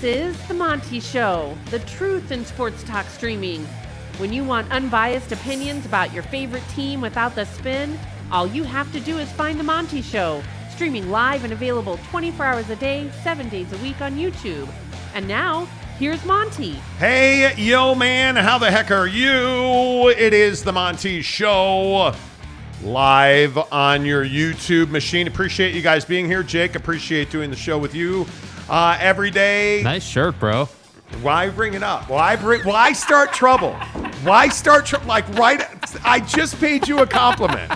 This is The Monty Show, the truth in sports talk streaming. When you want unbiased opinions about your favorite team without the spin, all you have to do is find The Monty Show, streaming live and available 24 hours a day, 7 days a week on YouTube. And now, here's Monty. Hey, yo, man, how the heck are you? It is the Monty Show live on your YouTube machine. Appreciate you guys being here. Jake, appreciate doing the show with you uh, every day. Nice shirt, bro. Why bring it up? Why bring? Why start trouble? Why start trouble? Like right? I just paid you a compliment.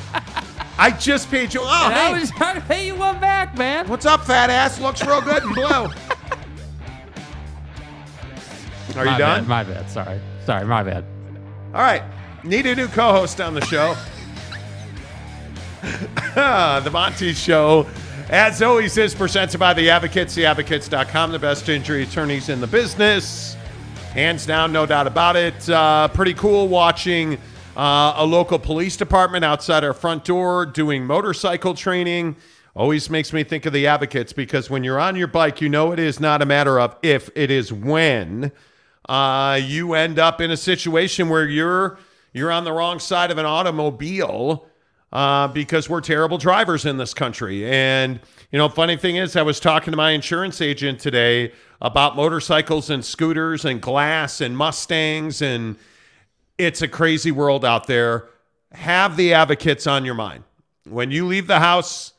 I just paid you. Oh, And I hey, was trying to pay you one back, man. what's up, fat ass? Looks real good in blue. Are you my done? Bad, my bad. Sorry. Sorry, my bad. All right. Need a new co host on the show. the Monty Show, as always, is presented by the Advocates, theadvocates.com, the best injury attorneys in the business. Hands down, no doubt about it. Uh, pretty cool watching uh, a local police department outside our front door doing motorcycle training. Always makes me think of the advocates because when you're on your bike, you know it is not a matter of if, it is when uh, you end up in a situation where you're you're on the wrong side of an automobile uh, because we're terrible drivers in this country. And you know, funny thing is, I was talking to my insurance agent today about motorcycles and scooters and glass and Mustangs, and it's a crazy world out there. Have the advocates on your mind when you leave the house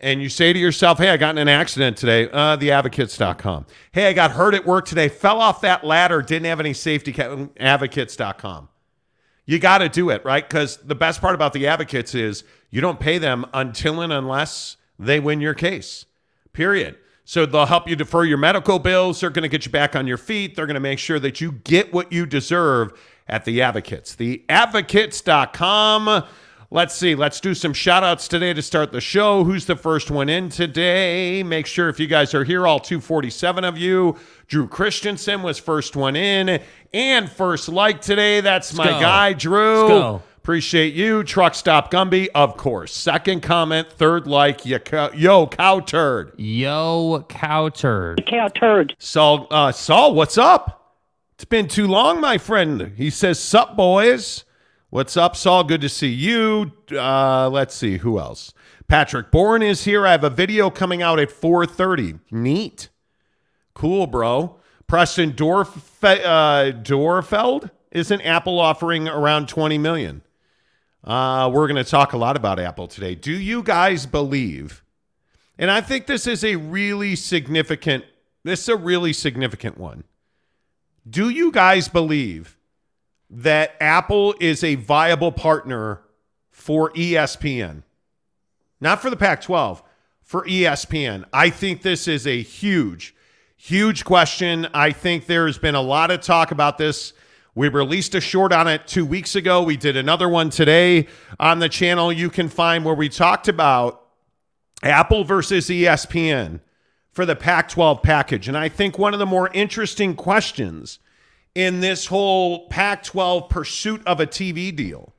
and you say to yourself, Hey, I got in an accident today, uh, theadvocates.com. Hey, I got hurt at work today, fell off that ladder, didn't have any safety, ca- advocates.com. You got to do it, right? Because the best part about the advocates is you don't pay them until and unless they win your case, period. So they'll help you defer your medical bills. They're going to get you back on your feet. They're going to make sure that you get what you deserve at the advocates. Theadvocates.com. Let's see. Let's do some shout outs today to start the show. Who's the first one in today? Make sure if you guys are here, all 247 of you. Drew Christensen was first one in and first like today. That's my go. guy, Drew. Let's go. Appreciate you. Truck Stop Gumby, of course. Second comment, third like, yo, cow- yo cow turd. Yo, cow turd. cow turd. Saul, uh, Saul, what's up? It's been too long, my friend. He says, Sup, boys. What's up, Saul? Good to see you. Uh, let's see, who else? Patrick Bourne is here. I have a video coming out at 4.30. Neat. Cool, bro. Preston Dorf, uh, Dorfeld isn't Apple offering around 20 million. Uh, we're going to talk a lot about Apple today. Do you guys believe? And I think this is a really significant. This is a really significant one. Do you guys believe that Apple is a viable partner for ESPN? Not for the Pac 12, for ESPN. I think this is a huge, huge question. I think there's been a lot of talk about this. We released a short on it two weeks ago. We did another one today on the channel you can find where we talked about Apple versus ESPN for the Pac 12 package. And I think one of the more interesting questions in this whole Pac 12 pursuit of a TV deal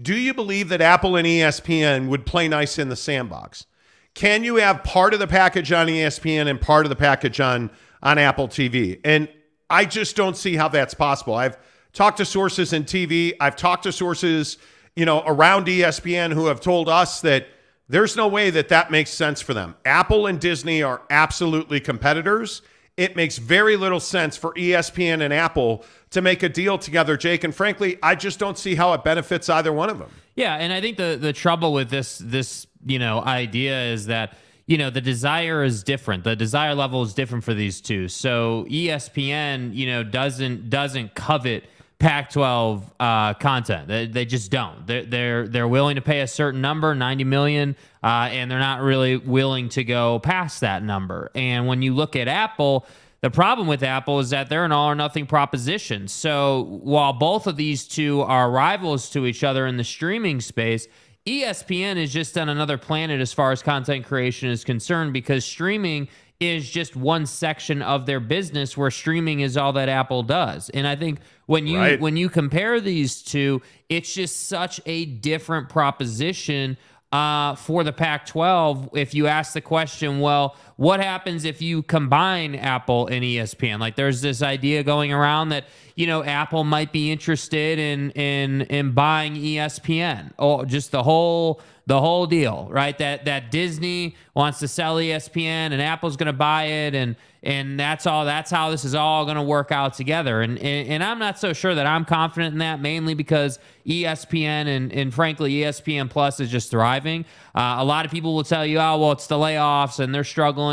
do you believe that Apple and ESPN would play nice in the sandbox? Can you have part of the package on ESPN and part of the package on, on Apple TV? And I just don't see how that's possible. I've talked to sources in TV, I've talked to sources, you know, around ESPN who have told us that there's no way that that makes sense for them. Apple and Disney are absolutely competitors. It makes very little sense for ESPN and Apple to make a deal together, Jake. And frankly, I just don't see how it benefits either one of them. Yeah, and I think the the trouble with this this you know idea is that you know the desire is different. The desire level is different for these two. So ESPN you know doesn't doesn't covet Pac-12 uh, content. They, they just don't. They're, they're they're willing to pay a certain number, 90 million, uh, and they're not really willing to go past that number. And when you look at Apple, the problem with Apple is that they're an all or nothing proposition. So while both of these two are rivals to each other in the streaming space, ESPN is just on another planet as far as content creation is concerned because streaming is just one section of their business where streaming is all that Apple does. And I think when you Right. when you compare these two, it's just such a different proposition uh, for the Pac 12. If you ask the question, well, what happens if you combine Apple and ESPN? Like there's this idea going around that you know Apple might be interested in in in buying ESPN or just the whole the whole deal, right? That that Disney wants to sell ESPN and Apple's going to buy it and and that's all that's how this is all going to work out together and, and, and i'm not so sure that i'm confident in that mainly because espn and, and frankly espn plus is just thriving uh, a lot of people will tell you oh well it's the layoffs and they're struggling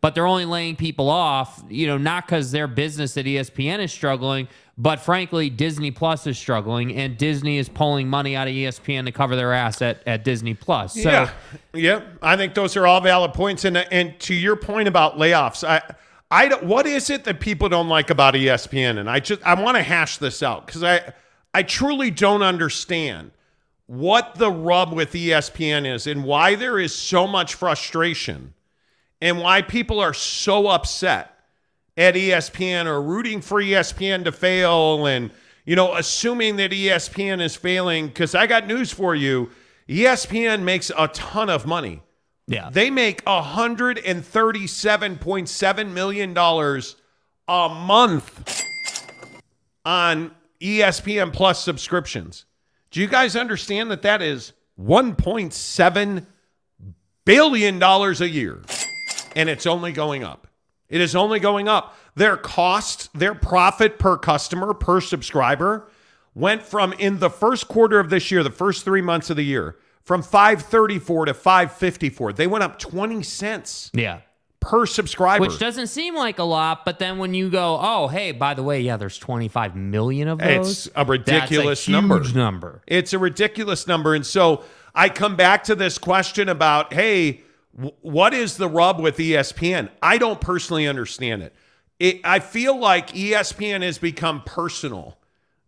but they're only laying people off you know not because their business at espn is struggling but frankly, Disney Plus is struggling, and Disney is pulling money out of ESPN to cover their ass at, at Disney Plus. So, yeah, yeah, I think those are all valid points. And and to your point about layoffs, I I don't, what is it that people don't like about ESPN? And I just I want to hash this out because I I truly don't understand what the rub with ESPN is and why there is so much frustration and why people are so upset at ESPN or rooting for ESPN to fail and you know assuming that ESPN is failing because I got news for you ESPN makes a ton of money yeah. They make $137.7 million a month on ESPN Plus subscriptions. Do you guys understand that that is $1.7 billion a year? And it's only going up. It is only going up. Their cost, their profit per customer, per subscriber, went from in the first quarter of this year, the first three months of the year, from 534 to 554. They went up 20 cents. Yeah. Per subscriber. Which doesn't seem like a lot, but then when you go, oh, hey, by the way, yeah, there's 25 million of those. It's a ridiculous a number. number. It's a ridiculous number. And so I come back to this question about, hey, what is the rub with ESPN? I don't personally understand it. it. I feel like ESPN has become personal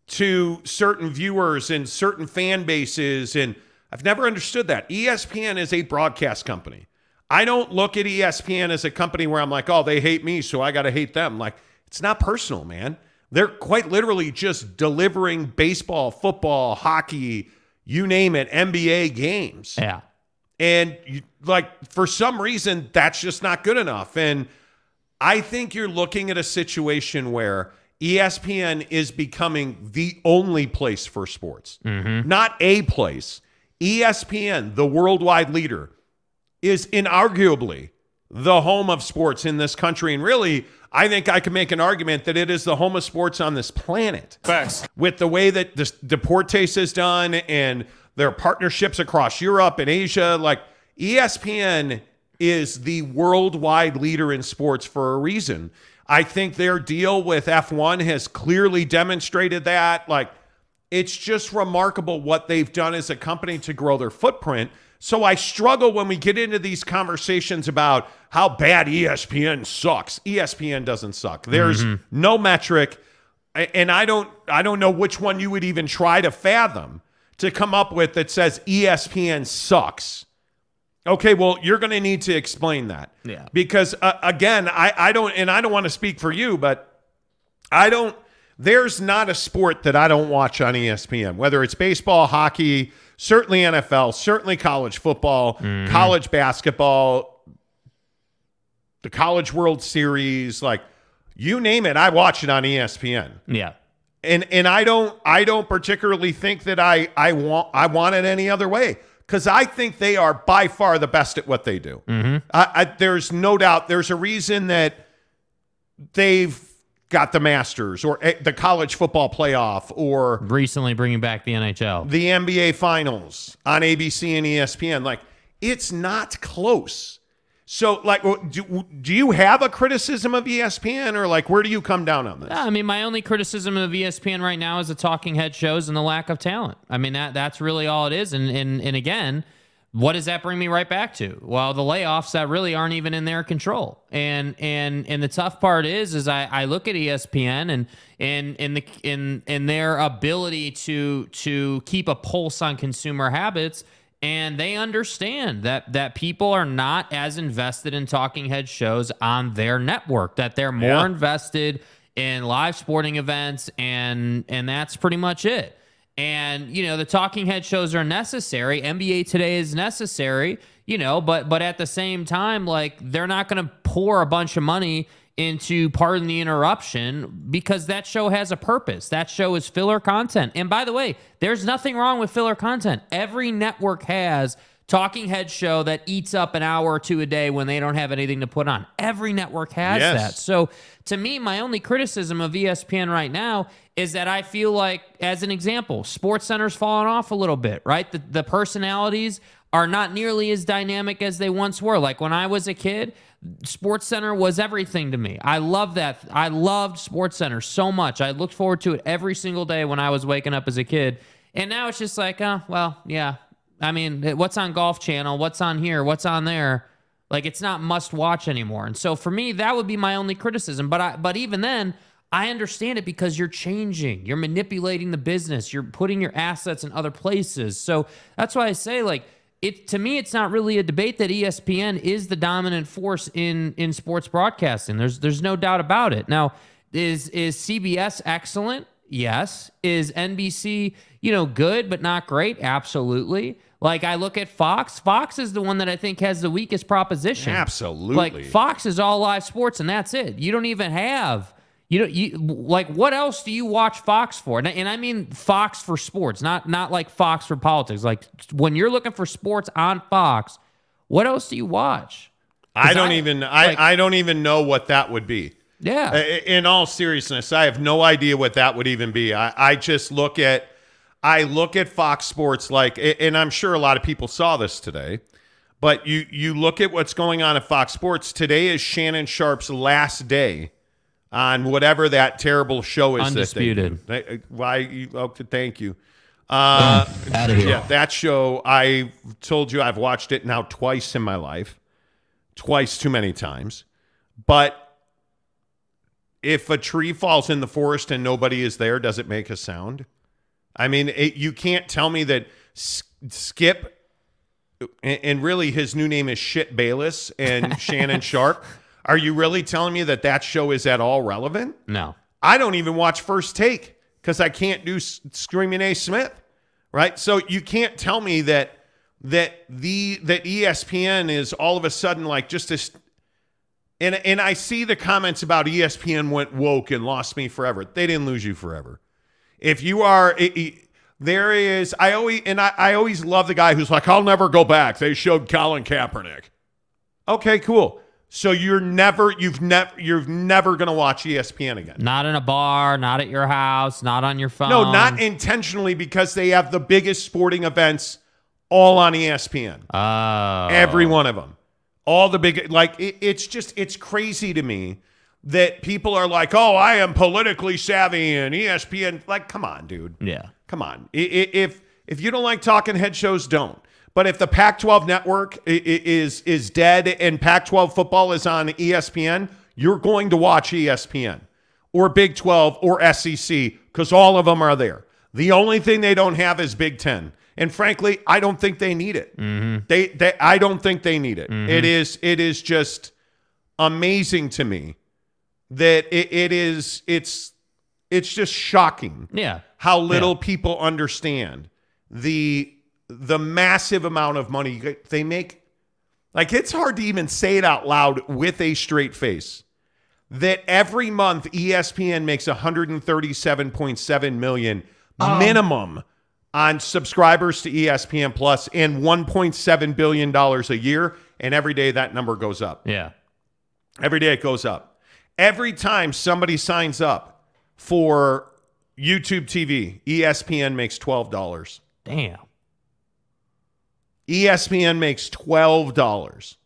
to certain viewers and certain fan bases and – I've never understood that. ESPN is a broadcast company. I don't look at ESPN as a company where I'm like, oh, they hate me, so I got to hate them. Like, it's not personal, man. They're quite literally just delivering baseball, football, hockey, you name it, NBA games. Yeah. And you, like, for some reason, that's just not good enough. And I think you're looking at a situation where ESPN is becoming the only place for sports, mm-hmm. not a place. ESPN, the worldwide leader, is inarguably the home of sports in this country. And really, I think I can make an argument that it is the home of sports on this planet. Facts. With the way that the Deportes is done and their partnerships across Europe and Asia, like ESPN is the worldwide leader in sports for a reason. I think their deal with F1 has clearly demonstrated that. Like, it's just remarkable what they've done as a company to grow their footprint. So I struggle when we get into these conversations about how bad ESPN sucks. ESPN doesn't suck. There's mm-hmm. no metric and I don't I don't know which one you would even try to fathom to come up with that says ESPN sucks. Okay, well, you're going to need to explain that. Yeah. Because uh, again, I I don't and I don't want to speak for you, but I don't there's not a sport that I don't watch on ESPN, whether it's baseball, hockey, certainly NFL, certainly college football, mm-hmm. college basketball, the College World Series, like you name it, I watch it on ESPN. Yeah. And and I don't I don't particularly think that I I want I want it any other way because I think they are by far the best at what they do. Mm-hmm. I, I, there's no doubt. There's a reason that they've got the Masters or eh, the college football playoff or recently bringing back the NHL, the NBA finals on ABC and ESPN. Like it's not close. So, like, do, do you have a criticism of ESPN, or like, where do you come down on this? Yeah, I mean, my only criticism of ESPN right now is the talking head shows and the lack of talent. I mean, that that's really all it is. And and and again, what does that bring me right back to? Well, the layoffs that really aren't even in their control. And and and the tough part is is I, I look at ESPN and and in the in in their ability to to keep a pulse on consumer habits and they understand that that people are not as invested in talking head shows on their network that they're more yeah. invested in live sporting events and and that's pretty much it and you know the talking head shows are necessary nba today is necessary you know but but at the same time like they're not going to pour a bunch of money into pardon the interruption because that show has a purpose. That show is filler content. And by the way, there's nothing wrong with filler content. Every network has talking head show that eats up an hour or two a day when they don't have anything to put on. Every network has Yes. that. So to me, my only criticism of ESPN right now is that I feel like, as an example, Sports Center's fallen off a little bit, right? The, the personalities are not nearly as dynamic as they once were. Like when I was a kid, Sports Center was everything to me. I love that. I loved Sports Center so much. I looked forward to it every single day when I was waking up as a kid. And now it's just like, oh, well, yeah. I mean, what's on Golf Channel? What's on here? What's on there? Like it's not must watch anymore. And so for me, that would be my only criticism. But I but even then, I understand it because you're changing. You're manipulating the business. You're putting your assets in other places. So that's why I say like it to me it's not really a debate that ESPN is the dominant force in in sports broadcasting. There's there's no doubt about it. Now, is is CBS excellent? Yes. Is NBC, you know, good but not great? Absolutely. Like I look at Fox, Fox is the one that I think has the weakest proposition. Absolutely. Like Fox is all live sports and that's it. You don't even have you know you like what else do you watch Fox for? And, I- and I mean Fox for sports, not not like Fox for politics. Like when you're looking for sports on Fox, what else do you watch? I don't I- even I, like- I don't even know what that would be. Yeah. In all seriousness, I have no idea what that would even be. I, I just look at I look at Fox Sports like and I'm sure a lot of people saw this today. But you you look at what's going on at Fox Sports today is Shannon Sharpe's last day on whatever that terrible show is. Undisputed. That they do. Why? You, okay, thank you. Uh, Out of here. yeah, that show. I told you I've watched it now twice in my life, twice too many times. But if a tree falls in the forest and nobody is there, does it make a sound? I mean, it, you can't tell me that S- Skip and, and really his new name is Shit Bayless and Shannon Sharpe. Are you really telling me that that show is at all relevant? no. I don't even watch First Take because I can't do Screaming A. Smith, right? So you can't tell me that that the that ESPN is all of a sudden like just this. And and I see the comments about ESPN went woke and lost me forever. They didn't lose you forever. If you are. It, it- there is, I always, and I, I always love the guy who's like, I'll never go back. They showed Colin Kaepernick. Okay, cool. So you're never, you've never, you're never going to watch ESPN again. Not in a bar, not at your house, not on your phone. No, not intentionally because they have the biggest sporting events all on ESPN. Oh. Every one of them. All the big like it, it's just it's crazy to me that people are like, "Oh, I am politically savvy and ESPN." Like, come on, dude. Yeah. Come on. If if you don't like talking head shows, don't. But if the Pac-12 network is is dead and Pac-12 football is on ESPN, you're going to watch ESPN or Big 12 or SEC because all of them are there. The only thing they don't have is Big 10. And frankly, I don't think they need it. Mm-hmm. They, they I don't think they need it. Mm-hmm. It is it is just amazing to me that it, it is it's it's just shocking Yeah. how little people understand the the massive amount of money they make. Like it's hard to even say it out loud with a straight face. That every month ESPN makes 137.7 million oh. minimum on subscribers to ESPN Plus and 1.7 billion dollars a year and every day that number goes up. Yeah. Every day it goes up. Every time somebody signs up for YouTube TV, ESPN makes $12. Damn. ESPN makes $12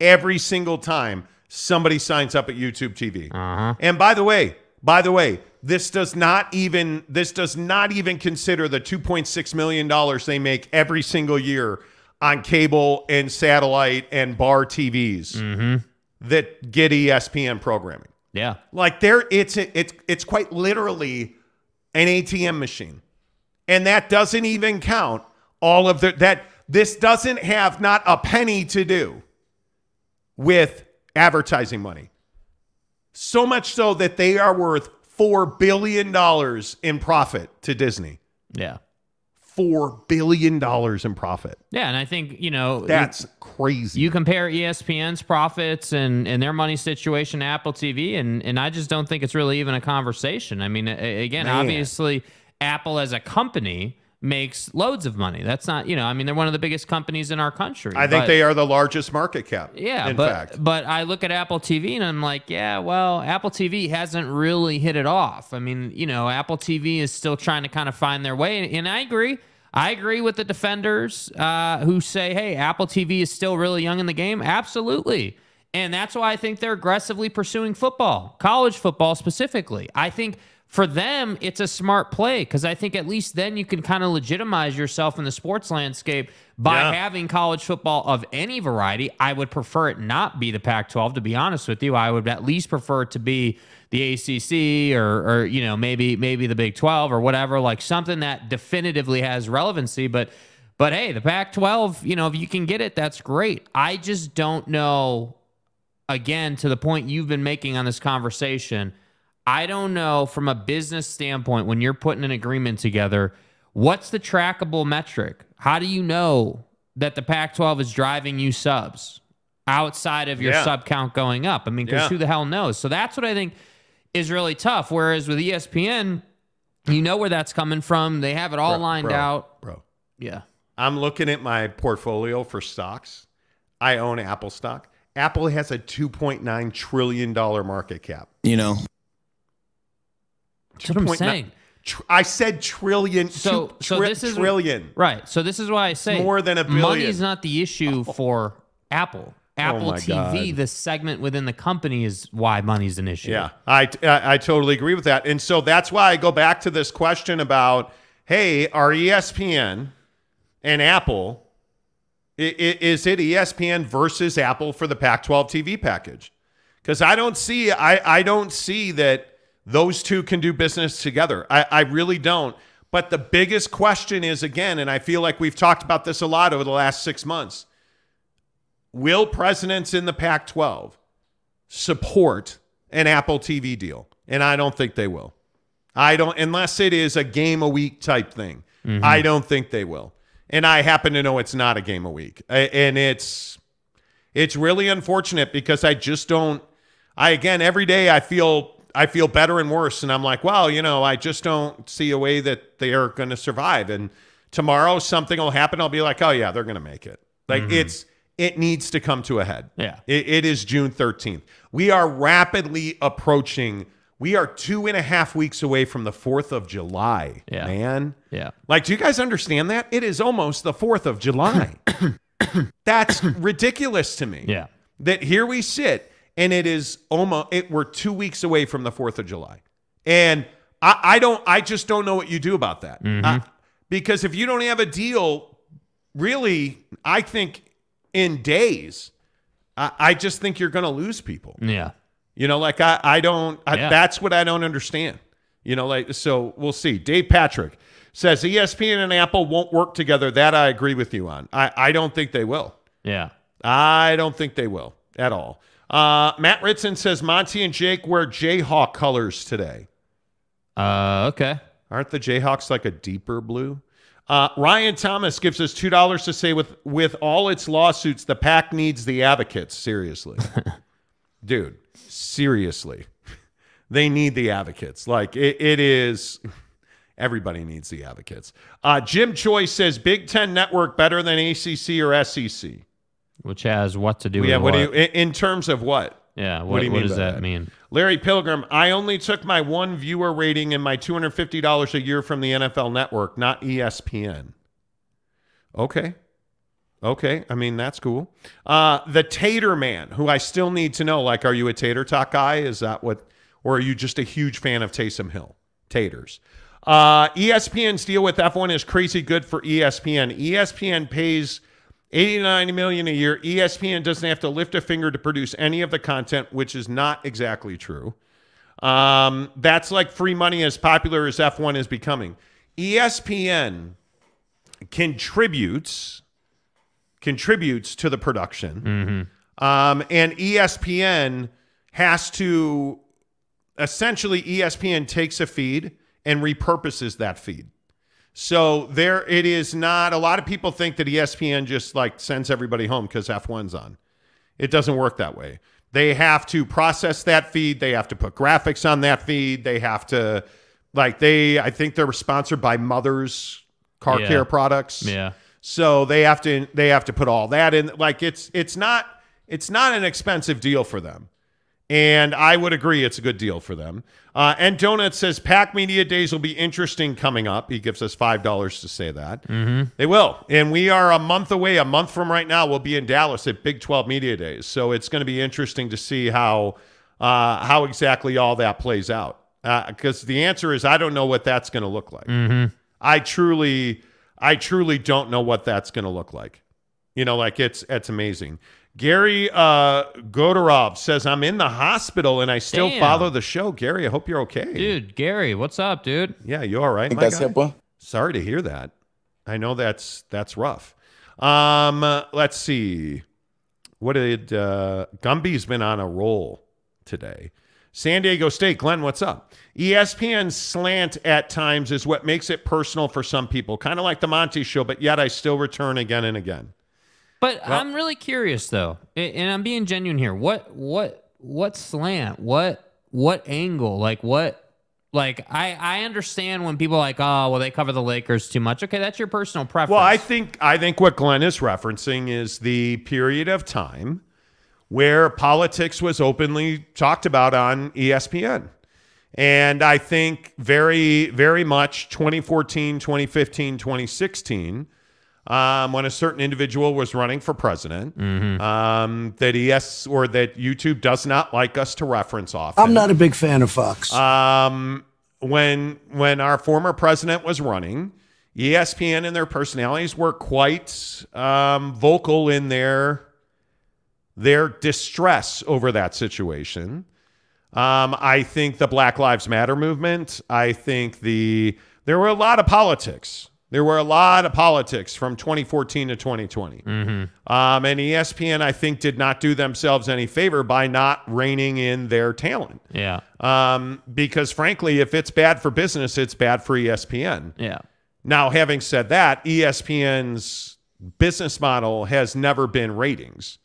every single time somebody signs up at YouTube TV. Uh-huh. And by the way, by the way, this does not even this does not even consider the 2.6 million dollars they make every single year on cable and satellite and bar TVs that get ESPN programming. Yeah. Like there, it's it's it's quite literally an ATM machine, and that doesn't even count all of the that. This doesn't have not a penny to do with advertising money. So much so that they are worth four billion dollars in profit to Disney. Yeah. four billion dollars in profit. Yeah, and I think you know That's crazy. you compare ESPN's profits and, and their money situation to Apple TV, and, and I just don't think it's really even a conversation. I mean, again, Man. obviously, Apple as a company makes loads of money. That's not, you know, I mean, they're one of the biggest companies in our country. I think but- they are the largest market cap. yeah, in but fact. but I look at Apple TV and I'm like, yeah, well, Apple TV hasn't really hit it off. I mean, you know, Apple TV is still trying to kind of find their way, and I agree. I agree with the defenders uh, who say, hey, Apple TV is still really young in the game. Absolutely. And that's why I think they're aggressively pursuing football, college football specifically. I think for them, it's a smart play because I think at least then you can kind of legitimize yourself in the sports landscape by Yeah. having college football of any variety. I would prefer it not be the Pac 12, to be honest with you. I would at least prefer it to be the ACC or, or you know, maybe maybe the Big 12 or whatever, like something that definitively has relevancy. But but hey, the Pac 12, you know, if you can get it, that's great. I just don't know again, to the point you've been making on this conversation, I don't know from a business standpoint when you're putting an agreement together, what's the trackable metric? How do you know that the Pac 12 is driving you subs outside of your Yeah. sub count going up? I mean, because Yeah. who the hell knows? So that's what I think is really tough. Whereas with ESPN, you know where that's coming from. They have it all Bro, lined bro, out. bro. Yeah. I'm looking at my portfolio for stocks. I own Apple stock. Apple has a 2.9 trillion dollar market cap. you know, That's what I'm 2.9 saying. I said trillion. So, two so tri- this is trillion. right? So this is why I say more than a billion. Money's not the issue oh. for Apple. Oh Apple Oh TV, God. the segment within the company, is why money's an issue. Yeah, I, I I totally agree with that, and so that's why I go back to this question about, hey, are ESPN and Apple, is it ESPN versus Apple for the Pac-12 TV package? Because I don't see I I don't see that those two can do business together. I I really don't. But the biggest question is again, and I feel like we've talked about this a lot over the last six months. Will presidents in the Pac 12 support an Apple TV deal? And I don't think they will. I don't, unless it is a game a week type thing. Mm-hmm. I don't think they will. And I happen to know it's not a game a week. And it's, it's really unfortunate because I just don't, I, again, every day I feel, I feel better and worse. And I'm like, well, you know, I just don't see a way that they are going to survive. And tomorrow something will happen. I'll be like, oh, yeah, they're going to make it. Like mm-hmm. it's, it needs to come to a head. Yeah. It, it is June 13th. We are rapidly approaching, we are two and a half weeks away from the 4th of July, Yeah. man. Yeah. Like, do you guys understand that? It is almost the 4th of July. That's ridiculous to me. Yeah. That here we sit and it is almost, it, we're two weeks away from the 4th of July. And I, I don't, I just don't know what you do about that. Uh, because if you don't have a deal, really, I think in days, I, I just think you're going to lose people. Yeah. You know, like I, I don't, I, Yeah. that's what I don't understand. You know, like, so we'll see. Dave Patrick says ESPN and Apple won't work together. That I agree with you on. I, I don't think they will. Yeah. I don't think they will at all. Uh, Matt Ritson says Monty and Jake wear Jayhawk colors today. Uh, okay. Aren't the Jayhawks like a deeper blue? Uh, Ryan Thomas gives us two dollars to say with with all its lawsuits, the pack needs the advocates. Seriously, dude, seriously, they need the advocates. Like it, it is. Everybody needs the advocates. Uh, Jim Choi says Big Ten Network better than ACC or SEC. Which has what to do Yeah, with what what? do you in terms of what? yeah. What, what do you what mean does that, that? mean? Larry Pilgrim, I only took my one viewer rating and my $250 a year from the NFL network, not ESPN. Okay. Okay. I mean, that's cool. Uh, the Tater Man, who I still need to know, like, are you a Tater Talk guy? Is that what, or are you just a huge fan of Taysom Hill? Taters. Uh, ESPN's deal with F1 is crazy good for ESPN. ESPN pays 89 million a year. ESPN doesn't have to lift a finger to produce any of the content, which is not exactly true. Um, that's like free money as popular as F1 is becoming. ESPN contributes contributes to the production. Um, and ESPN has to essentially ESPN takes a feed and repurposes that feed. So there it is not a lot of people think that ESPN just like sends everybody home because F1's on. It doesn't work that way. They have to process that feed, they have to put graphics on that feed, they have to like they I think they're sponsored by Mother's car Yeah. care products. Yeah. So they have to they have to put all that in like it's it's not it's not an expensive deal for them. And I would agree it's a good deal for them. Uh, and Donut says Pac Media Days will be interesting coming up. He gives us $5 to say that. Mm-hmm. They will. And we are a month away. A month from right now, we'll be in Dallas at Big 12 Media Days. So it's going to be interesting to see how, uh, how exactly all that plays out. Because the answer is I don't know what that's going to look like. I truly, I truly don't know what that's going to look like. You know, like it's it's amazing. Gary uh, Godorov says, "I'm in the hospital and I still Damn. follow the show." Gary, I hope you're okay. Dude, Gary, what's up, dude? Yeah, you all right? think my that's guy? Sorry to hear that. I know that's that's rough. Um, uh, let's see. What did uh, Gumby's been on a roll today? San Diego State, Glenn, what's up? ESPN slant at times is what makes it personal for some people, kind of like the Monty Show, but yet I still return again and again. But I'm really curious though, and I'm being genuine here. What what what slant? What what angle? Like what? Like I I understand when people are like, oh, well, they cover the Lakers too much. Okay, that's your personal preference. Well, I think I think what Glenn is referencing is the period of time where politics was openly talked about on ESPN. And I think very, very much 2014, 2015, 2016, um, when a certain individual was running for president, um, that ES or that YouTube does not like us to reference often. I'm not a big fan of Fox. Um, when when our former president was running, ESPN and their personalities were quite um, vocal in their their distress over that situation. Um, I think the Black Lives Matter movement. I think the there were a lot of politics. There were a lot of politics from 2014 to 2020. Um, and ESPN, I think, did not do themselves any favor by not reining in their talent. yeah, Um, because frankly, if it's bad for business, it's bad for ESPN. yeah, Now, having said that, ESPN's business model has never been ratings.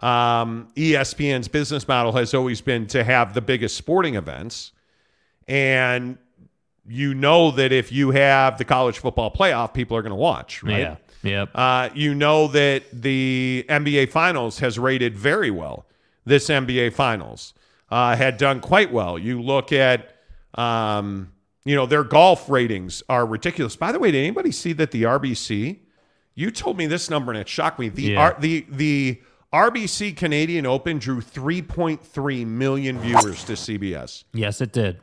Um, ESPN's business model has always been to have the biggest sporting events. And you know that if you have the college football playoff, people are going to watch, right? yeah, yep. Uh, you know that the NBA Finals has rated very well. This NBA Finals uh, had done quite well. You look at, um, you know, their golf ratings are ridiculous. By the way, did anybody see that the RBC? You told me this number and it shocked me. The Yeah. R, the the RBC Canadian Open drew 3.3 million viewers to CBS. yes, it did.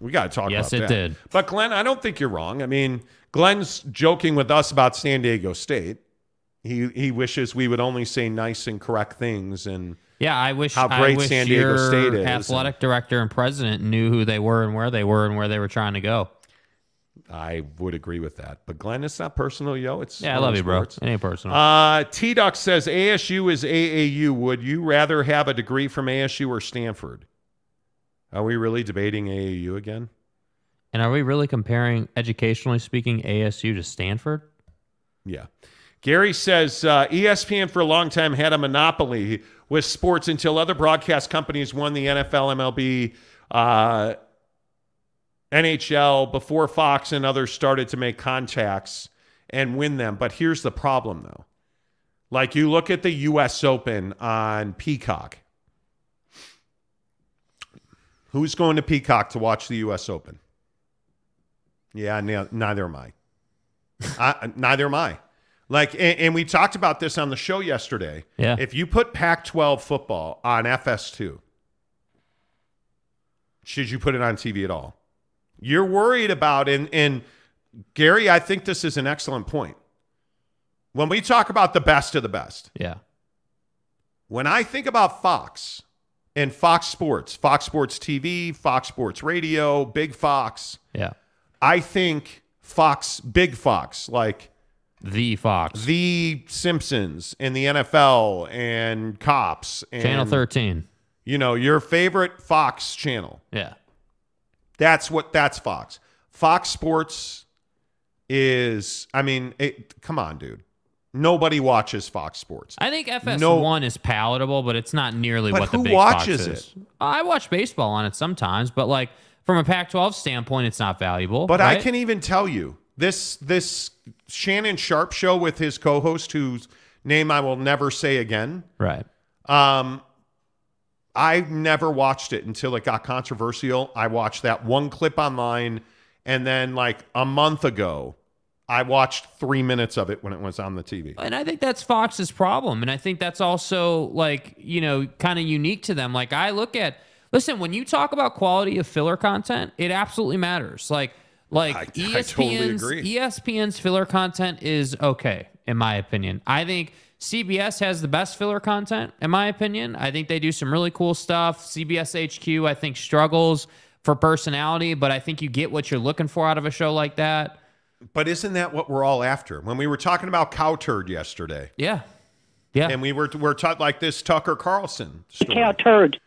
We got to talk Yes, about it that. did. But Glenn, I don't think you're wrong. I mean, Glenn's joking with us about San Diego State. He he wishes we would only say nice and correct things and Yeah, I wish How great wish San Diego State is. athletic director and president knew who they were and where they were and where they were trying to go. I would agree with that. But Glenn, it's not personal, yo. It's Yeah, I love you, bro. sports. It ain't personal. Uh, T Duck says ASU is AAU. Would you rather have a degree from ASU or Stanford? Are we really debating AAU again? and are we really comparing, educationally speaking, ASU to Stanford? Yeah. Gary says uh, ESPN for a long time had a monopoly with sports until other broadcast companies won the NFL, MLB, uh, NHL before Fox and others started to make contacts and win them. But here's the problem, though. Like you look at the U.S. Open on Peacock. Who's going to Peacock to watch the U.S. Open? Yeah, ne- neither am I. I. Neither am I. Like, and, and we talked about this on the show yesterday. Yeah. If you put Pac 12 football on FS2, should you put it on TV at all? You're worried about, and, and Gary, I think this is an excellent point. When we talk about the best of the best, Yeah. when I think about Fox and Fox Sports, Fox Sports TV, Fox Sports Radio, Big Fox, Yeah. I think Fox, Big Fox, like The Fox. The Simpsons and the NFL and Cops and Channel 13. You know, your favorite Fox channel. Yeah. That's what that's Fox. Fox Sports is, I mean, it, come on, dude. Nobody watches Fox Sports. I think FS1 No- is palatable, but it's not nearly what the who big watches Fox is. I watch baseball on it sometimes, but like from a Pac-12 standpoint, it's not valuable. But I can even tell you this this Shannon Sharpe show with his co-host, whose name I will never say again. right. Um, I never watched it until it got controversial. I watched that one clip online, and then like a month ago, I watched three minutes of it when it was on the TV. And I think that's Fox's problem. And I think that's also like, you know, kind of unique to them. Like I look at listen, when you talk about quality of filler content, it absolutely matters. Like like I- I ESPN's totally. ESPN's filler content is okay, in my opinion. I think CBS has the best filler content, in my opinion. I think they do some really cool stuff. CBS HQ, I think, struggles for personality, but I think you get what you're looking for out of a show like that. But isn't that what we're all after? When we were talking about cow turd yesterday, Yeah. Yeah. and we were we're taught like this Tucker Carlson story. cow turd.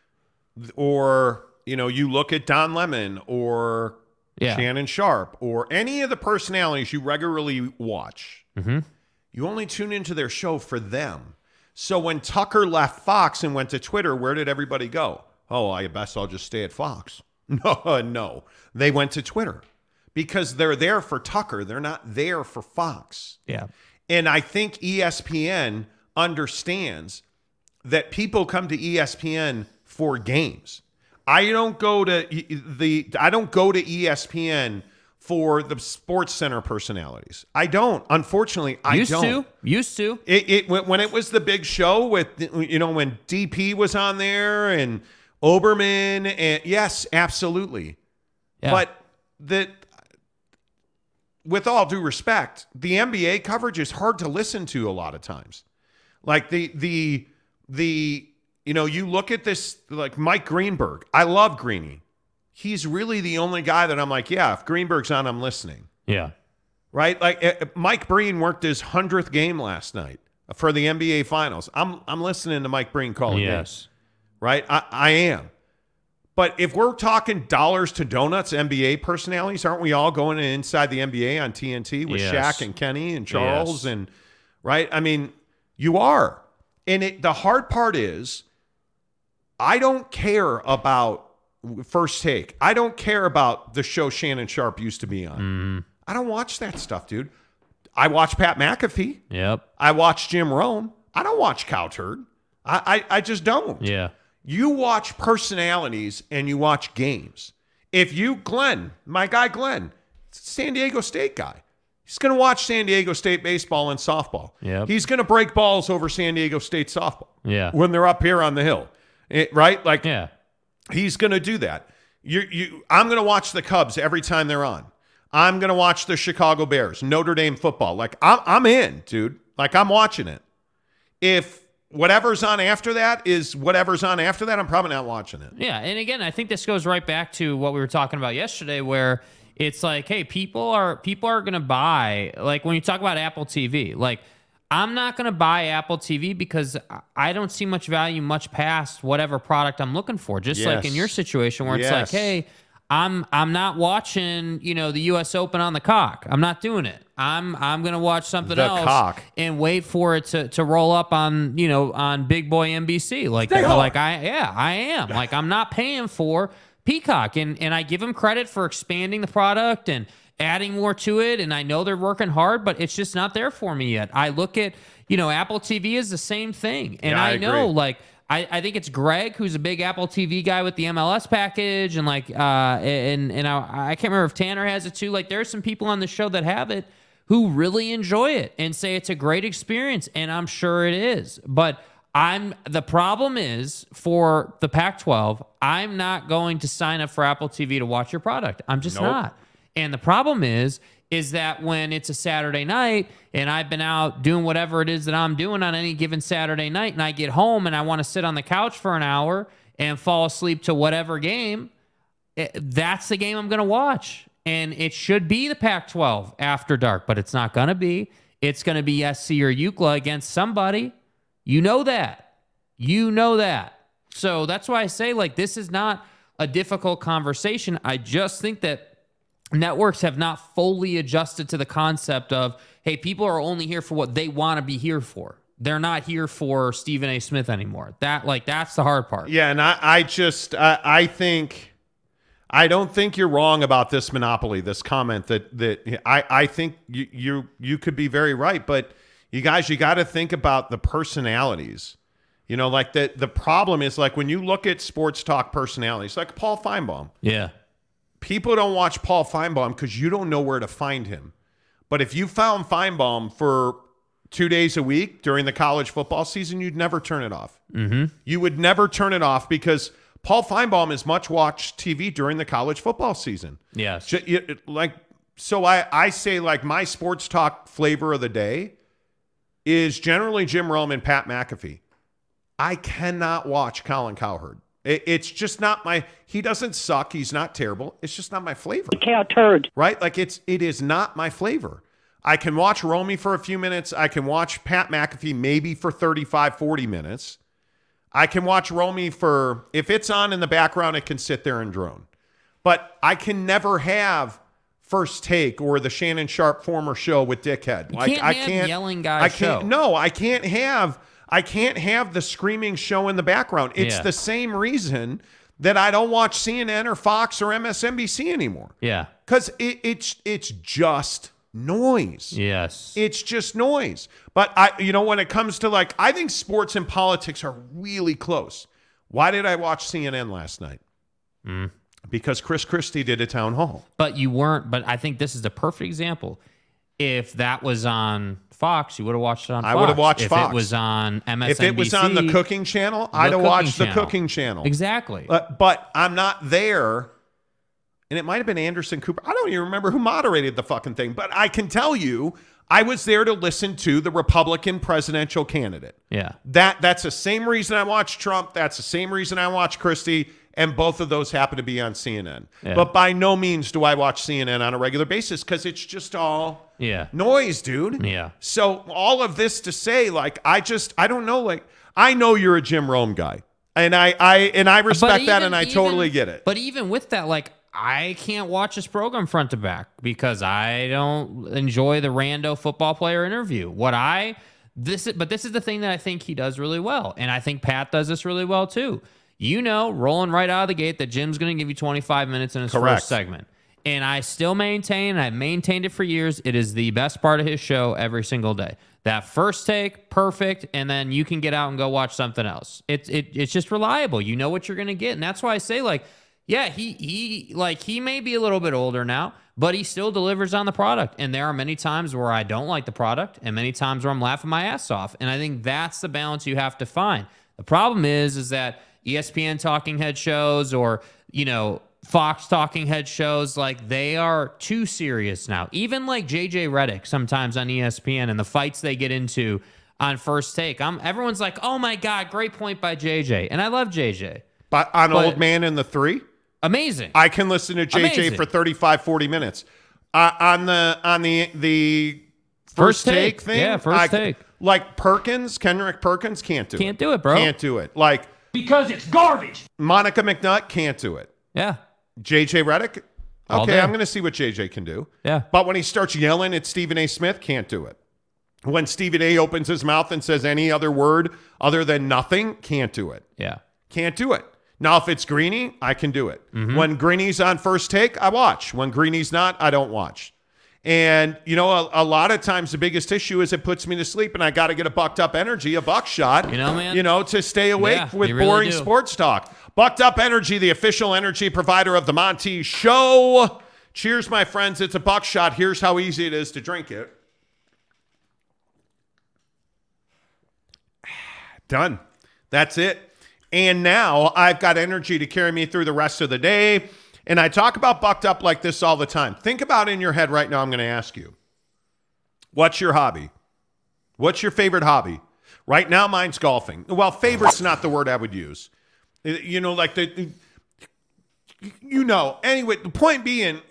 or you know you look at Don Lemon or Yeah. Shannon Sharpe or any of the personalities you regularly watch. Mm-hmm. You only tune into their show for them. So when Tucker left Fox and went to Twitter, where did everybody go? Oh, I guess I'll just stay at Fox. No, no, they went to Twitter because they're there for Tucker. They're not there for Fox. yeah. And I think ESPN understands that people come to ESPN for games. I don't go to the I don't go to ESPN for the Sports Center personalities. I don't. Unfortunately, I Used don't. to. Used to. It, it when when it was the big show with you know when DP was on there and Olbermann and yes, absolutely. Yeah. But the with all due respect, the NBA coverage is hard to listen to a lot of times. Like the the the you know, you look at this like Mike Greenberg. I love Greeny. He's really the only guy that I'm like, yeah, if Greenberg's on, I'm listening. yeah. Right? Like uh, Mike Breen worked his 100th game last night for the NBA finals. I'm I'm listening to Mike Breen call it Yes. right? I, I am. But if we're talking dollars to donuts, NBA personalities, aren't we all going inside the NBA on TNT with Yes. Shaq and Kenny and Charles Yes. and right? I mean, you are. And it, the hard part is, I don't care about first take. I don't care about the show Shannon Sharpe used to be on. Mm-hmm. I don't watch that stuff, dude. I watch Pat McAfee. Yep. I watch Jim Rome. I don't watch Cow Turd. I, I, I just don't. Yeah. You watch personalities and you watch games. If you, Glenn, my guy Glenn, San Diego State guy, he's going to watch San Diego State baseball and softball. Yep. He's going to break balls over San Diego State softball Yeah. when they're up here on the hill, It- right? Like Yeah. he's going to do that. You, you, I'm going to watch the Cubs every time they're on. I'm going to watch the Chicago Bears, Notre Dame football. Like I'm, I'm in, dude. Like I'm watching it. If whatever's on after that is whatever's on after that, I'm probably not watching it. Yeah, and again, I think this goes right back to what we were talking about yesterday, where it's like, hey, people are people are gonna buy like when you talk about Apple TV, like I'm not gonna buy Apple TV because I- don't see much value much past whatever product I'm looking for. Just like in your situation where it's like, hey, I'm I'm not watching you know the U.S. Open on the cock. I'm not doing it. I'm I'm gonna watch something The else cock. and wait for it to, to roll up on you know on Big Boy NBC. Like like I yeah I am like I'm not paying for Peacock and and I give them credit for expanding the product and adding more to it and I know they're working hard but it's just not there for me yet. I look at you know Apple TV is the same thing and Yeah, I I, know like. I, I think it's Greg who's a big Apple TV guy with the MLS package and like uh and and I, I can't remember if Tanner has it too. Like there's some people on the show that have it who really enjoy it and say it's a great experience and I'm sure it is. But I'm the problem is for the Pac-12, I'm not going to sign up for Apple TV to watch your product. I'm just Nope. not. And the problem is is that when it's a Saturday night and I've been out doing whatever it is that I'm doing on any given Saturday night and I get home and I want to sit on the couch for an hour and fall asleep to whatever game, it- that's the game I'm going to watch. And it should be the Pac 12 after dark, but it's not going to be. It's going to be SC or UCLA against somebody. You know that. You know that. So that's why I say, like, this is not a difficult conversation. I just think that networks have not fully adjusted to the concept of hey, people are only here for what they want to be here for. They're not here for Stephen A. Smith anymore. That like that's the hard part. Yeah, and I, I just I, I think I don't think you're wrong about this monopoly, this comment that that I, I think you you you could be very right, but you guys you got to think about the personalities. You know, like the the problem is like when you look at sports talk personalities, like Paul Finebaum. Yeah. People don't watch Paul Finebaum because you don't know where to find him. But if you found Finebaum for two days a week during the college football season, you'd never turn it off. Mm-hmm. You would never turn it off because Paul Finebaum is much watched TV during the college football season. Yes. Ju- it- Like so, I I say like my sports talk flavor of the day is generally Jim Rome and Pat McAfee. I cannot watch Colin Cowherd. It, it's just not my. He doesn't suck. He's not terrible. It's just not my flavor cow turd. right? Like it's it is not my flavor. I can watch Romy for a few minutes. I can watch Pat McAfee maybe for 35, 40 minutes. I can watch Romy for if it's on in the background, it can sit there and drone. But I can never have first take or the Shannon Sharpe former show with Dickhead. Like can't I have can't yelling guy I can't show. no, I can't have I can't have the screaming show in the background. It's Yeah. the same reason that I don't watch CNN or Fox or MSNBC anymore Yeah. because it, it's it's just noise. Yes. It's just noise. But I, you know, when it comes to like, I think sports and politics are really close. Why did I watch CNN last night? Hmm. Because Chris Christie did a town hall. but you weren't. But I think this is the perfect example. If that was on Fox, you would have watched it on. I would have watched if Fox. it was on MSNBC. If it was on the cooking channel, I'd have watched the cooking channel. exactly. But, but I'm not there. And it might have been Anderson Cooper. I don't even remember who moderated the fucking thing. But I can tell you, I was there to listen to the Republican presidential candidate. yeah. That that's the same reason I watch Trump. That's the same reason I watch Christie, and both of those happen to be on CNN. Yeah. But by no means do I watch CNN on a regular basis because it's just all Yeah. noise, dude. Yeah. So all of this to say, like, I just I don't know. Like, I know you're a Jim Rome guy, and I I and I respect that, and I even- totally get it. But even with that, like I can't watch this program front to back because I don't enjoy the rando football player interview. What I this is, but this is the thing that I think he does really well, and I think Pat does this really well too. You know, rolling right out of the gate that Jim's going to give you 25 minutes in his Correct. first segment. And I still maintain, I've maintained it for years, it is the best part of his show every single day. That first take, perfect, and then you can get out and go watch something else. It's it, it's just reliable. You know what you're gonna get. And that's why I say, like, yeah, he he like he may be a little bit older now, but he still delivers on the product. And there are many times where I don't like the product, and many times where I'm laughing my ass off. And I think that's the balance you have to find. The problem is, is that ESPN talking head shows or you know Fox talking head shows, like they are too serious now. Even like JJ Redick sometimes on ESPN and the fights they get into on first take. I'm everyone's like, oh my god, great point by JJ, and I love JJ. But on But- Old Man in the Three, Amazing. I can listen to JJ Amazing. for 35, 40 minutes. Uh, on the on the the first, First take, take. thing, Yeah, first I- take. Like Perkins, Kendrick Perkins can't do it. Can't do it, bro. Can't do it. Like Because it's garbage. Monica McNutt can't do it. yeah, JJ Redick, All okay. I'm going to see what JJ can do. yeah. But when he starts yelling at Stephen A. Smith, can't do it. When Stephen A. opens his mouth and says any other word other than nothing, can't do it. Yeah. Can't do it. Now, if it's Greeny, I can do it. Mm-hmm. When Greeny's on first take, I watch. When Greeny's not, I don't watch. And, you know, a, a lot of times the biggest issue is it puts me to sleep and I got to get a bucked up energy, a buckshot, You know, man. you know, to stay awake Yeah, with really boring do. sports talk. Bucked up energy, the official energy provider of the Monty Show. Cheers, my friends. It's a buckshot. Here's how easy it is to drink it. Done. That's it. And now I've got energy to carry me through the rest of the day. And I talk about bucked up like this all the time. Think about in your head right now. I'm going to ask you what's your hobby? What's your favorite hobby? Right now, mine's golfing. Well, favorite's not the word I would use. Uh, You know, like the, you know. Anyway, the point being,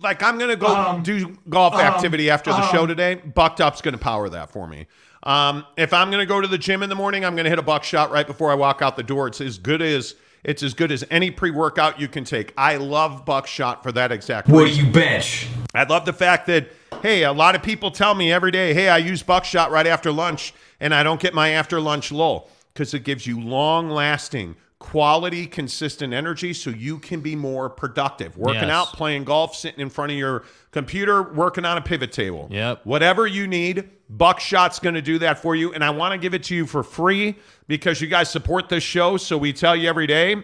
like I'm gonna go um, do golf um, activity after the show um. today. Bucked up's gonna power that for me. Um, if I'm gonna go to the gym in the morning, I'm gonna hit a buckshot right before I walk out the door. It's as good as It's as good as any pre workout you can take. I love Buckshot for that exact What reason. do you bench? I love the fact that, hey, a lot of people tell me every day, hey, I use buckshot right after lunch and I don't get my after lunch lull because it gives you long lasting, quality, consistent energy so you can be more productive. Working Yes. out, playing golf, sitting in front of your computer, working on a pivot table. Yep. Whatever you need, Buckshot's going to do that for you. And I want to give it to you for free because you guys support this show. So we tell you every day,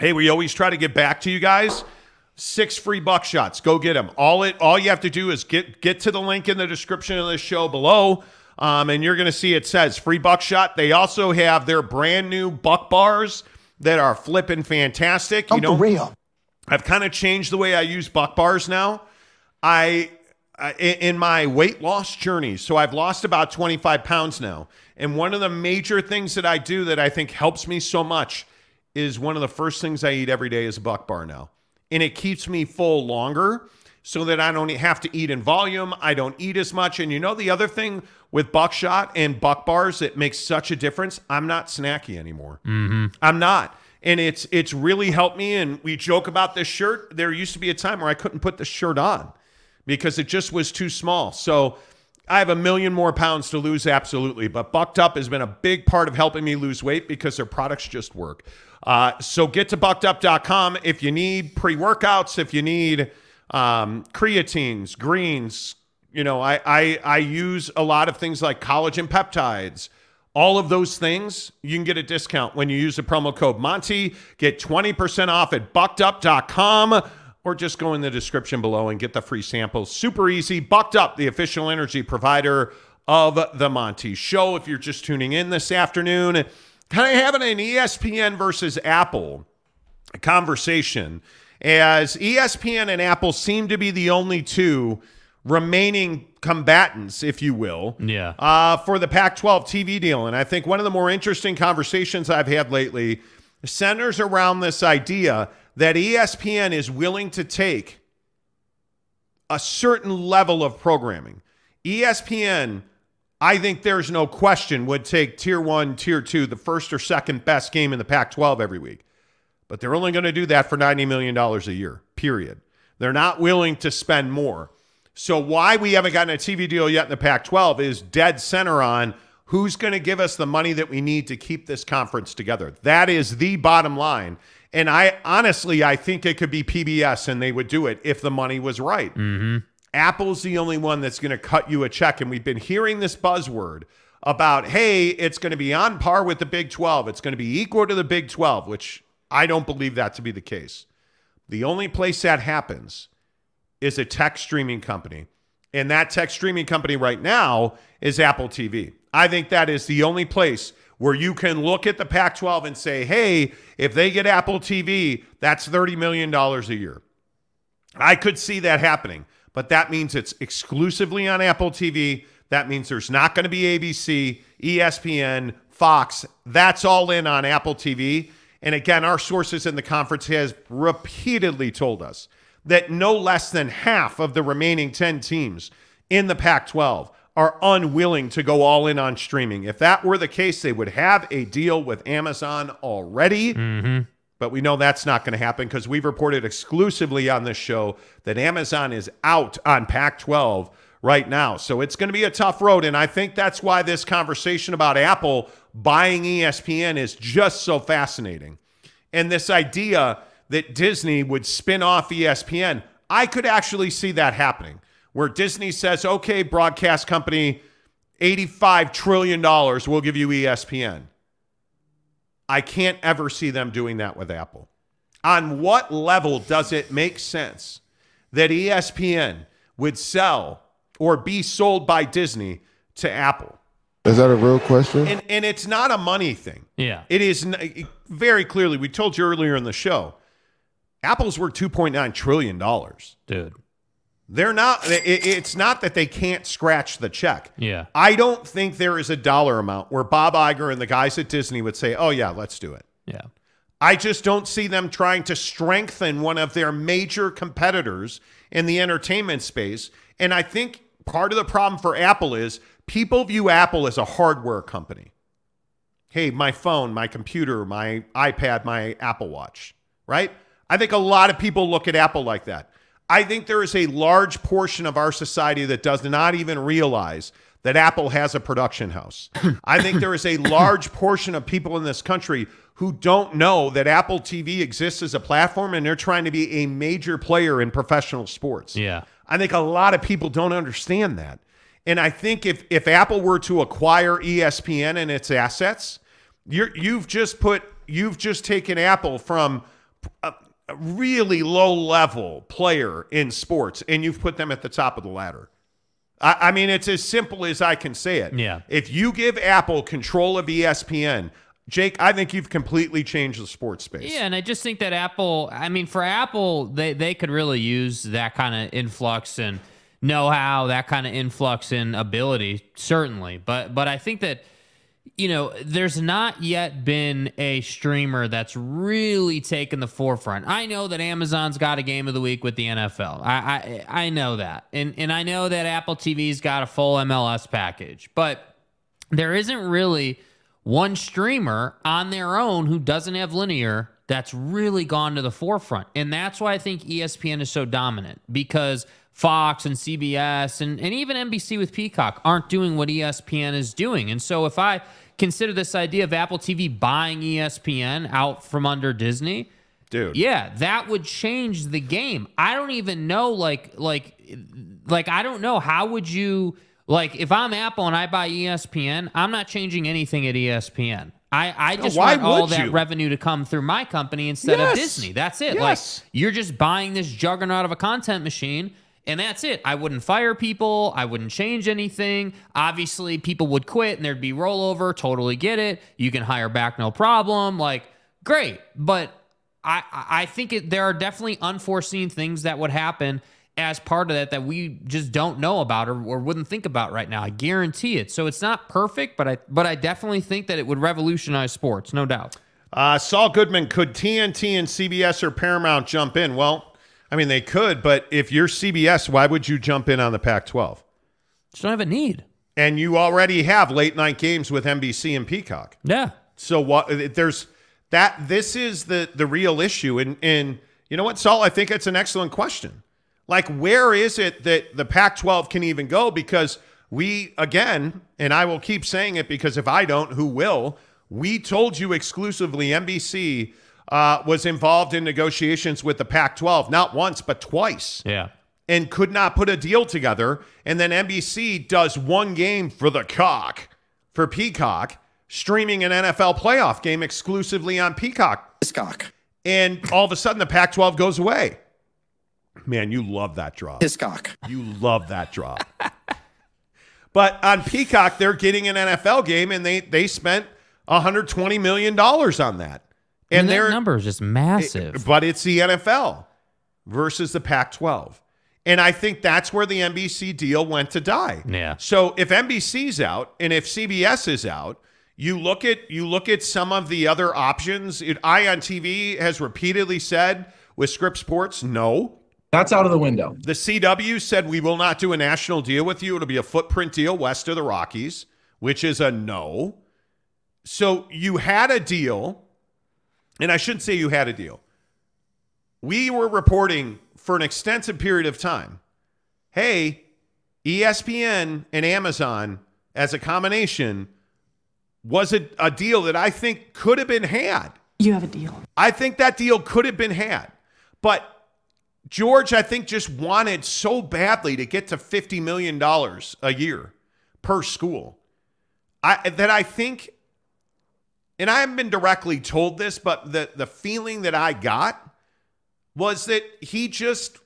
hey, we always try to get back to you guys six free buckshots. Go get them. All it all you have to do is get get to the link in the description of the show below. Um, and you're going to see it says free buckshot. They also have their brand new buck bars that are flipping fantastic. You know, real. I've kind of changed the way I use buck bars now. I I- in my weight loss journey, so I've lost about 25 pounds now. And one of the major things that I do that I think helps me so much is one of the first things I eat every day is a buck bar now. And it keeps me full longer so that I don't have to eat in volume. I don't eat as much. And you know, the other thing with buckshot and buck bars that makes such a difference, I'm not snacky anymore. I'm not. And it's it's really helped me. And we joke about this shirt. There used to be a time where I couldn't put the shirt on because it just was too small. So I have a million more pounds to lose, absolutely. But Bucked Up has been a big part of helping me lose weight because their products just work. Uh, so get to buckedup.com if you need pre workouts, if you need um, creatines, greens. You know, I, I I use a lot of things like collagen peptides. All of those things, you can get a discount when you use the promo code Monty. Get 20% off at buckedup.com or just go in the description below and get the free samples. Super easy. Bucked Up, the official energy provider of the Monty Show. If you're just tuning in this afternoon, kind of having an ESPN versus Apple conversation as ESPN and Apple seem to be the only two remaining combatants, if you will, Yeah. uh, for the Pac 12 TV deal. And I think one of the more interesting conversations I've had lately centers around this idea that ESPN is willing to take a certain level of programming. ESPN, I think there's no question, would take tier one, tier two, the first or second best game in the Pac 12 every week. But they're only going to do that for $90 million a year, period. They're not willing to spend more. So, why we haven't gotten a TV deal yet in the Pac 12 is dead center on who's going to give us the money that we need to keep this conference together. That is the bottom line. And I honestly, I think it could be PBS and they would do it if the money was right. Mm-hmm. Apple's the only one that's going to cut you a check. And we've been hearing this buzzword about, hey, it's going to be on par with the Big 12. It's going to be equal to the Big 12, which I don't believe that to be the case. The only place that happens is a tech streaming company. And that tech streaming company right now is Apple TV. I think that is the only place where you can look at the Pac 12 and say, hey, if they get Apple TV, that's $30 million a year. I could see that happening, but that means it's exclusively on Apple TV. That means there's not going to be ABC, ESPN, Fox. That's all in on Apple TV. And again, our sources in the conference has repeatedly told us that no less than half of the remaining 10 teams in the Pac 12 are unwilling to go all in on streaming. If that were the case, they would have a deal with Amazon already. Mm-hmm. But we know that's not going to happen because we've reported exclusively on this show that Amazon is out on Pac 12 right now. So it's going to be a tough road. And I think that's why this conversation about Apple buying ESPN is just so fascinating. And this idea that Disney would spin off ESPN, I could actually see that happening where Disney says, okay, broadcast company, $85 trillion, we'll give you ESPN. I can't ever see them doing that with Apple. On what level does it make sense that ESPN would sell or be sold by Disney to Apple? Is that a real question? And, and it's not a money thing. Yeah. It is n- very clearly, we told you earlier in the show, Apple's worth $2.9 trillion. Dude. They're not, it- it's not that they can't scratch the check. Yeah. I don't think there is a dollar amount where Bob Iger and the guys at Disney would say, oh, yeah, let's do it. Yeah. I just don't see them trying to strengthen one of their major competitors in the entertainment space. And I think part of the problem for Apple is people view Apple as a hardware company. hey, my phone, my computer, my iPad, my Apple Watch, right? I think a lot of people look at Apple like that. I think there is a large portion of our society that does not even realize that Apple has a production house. I think there is a large portion of people in this country who don't know that Apple TV exists as a platform and they're trying to be a major player in professional sports. Yeah. I think a lot of people don't understand that. And I think if if Apple were to acquire ESPN and its assets, you're you've just put you've just taken Apple from a, a really low level player in sports and you've put them at the top of the ladder. I, I mean, it's as simple as I can say it. Yeah. If you give Apple control of ESPN, Jake, I think you've completely changed the sports space. Yeah, and I just think that Apple, I mean, for Apple, they, they could really use that kind of influx and know how, that kind of influx and ability, certainly. But but I think that, you know, there's not yet been a streamer that's really taken the forefront. I know that Amazon's got a game of the week with the NFL. I I, I know that. And and I know that Apple TV's got a full MLS package. But there isn't really one streamer on their own who doesn't have linear that's really gone to the forefront. And that's why I think ESPN is so dominant because Fox and CBS and, and even NBC with Peacock aren't doing what ESPN is doing. And so if I consider this idea of Apple TV buying ESPN out from under Disney, Dude. yeah, that would change the game. I don't even know like like like I don't know how would you like if I'm Apple and I buy ESPN, I'm not changing anything at ESPN. I, I just why want all that you? revenue to come through my company instead Yes. of Disney. That's it. Yes. Like you're just buying this juggernaut of a content machine and that's it. I wouldn't fire people. I wouldn't change anything. Obviously, people would quit and there'd be rollover. Totally get it. You can hire back, no problem. Like, great. But I, I think it, there are definitely unforeseen things that would happen as part of that that we just don't know about or, or wouldn't think about right now. I guarantee it. So it's not perfect, but I but I definitely think that it would revolutionize sports, no doubt. Uh, Saul Goodman, could TNT and CBS or Paramount jump in? Well, I mean, they could, but if you're CBS, why would you jump in on the Pac 12? Just don't have a need. And you already have late night games with NBC and Peacock. Yeah. So what there's that this is the the real issue. And and you know what, Saul, I think it's an excellent question. Like, where is it that the Pac 12 can even go? Because we again, and I will keep saying it because if I don't, who will? We told you exclusively NBC uh, was involved in negotiations with the Pac 12, not once, but twice Yeah. and could not put a deal together. And then NBC does one game for the cock, for Peacock, streaming an NFL playoff game exclusively on Peacock. Hiscock. And all of a sudden, the Pac 12 goes away. Man, you love that drop. Hiscock. You love that drop. but on Peacock, they're getting an NFL game, and they they spent 120 million dollars on that. And, And, they're number is just massive. but it's the NFL versus the Pac 12. And I think that's where the NBC deal went to die. Yeah. So if NBC's out and if CBS is out, you look at you look at some of the other options. It, Ion TV has repeatedly said with Scripps Sports, no. That's out of the window. The CW said we will not do a national deal with you. It'll be a footprint deal west of the Rockies, which is a no. So you had a deal, and I shouldn't say you had a deal. We were reporting for an extensive period of time. Hey, ESPN and Amazon as a combination was a, a deal that I think could have been had. You have a deal. I think that deal could have been had. But George, I think, just wanted so badly to get to $50 million a year per school. I that I think, and I haven't been directly told this, but the, the feeling that I got was that he just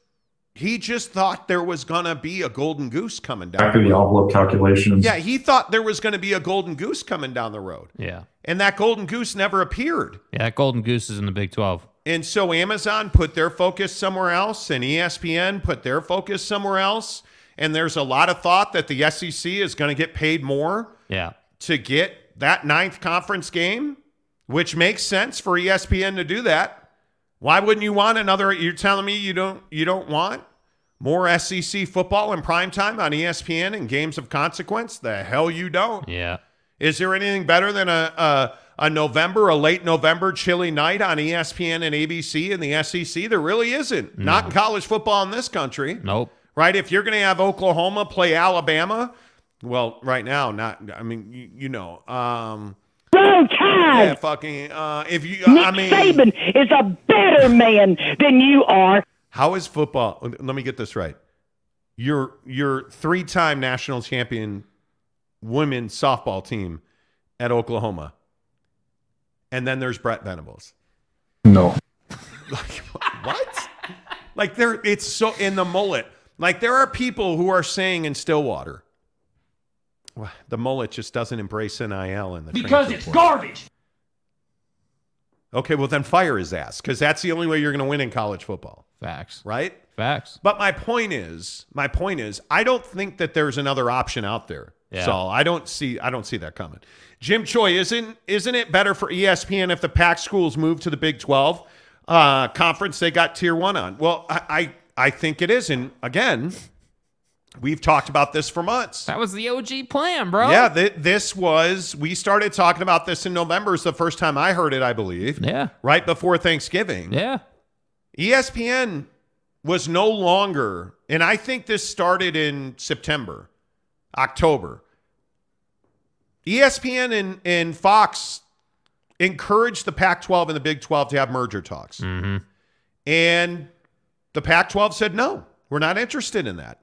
he just thought there was gonna be a golden goose coming down. Back to the envelope calculations. Yeah, he thought there was gonna be a golden goose coming down the road. yeah. And that golden goose never appeared. Yeah, that golden goose is in the Big 12. And so Amazon put their focus somewhere else, and ESPN put their focus somewhere else. And there's a lot of thought that the SEC is going to get paid more Yeah. to get that ninth conference game, which makes sense for ESPN to do that. Why wouldn't you want another? You're telling me you don't you don't want more SEC football in prime time on ESPN and games of consequence? The hell you don't. Yeah. Is there anything better than a, a a November, a late November chilly night on ESPN and ABC and the SEC? There really isn't. Not in college football in this country. Nope. Right? If you're going to have Oklahoma play Alabama, well, right now, not. I mean, you, you know, um, Roll Tide! yeah, fucking. Uh, if you, Nick I mean, Saban is a better man than you are. how is football? Let me get this right. Your your three time national champion women's softball team at Oklahoma, and then there's Brent Venables. No. Like what? like there, it's so in the mullet. Like there are people who are saying in Stillwater, well, the mullet just doesn't embrace NIL in the Because it's portal." garbage. Okay, well then fire his ass because that's the only way you're going to win in college football, Facts. right? Facts. But my point is, my point is, I don't think that there's another option out there. Yeah. So I don't see, I don't see that coming. Jim Choi, isn't isn't it better for ESPN if the Pac schools move to the Big Twelve uh, conference? They got Tier One on. Well, I, I I think it is, and again, we've talked about this for months. That was the OG plan, bro. Yeah, th- this was. We started talking about this in November. Is the first time I heard it, I believe. Yeah. Right before Thanksgiving. Yeah. ESPN was no longer, and I think this started in September, October. ESPN and, and Fox encouraged the Pac 12 and the Big 12 to have merger talks. Mm-hmm. And the Pac 12 said, no, we're not interested in that.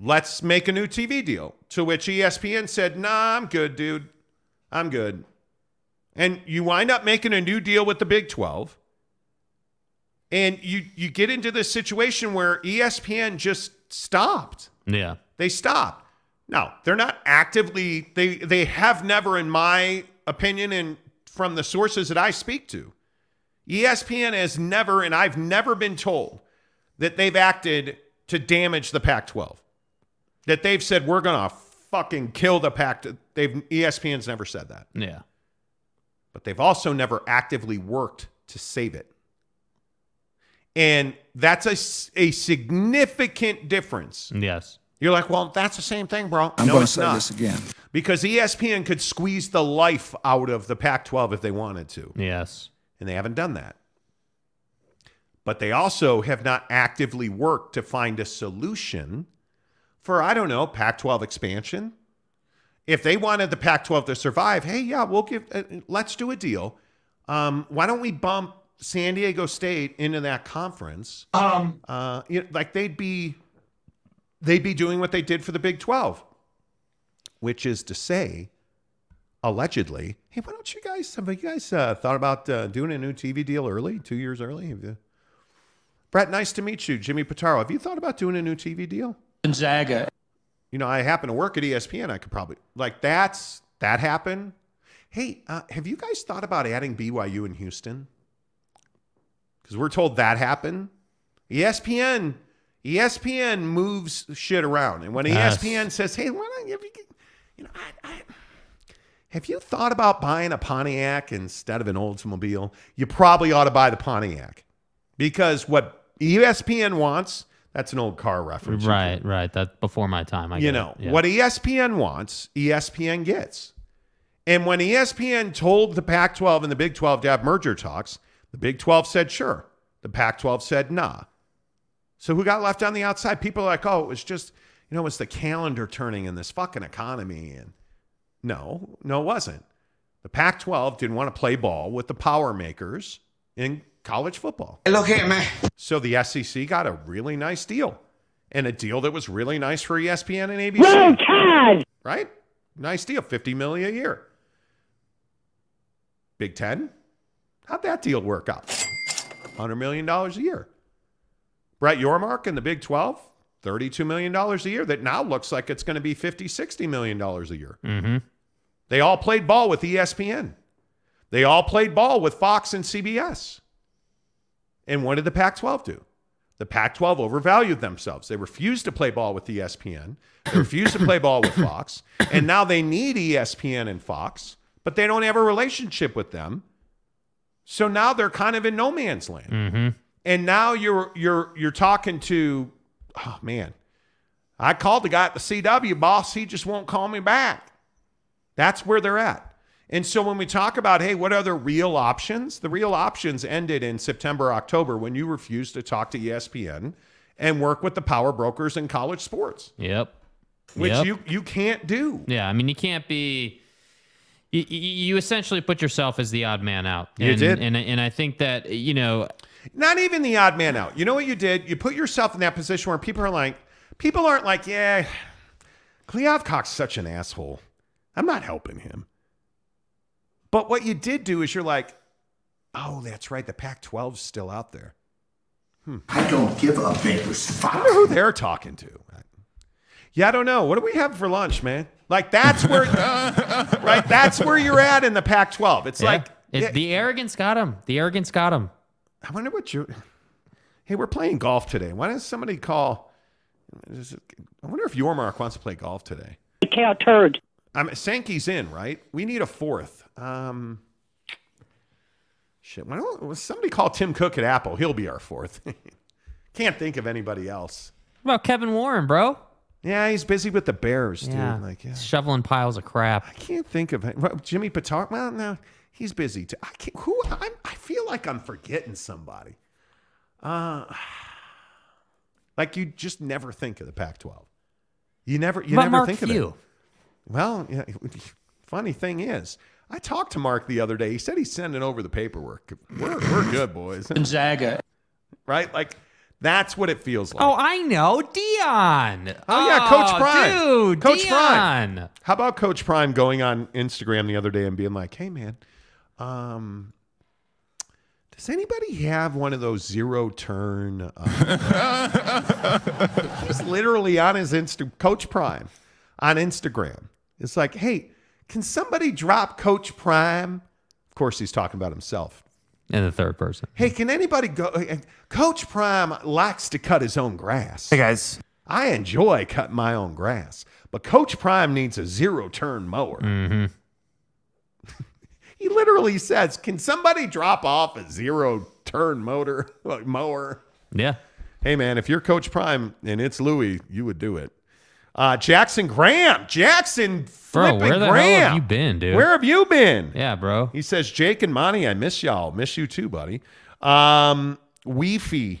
Let's make a new TV deal. To which ESPN said, nah, I'm good, dude. I'm good. And you wind up making a new deal with the Big 12. And you you get into this situation where ESPN just stopped. Yeah. They stopped. Now, they're not actively they they have never in my opinion and from the sources that I speak to. ESPN has never and I've never been told that they've acted to damage the Pac-12. That they've said we're going to fucking kill the Pac. They've ESPN's never said that. Yeah. But they've also never actively worked to save it. And that's a, a significant difference. Yes. You're like, well, that's the same thing, bro. I'm no, going to it's say not. this again. Because ESPN could squeeze the life out of the Pac 12 if they wanted to. Yes. And they haven't done that. But they also have not actively worked to find a solution for, I don't know, Pac 12 expansion. If they wanted the Pac 12 to survive, hey, yeah, we'll give, uh, let's do a deal. Um, why don't we bump San Diego State into that conference? Um, uh, you know, like they'd be they'd be doing what they did for the Big Twelve, which is to say, allegedly, hey, why don't you guys have you guys uh, thought about uh, doing a new TV deal early, two years early? Have you? Brett, nice to meet you, Jimmy Pitaro. Have you thought about doing a new TV deal? Gonzaga. You know, I happen to work at ESPN. I could probably like that's that happened. Hey, uh, have you guys thought about adding BYU in Houston? Because we're told that happened. ESPN, ESPN moves shit around, and when Yes. ESPN says, "Hey, why don't you, you know, I, I, have you thought about buying a Pontiac instead of an Oldsmobile? You probably ought to buy the Pontiac because what ESPN wants." That's an old car reference. Right. Right. That's before my time. I you know. Yeah. what ESPN wants, ESPN gets. And when ESPN told the Pac-12 and the Big 12 to have merger talks, the Big 12 said sure. The Pac-12 said nah. So who got left on the outside? People are like, oh, it was just, you know, it's the calendar turning in this fucking economy. And no, no, it wasn't. The Pac-12 didn't want to play ball with the power makers in college football. Look at me. So the SEC got a really nice deal, and a deal that was really nice for ESPN and ABC Roll Tide! right? Nice deal, 50 million a year. Big 10? How'd that deal work out? $100 million a year. Brett Yormark in the Big 12, $32 million a year. That now looks like it's going to be $50, $60 million a year. Mm-hmm. They all played ball with ESPN. They all played ball with Fox and CBS. And what did the Pac 12 do? The Pac 12 overvalued themselves. They refused to play ball with ESPN, they refused to play ball with Fox. And now they need ESPN and Fox, but they don't have a relationship with them. So now they're kind of in no man's land. Mm-hmm. And now you're you're you're talking to oh man. I called the guy at the CW boss, he just won't call me back. That's where they're at. And so when we talk about, hey, what are the real options? The real options ended in September, October when you refused to talk to ESPN and work with the power brokers in college sports, Yep. which Yep. you you can't do. Yeah, I mean, you can't be. You, you essentially put yourself as the odd man out. You did. and and I think that you know, Not even the odd man out. You know what you did? You put yourself in that position where people are like, people aren't like, yeah, Kliavkoff's such an asshole. I'm not helping him. But what you did do is you're like, oh, that's right. The Pac 12's still out there. Hmm. I don't give a Baker's I wonder who they're talking to. Yeah, I don't know. What do we have for lunch, man? Like that's where, right? That's where you're at in the Pac-12. It's yeah, like it- yeah, the arrogance got him. The arrogance got him. I wonder what you. Hey, we're playing golf today. Why does somebody call? I wonder if Yormark wants to play golf today. Cow turd. I'm Sankey's in, right? We need a fourth. Um, shit. Why don't somebody call Tim Cook at Apple? He'll be our fourth. Can't think of anybody else. What about Kevin Warren, bro? Yeah, he's busy with the Bears, dude. Yeah, Like, yeah. shoveling piles of crap. I can't think of it. Well, Jimmy Pitar. Well, no, he's busy too. I can't. Who? I'm, I feel like I'm forgetting somebody. Uh, like you just never think of the Pac-12. You never. You What never Mark think Few? of it. Well, yeah. Funny thing is, I talked to Mark the other day. He said he's sending over the paperwork. We're we're good, boys. Gonzaga. right? Like that's what it feels like. Oh, I know, Deion. Oh, yeah, Coach Prime. dude, Coach Deion. Prime. How about Coach Prime going on Instagram the other day and being like, "Hey, man, um, does anybody have one of those zero turn?" Uh, he's literally on his Insta. Coach Prime on Instagram. It's like, "Hey, can somebody drop Coach Prime?" Of course, he's talking about himself. In the third person. Hey, can anybody go? Coach Prime likes to cut his own grass. Hey guys. I enjoy cutting my own grass, but Coach Prime needs a zero turn mower. Mm-hmm. He literally says, "Can somebody drop off a zero turn motor like mower?" Yeah. Hey man, if you're Coach Prime and it's Louis, you would do it. Uh, Jackson Graham, Jackson Bro, where the Graham. hell have you been, dude? Where have you been? Yeah, bro. He says, Jake and Monty, I miss y'all. Miss you too, buddy. Um, Weefy.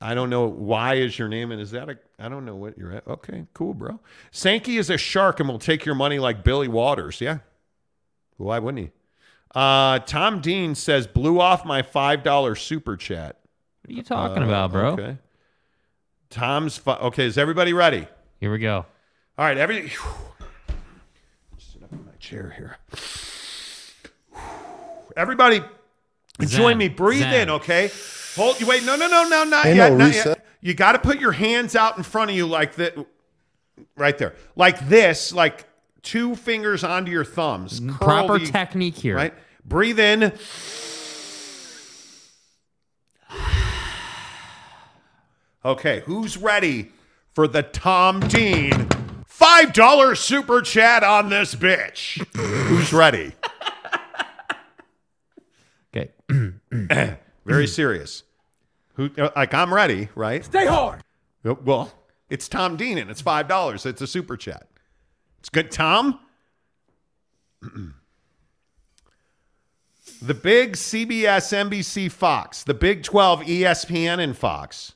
I don't know why is your name, and is that a I don't know what you're at. Okay, cool, bro. Sankey is a shark and will take your money like Billy Walters. Yeah. Why wouldn't he? Uh, Tom Dean says, blew off my five dollar super chat. What are you talking Uh, about, bro? Okay. Tom's fi- okay. Is everybody ready? Here we go. All right, every sit up in my chair here. Everybody, join me. Breathe Zen. in, okay? Hold. You wait. No, no, no, no, not Ain't yet. no not reset. yet. You got to put your hands out in front of you like that, right there, like this, like two fingers onto your thumbs. Mm-hmm. Proper the- technique here. Right. Breathe in. Okay, who's ready for the Tom Dean $5 super chat on this bitch? who's ready? Okay. Very serious. Who like I'm ready, right? Stay hard. Well, it's Tom Dean and it's $5. It's a super chat. It's good, Tom. the big CBS, NBC, Fox, the Big 12, ESPN, and Fox.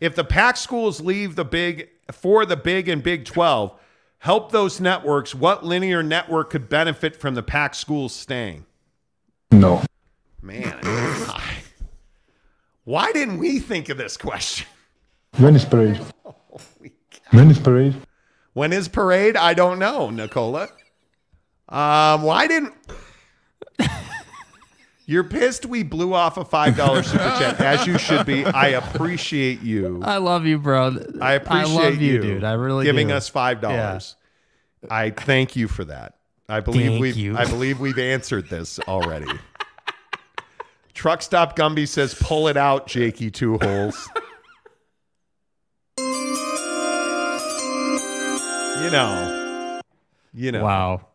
If the Pac schools leave the big for the Big and Big 12, help those networks. What linear network could benefit from the Pac schools staying? No. Man, why didn't we think of this question? When is parade? Oh, when is parade? When is parade? I don't know, Nicola. Um, why didn't you're pissed we blew off a five dollar super chat, as you should be. I appreciate you. I love you, bro. I appreciate love you, you, dude. I really giving do. us five dollars. I thank you for that. I believe Thank we've you. I believe we've answered this already. Truck Stop Gumby says, "Pull it out, Jakey Two Holes." You know, you know. Wow.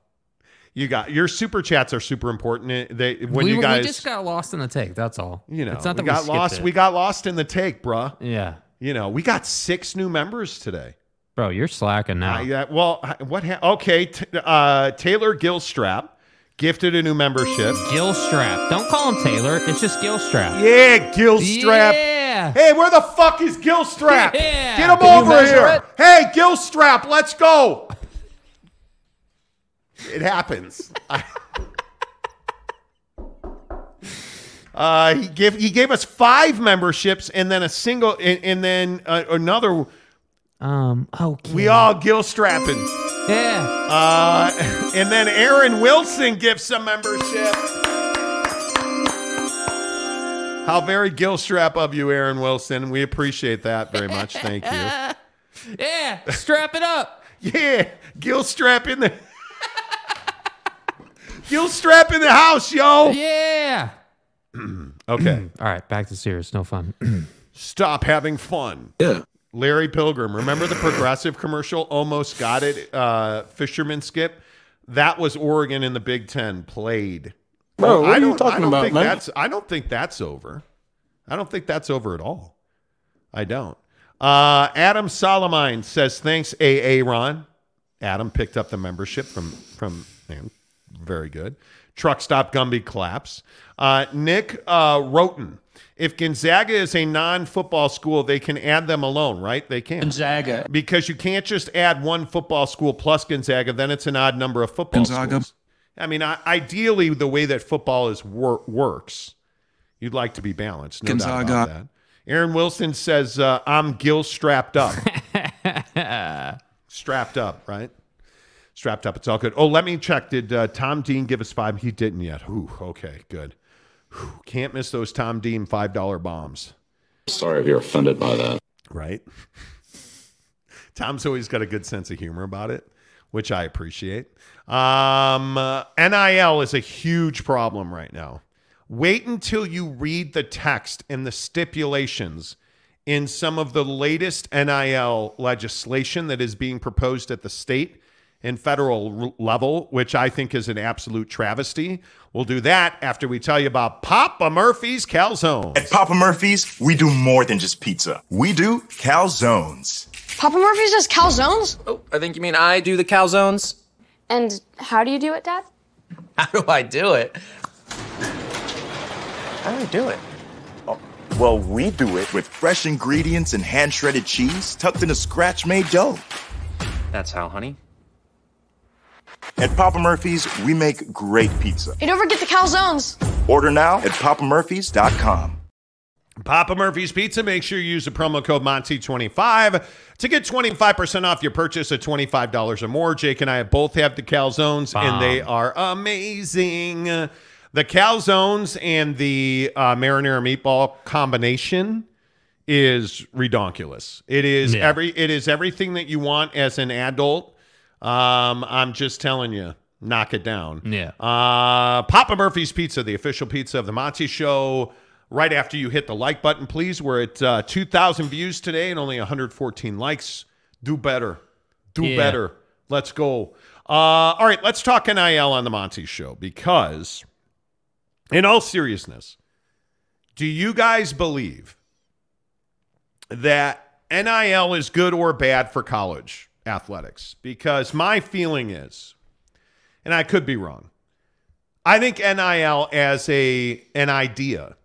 You got your super chats are super important. They when we, you we guys, just got lost in the take. That's all. you know, it's not we that got lost. it. We got lost in the take, bruh. yeah. You know, we got six new members today. Bro, you're slacking now. Uh, yeah, well, what? Ha- okay, t- uh, Taylor Gilstrap gifted a new membership. Gilstrap. Don't call him Taylor. It's just Gilstrap. Yeah, Gilstrap. Yeah. Hey, where the fuck is Gilstrap? Yeah. Get him Can over here. it? Hey, Gilstrap, let's go. It happens. Uh, he gave he gave us five memberships and then a single and, and then uh, another. Um. Okay. We all Gilstrapping. Yeah. Uh, and then Aaron Wilson gives a membership. How very Gilstrap of you, Aaron Wilson. We appreciate that very much. Thank you. Yeah. Strap it up. Yeah, Gilstrap in the Gilstrap in the house, yo. Yeah. Okay, All right. Back to serious. No fun. stop having fun. Yeah. Larry Pilgrim. Remember the progressive commercial? Almost got it. Uh, Fisherman skip. That was Oregon in the Big Ten played. Bro, what I are you don't- talking I about, think man? That's, I don't think that's over. I don't think that's over at all. I don't. Uh, Adam Solomine says, thanks, AA Ron. Adam picked up the membership from, from man, very good. Truck Stop Gumby claps. Uh, Nick uh, Roten. If Gonzaga is a non football school, they can add them alone, right? They can. Gonzaga. Because you can't just add one football school plus Gonzaga, then it's an odd number of football Gonzaga. schools. I mean, I, ideally, the way that football is wor- works, you'd like to be balanced. No doubt about that. Aaron Wilson says, uh, I'm Gil strapped up. strapped up, right? Strapped up. It's all good. Oh, let me check. Did uh, Tom Dean give us five? He didn't yet. Ooh, okay, good. Whew, can't miss those Tom Dean $5 bombs. Sorry if you're offended by that. right? Tom's always got a good sense of humor about it, which I appreciate. Um, uh, NIL is a huge problem right now. Wait until you read the text and the stipulations in some of the latest NIL legislation that is being proposed at the state and federal level, which I think is an absolute travesty. We'll do that after we tell you about Papa Murphy's Calzones. At Papa Murphy's, we do more than just pizza. We do calzones. Papa Murphy's does calzones? Oh, I think you mean I do the calzones. And how do you do it, Dad? How do I do it? How do I do it? Oh, well, we do it with fresh ingredients and hand shredded cheese tucked in a scratch made dough. That's how, honey. At Papa Murphy's, we make great pizza. You don't forget the calzones. Order now at papamurphys.com. Papa Murphy's Pizza. Make sure you use the promo code Monty25 to get 25% off your purchase of $25 or more. Jake and I both have the calzones, and they are amazing. The calzones and the uh, marinara meatball combination is redonkulous. It is Yeah. every. It is everything that you want as an adult. Um, I'm just telling you, knock it down. Yeah. Uh, Papa Murphy's Pizza, the official pizza of the Monty Show. Right after you hit the like button, please. We're at uh, 2,000 views today and only 114 likes. Do better. Do Yeah. better. Let's go. Uh, all right, let's talk NIL on the Monty Show because, in all seriousness, do you guys believe that NIL is good or bad for college athletics? Because my feeling is, and I could be wrong, I think NIL as a an idea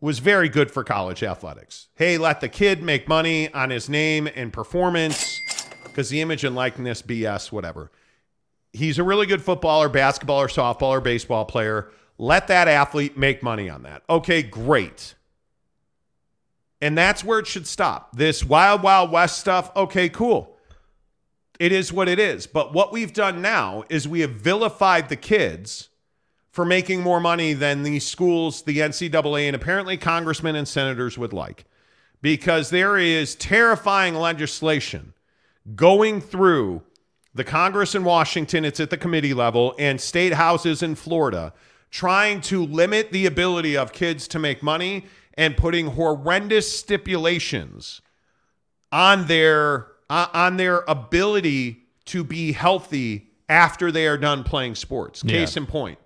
was very good for college athletics. Hey, let the kid make money on his name and performance because the image and likeness BS whatever. He's a really good footballer, basketball or softball or baseball player. Let that athlete make money on that. Okay, great. And that's where it should stop. This wild, wild west stuff, okay, cool. It is what it is. But what we've done now is we have vilified the kids for making more money than these schools, the NCAA, and apparently congressmen and senators would like. Because there is terrifying legislation going through the Congress in Washington, it's at the committee level, and state houses in Florida, trying to limit the ability of kids to make money and putting horrendous stipulations on their uh, on their ability to be healthy after they are done playing sports. Case Yeah. in point,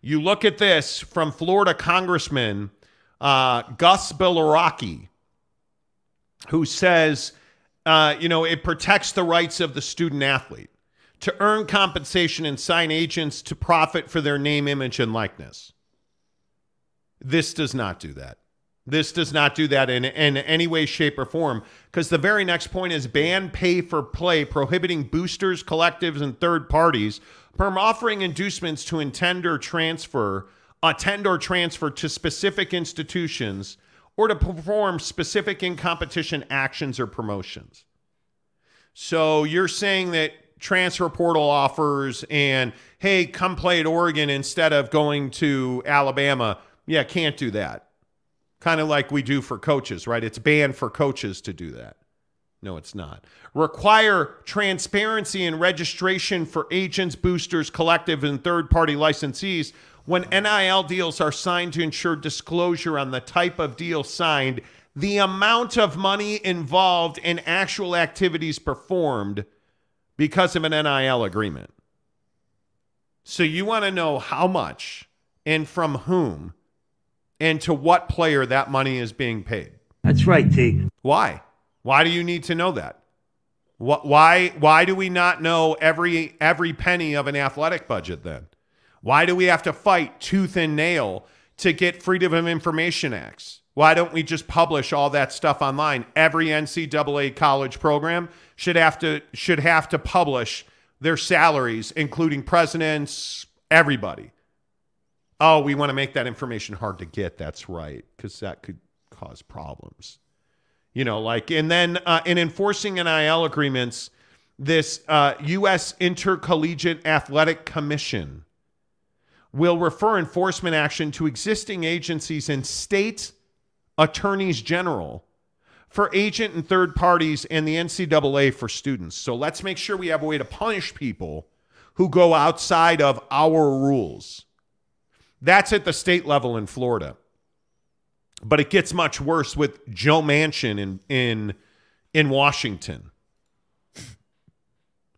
you look at this from Florida Congressman uh, Gus Bilirakis, who says uh, you know, it protects the rights of the student athlete to earn compensation and sign agents to profit for their name, image, and likeness. This does not do that. This does not do that in, in any way, shape, or form. Because the very next point is ban pay for play, prohibiting boosters, collectives, and third parties from offering inducements to intend or transfer, attend or transfer to specific institutions or to perform specific in competition actions or promotions. So you're saying that transfer portal offers and hey, come play at Oregon instead of going to Alabama. Yeah, can't do that. Kind of like we do for coaches, right? It's banned for coaches to do that. No, it's not. Require transparency and registration for agents, boosters, collective, and third party licensees when NIL deals are signed to ensure disclosure on the type of deal signed, the amount of money involved, and actual activities performed because of an NIL agreement. So you want to know how much and from whom and to what player that money is being paid. That's right, T. Why? Why do you need to know that? Why why do we not know every every penny of an athletic budget then? Why do we have to fight tooth and nail to get Freedom of Information Acts? Why don't we just publish all that stuff online? Every NCAA college program should have to should have to publish their salaries, including presidents, everybody. Oh, we want to make that information hard to get. That's right, because that could cause problems. You know, like, and then uh, in enforcing NIL agreements, this uh, U.S. Intercollegiate Athletic Commission will refer enforcement action to existing agencies and state attorneys general for agent and third parties and the NCAA for students. So let's make sure we have a way to punish people who go outside of our rules. That's at the state level in Florida. But it gets much worse with Joe Manchin in in in Washington.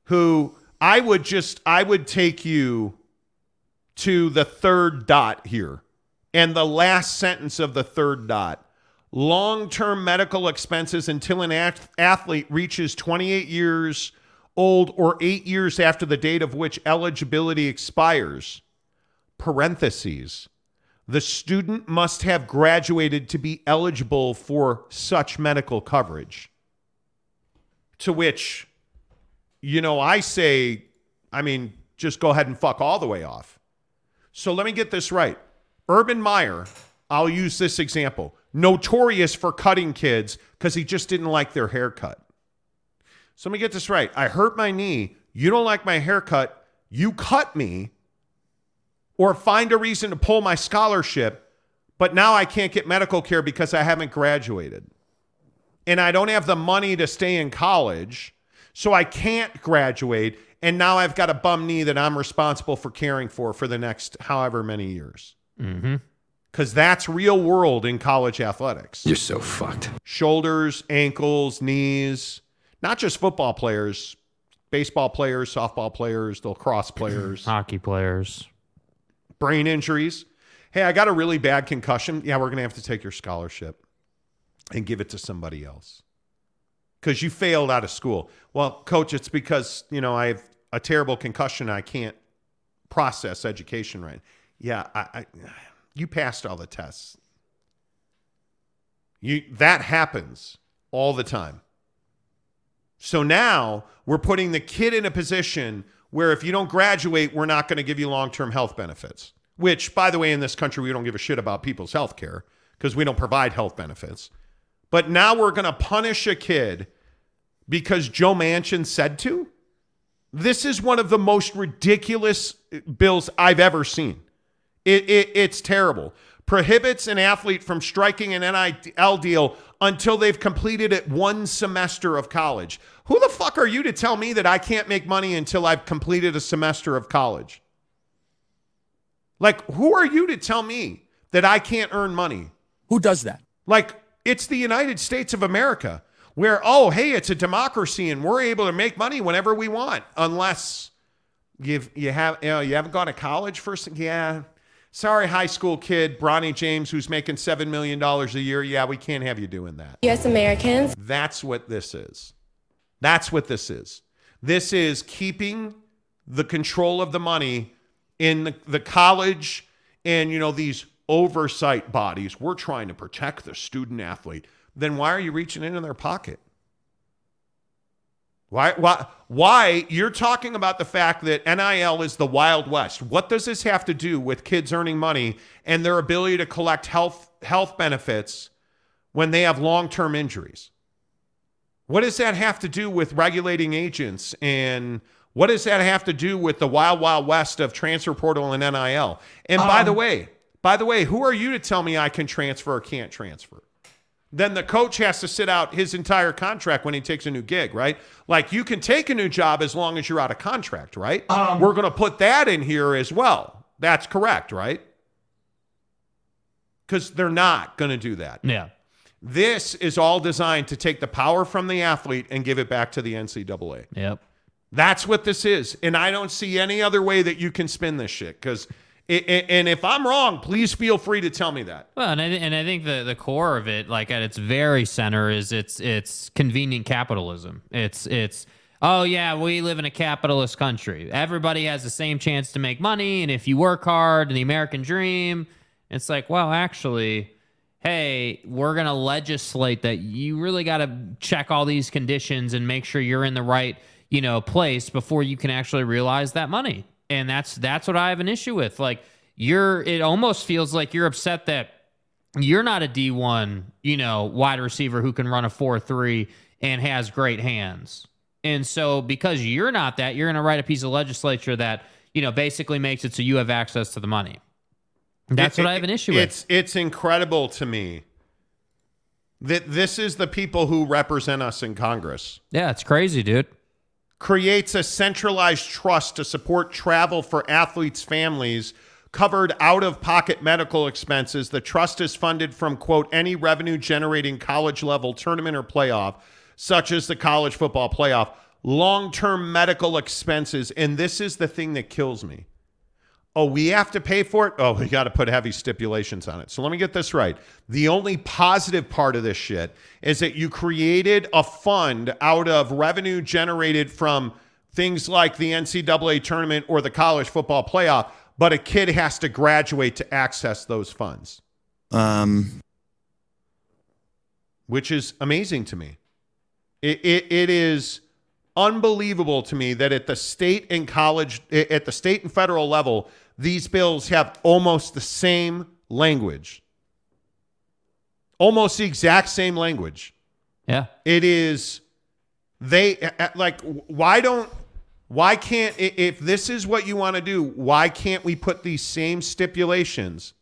Who I would just I would take you to the third dot here. And the last sentence of the third dot. Long-term medical expenses until an ath- athlete reaches 28 years old or 8 years after the date of which eligibility expires parentheses, the student must have graduated to be eligible for such medical coverage. To which, you know, I say, I mean, just go ahead and fuck all the way off. So let me get this right. Urban Meyer, I'll use this example, notorious for cutting kids because he just didn't like their haircut. So let me get this right. I hurt my knee. You don't like my haircut. You cut me or find a reason to pull my scholarship, but now I can't get medical care because I haven't graduated. And I don't have the money to stay in college, so I can't graduate. And now I've got a bum knee that I'm responsible for caring for for the next however many years. Mm-hmm. Because that's real world in college athletics. You're so fucked. Shoulders, ankles, knees, not just football players, baseball players, softball players, lacrosse players, Hockey players. Brain injuries. Hey, I got a really bad concussion. Yeah, we're going to have to take your scholarship and give it to somebody else because you failed out of school. Well, coach, it's because, you know, I have a terrible concussion. I can't process education right. Yeah, I, I, you passed all the tests. You, that happens all the time. So now we're putting the kid in a position where if you don't graduate, we're not going to give you long term health benefits. Which, by the way, in this country, we don't give a shit about people's health care because we don't provide health benefits. But now we're going to punish a kid because Joe Manchin said to. This is one of the most ridiculous uh, bills I've ever seen. It, it, it's terrible. Prohibits an athlete from striking an NIL deal until they've completed it one semester of college. Who the fuck are you to tell me that I can't make money until I've completed a semester of college? Like, who are you to tell me that I can't earn money? Who does that? Like, it's the United States of America where, oh, hey, it's a democracy and we're able to make money whenever we want, unless you've, you, have, you, know, you haven't gone to college for, yeah. Sorry, high school kid, Bronny James, who's making $7 million a year. Yeah, we can't have you doing that. U.S. Americans. That's what this is. That's what this is. This is keeping the control of the money in the, the college and you know these oversight bodies. We're trying to protect the student athlete. Then why are you reaching into their pocket? Why, why, why you're talking about the fact that NIL is the Wild West? What does this have to do with kids earning money and their ability to collect health health benefits when they have long term injuries? What does that have to do with regulating agents and what does that have to do with the wild, wild west of transfer portal and NIL? And by um, the way, by the way, who are you to tell me I can transfer or can't transfer? Then the coach has to sit out his entire contract when he takes a new gig, right? Like you can take a new job as long as you're out of contract, right? Um, We're going to put that in here as well. That's correct, right? Because they're not going to do that. Yeah. This is all designed to take the power from the athlete and give it back to the NCAA. Yep. That's what this is. And I don't see any other way that you can spin this shit. Because, and if I'm wrong, please feel free to tell me that. Well, and I, and I think the, the core of it, like at its very center, is it's it's convenient capitalism. It's it's oh yeah, we live in a capitalist country. Everybody has the same chance to make money, and if you work hard, and the American dream, it's like well, actually, hey, we're gonna legislate that you really got to check all these conditions and make sure you're in the right you know place before you can actually realize that money and that's that's what i have an issue with. Like you're it almost feels like you're upset that you're not a d1 you know wide receiver who can run a 4-3 and has great hands. And so because you're not that you're going to write a piece of legislature that you know basically makes it so you have access to the money. That's It- what i have an issue with. It's it's incredible to me that this is the people who represent us in Congress. yeah it's crazy dude creates a centralized trust to support travel for athletes' families covered out of pocket medical expenses. The trust is funded from, quote, any revenue generating college level tournament or playoff, such as the college football playoff, long term medical expenses. And this is the thing that kills me. Oh, we have to pay for it? Oh, we got to put heavy stipulations on it. So let me get this right. The only positive part of this shit is that you created a fund out of revenue generated from things like the NCAA tournament or the college football playoff, but a kid has to graduate to access those funds, Um, which is amazing to me. It, it, it is unbelievable to me that at the state and college, at the state and federal level, these bills have almost the same language. Almost the exact same language. yeah It is they like why don't why can't if this is what you want to do, why can't we put these same stipulations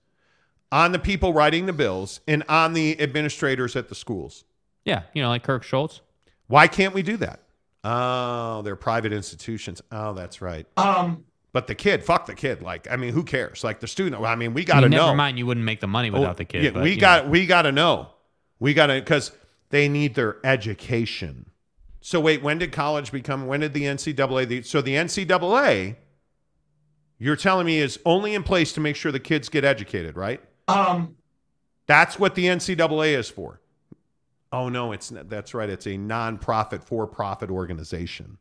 on the people writing the bills and on the administrators at the schools? yeah you know like kirk schulz Why can't we do that? Oh, they're private institutions. Oh, that's right. Um, but the kid, fuck the kid. Like, I mean, who cares? Like the student. I mean, we got to I mean, know. never mind you wouldn't make the money without Oh, the kid Yeah, but, we you know. got we got to know. We got to because they need their education. So wait, when did college become? When did the NCAA? The, so the NCAA, you're telling me is only in place to make sure the kids get educated, right? Um, That's what the NCAA is for. Oh no, it's that's right. It's a nonprofit, for-profit organization.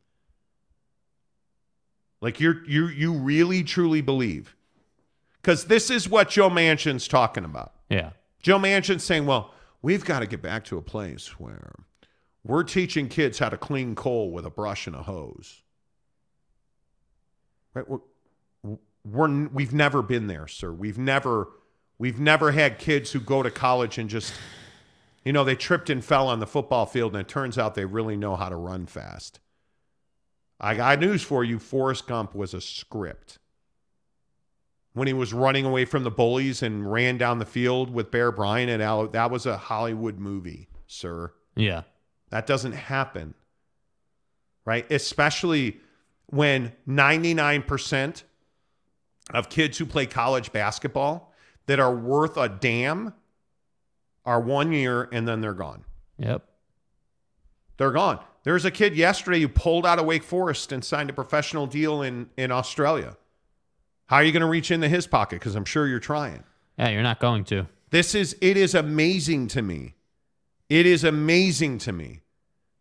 Like you're you you really truly believe, because this is what Joe Manchin's talking about. yeah Joe Manchin's saying, well, we've got to get back to a place where we're teaching kids how to clean coal with a brush and a hose. Right? We're, we're, we've never been there, sir. We've never, we've never had kids who go to college and just, you know, they tripped and fell on the football field, and it turns out they really know how to run fast. I got news for you. Forrest Gump was a script when he was running away from the bullies and ran down the field with Bear Bryant and Al, that was a Hollywood movie, sir. yeah That doesn't happen. Right? Especially when 99% of kids who play college basketball that are worth a damn are one year and then they're gone. yep They're gone. There's a kid yesterday who pulled out of Wake Forest and signed a professional deal in, in Australia. How are you going to reach into his pocket? Because I'm sure you're trying. yeah you're not going to This is it is amazing to me. It is amazing to me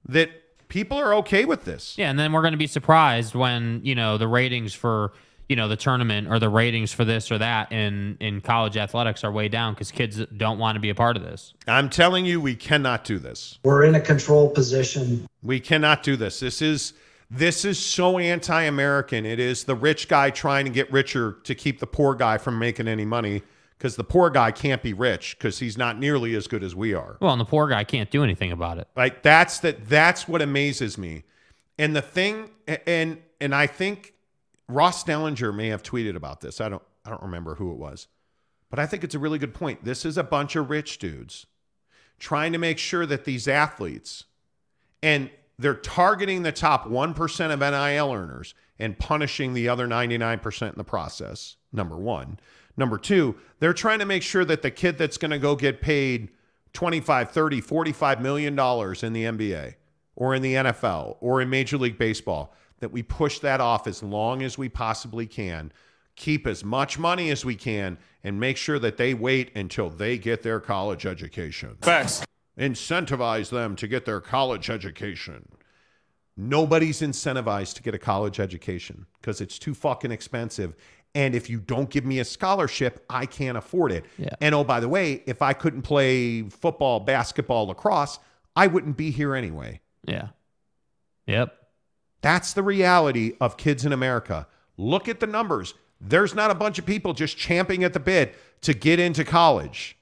that People are okay with this. Yeah, and then we're going to be surprised when you know the ratings for you know the tournament or the ratings for this or that in in college athletics are way down because kids don't want to be a part of this. I'm telling you, we cannot do this. We're in a control position. We cannot do this. This is this is so anti-American. It is the rich guy trying to get richer to keep the poor guy from making any money because the poor guy can't be rich because he's not nearly as good as we are. Well, and the poor guy can't do anything about it. Like that's that that's what amazes me. And the thing and and I think Ross Dellenger may have tweeted about this. I don't I don't remember who it was. But I think it's a really good point. This is a bunch of rich dudes trying to make sure that these athletes and they're targeting the top 1% of NIL earners and punishing the other 99% in the process. Number 1. Number 2, they're trying to make sure that the kid that's going to go get paid 25, 30, 45 million dollars in the NBA or in the NFL or in Major League Baseball that we push that off as long as we possibly can, keep as much money as we can, and make sure that they wait until they get their college education. Facts. Incentivize them to get their college education. Nobody's incentivized to get a college education because it's too fucking expensive. And if you don't give me a scholarship, I can't afford it. Yeah. And oh, by the way, if I couldn't play football, basketball, lacrosse, I wouldn't be here anyway. Yeah. Yep. That's the reality of kids in America. Look at the numbers. There's not a bunch of people just champing at the bit to get into college.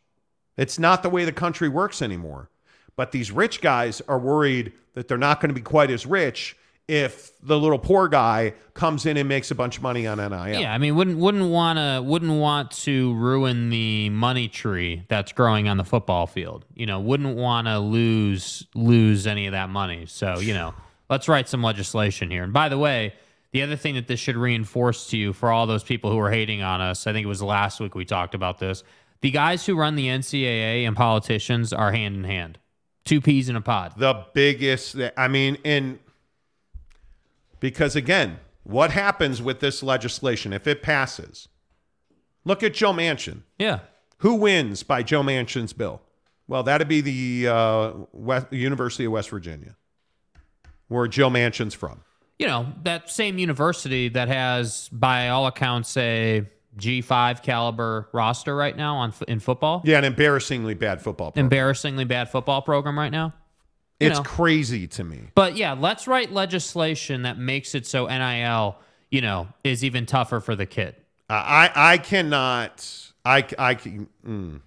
It's not the way the country works anymore. But these rich guys are worried that they're not going to be quite as rich if the little poor guy comes in and makes a bunch of money on NIL. Yeah, I mean, wouldn't wouldn't want to wouldn't want to ruin the money tree that's growing on the football field. You know, wouldn't want to lose lose any of that money. So you know, let's write some legislation here. And by the way, the other thing that this should reinforce to you for all those people who are hating on us, I think it was last week we talked about this. The guys who run the NCAA and politicians are hand in hand, two peas in a pod. The biggest, I mean, in because again, what happens with this legislation if it passes? Look at Joe Manchin. Yeah. Who wins by Joe Manchin's bill? Well, that'd be the uh, West, University of West Virginia, where Joe Manchin's from. You know, that same university that has, by all accounts, a G5 caliber roster right now on in football. Yeah, an embarrassingly bad football program. Embarrassingly bad football program right now. You It's know. crazy to me. But yeah, let's write legislation that makes it so NIL, you know, is even tougher for the kid. I I cannot. I I can. Mm.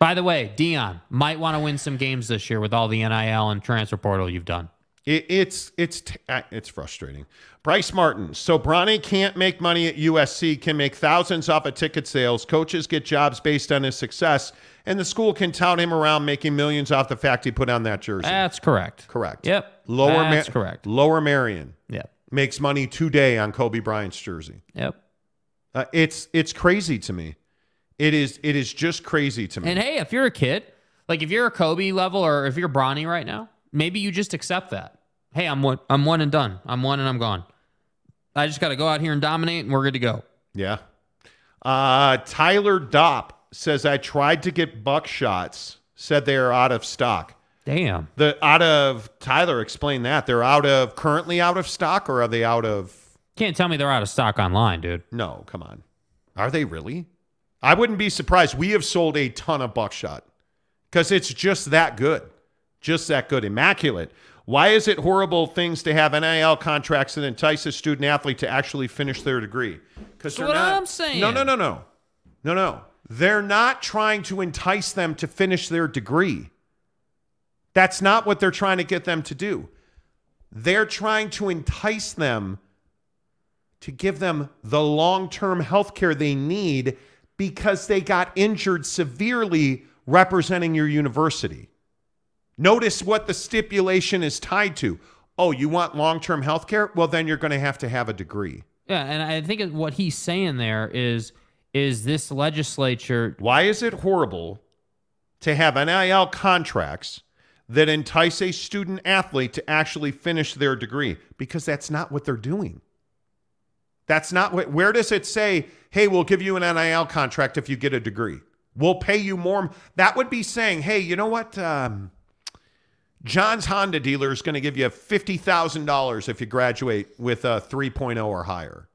By the way, Deion might want to win some games this year with all the NIL and transfer portal you've done. It, it's it's uh, it's frustrating. Bryce Martin. So Bronny can't make money at USC, can make thousands off of ticket sales. Coaches get jobs based on his success, and the school can tout him around making millions off the fact he put on that jersey. That's correct. Correct. Yep. Lower Ma- That's correct. Lower Merion Yep. makes money today on Kobe Bryant's jersey. Yep. Uh, it's it's crazy to me. It is it is just crazy to me. And hey, if you're a kid, like if you're a Kobe level or if you're Bronny right now, maybe you just accept that. Hey, I'm one. I'm one and done. I'm one and I'm gone. I just got to go out here and dominate, and we're good to go. Yeah. Uh, Tyler Dopp says I tried to get buckshots. Said they are out of stock. Damn. The out of Tyler, explain that. They're out of currently out of stock, or are they out of? Can't tell me they're out of stock online, dude. No, come on. Are they really? I wouldn't be surprised. We have sold a ton of buckshot because it's just that good, just that good, immaculate. Why is it horrible things to have NIL contracts that entice a student athlete to actually finish their degree? Because That's what I'm saying. No, no, no, no, no, no. They're not trying to entice them to finish their degree. That's not what they're trying to get them to do. They're trying to entice them to give them the long term health care they need because they got injured severely representing your university. Notice what the stipulation is tied to. Oh, you want long term health care? Well, then you're going to have to have a degree. Yeah, and I think what he's saying there is is this legislature Why is it horrible to have NIL contracts that entice a student athlete to actually finish their degree? Because that's not what they're doing. That's not what, where does it say, hey, we'll give you an NIL contract if you get a degree? We'll pay you more. That would be saying, hey, you know what? Um, John's Honda dealer is going to give you $50,000 if you graduate with a 3.0 or higher.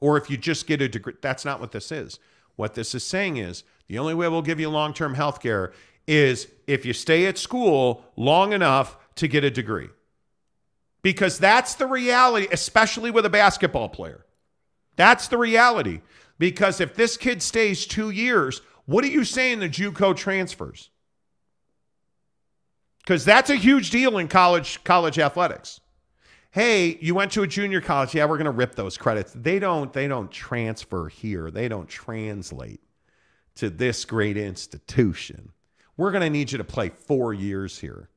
Or if you just get a degree. That's not what this is. What this is saying is the only way we'll give you long term health care is if you stay at school long enough to get a degree. Because that's the reality, especially with a basketball player. That's the reality. Because if this kid stays two years, what are you saying the JUCO transfers? Because that's a huge deal in college college athletics. Hey, you went to a junior college. Yeah, we're going to rip those credits. They don't they don't transfer here. They don't translate to this great institution. We're going to need you to play 4 years here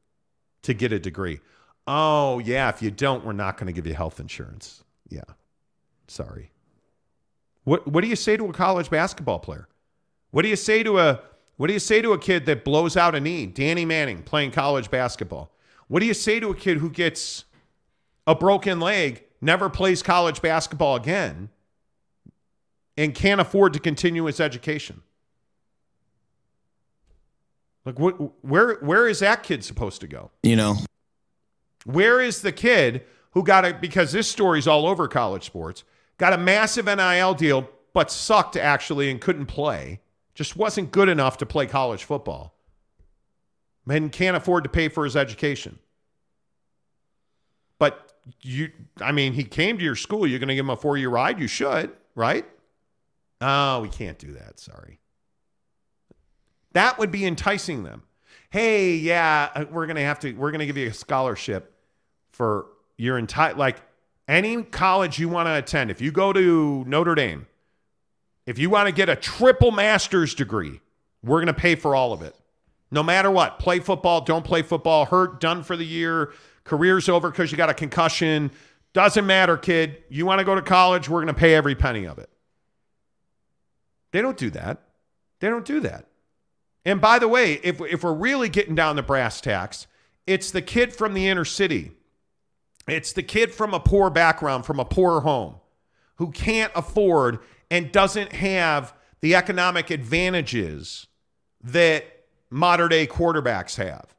to get a degree. Oh, yeah, if you don't, we're not going to give you health insurance. Yeah. Sorry. What what do you say to a college basketball player? What do you say to a what do you say to a kid that blows out a knee? Danny Manning playing college basketball. What do you say to a kid who gets a broken leg, never plays college basketball again, and can't afford to continue his education? Like what where where is that kid supposed to go? You know. Where is the kid who got it because this story's all over college sports, got a massive NIL deal, but sucked actually and couldn't play, just wasn't good enough to play college football, and can't afford to pay for his education. But you, I mean, he came to your school. You're going to give him a four year ride? You should, right? Oh, we can't do that. Sorry. That would be enticing them. Hey, yeah, uh, we're going to have to, we're going to give you a scholarship for your entire, like any college you want to attend. If you go to Notre Dame, if you want to get a triple master's degree, we're going to pay for all of it. No matter what, play football, don't play football, hurt, done for the year, career's over because you got a concussion. Doesn't matter, kid. You want to go to college, we're going to pay every penny of it. They don't do that. They don't do that. And by the way, if, if we're really getting down the brass tacks, it's the kid from the inner city. It's the kid from a poor background, from a poor home, who can't afford and doesn't have the economic advantages that modern day quarterbacks have,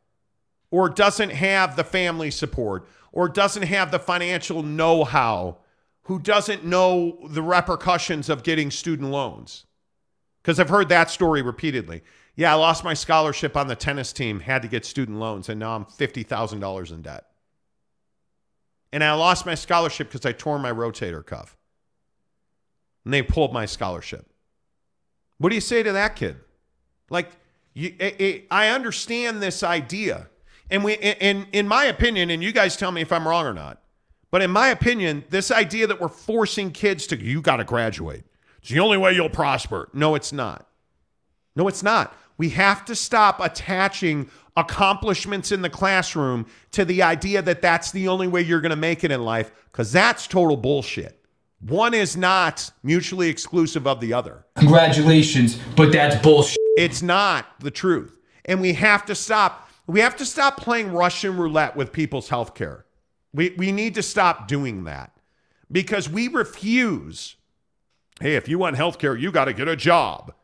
or doesn't have the family support, or doesn't have the financial know how, who doesn't know the repercussions of getting student loans. Because I've heard that story repeatedly. Yeah, I lost my scholarship on the tennis team, had to get student loans, and now I'm $50,000 in debt. And I lost my scholarship because I tore my rotator cuff. And they pulled my scholarship. What do you say to that kid? Like, you, it, it, I understand this idea. And we, eh, in, in my opinion, and you guys tell me if I'm wrong or not, but in my opinion, this idea that we're forcing kids to, you got to graduate. It's the only way you'll prosper. No, it's not. No, it's not. We have to stop attaching accomplishments in the classroom to the idea that that's the only way you're going to make it in life, because that's total bullshit. One is not mutually exclusive of the other. Congratulations, but that's bullshit. It's not the truth. And we have to stop. We have to stop playing Russian roulette with people's health care. We, we need to stop doing that because we refuse. Hey, if you want health care, you got to get a job.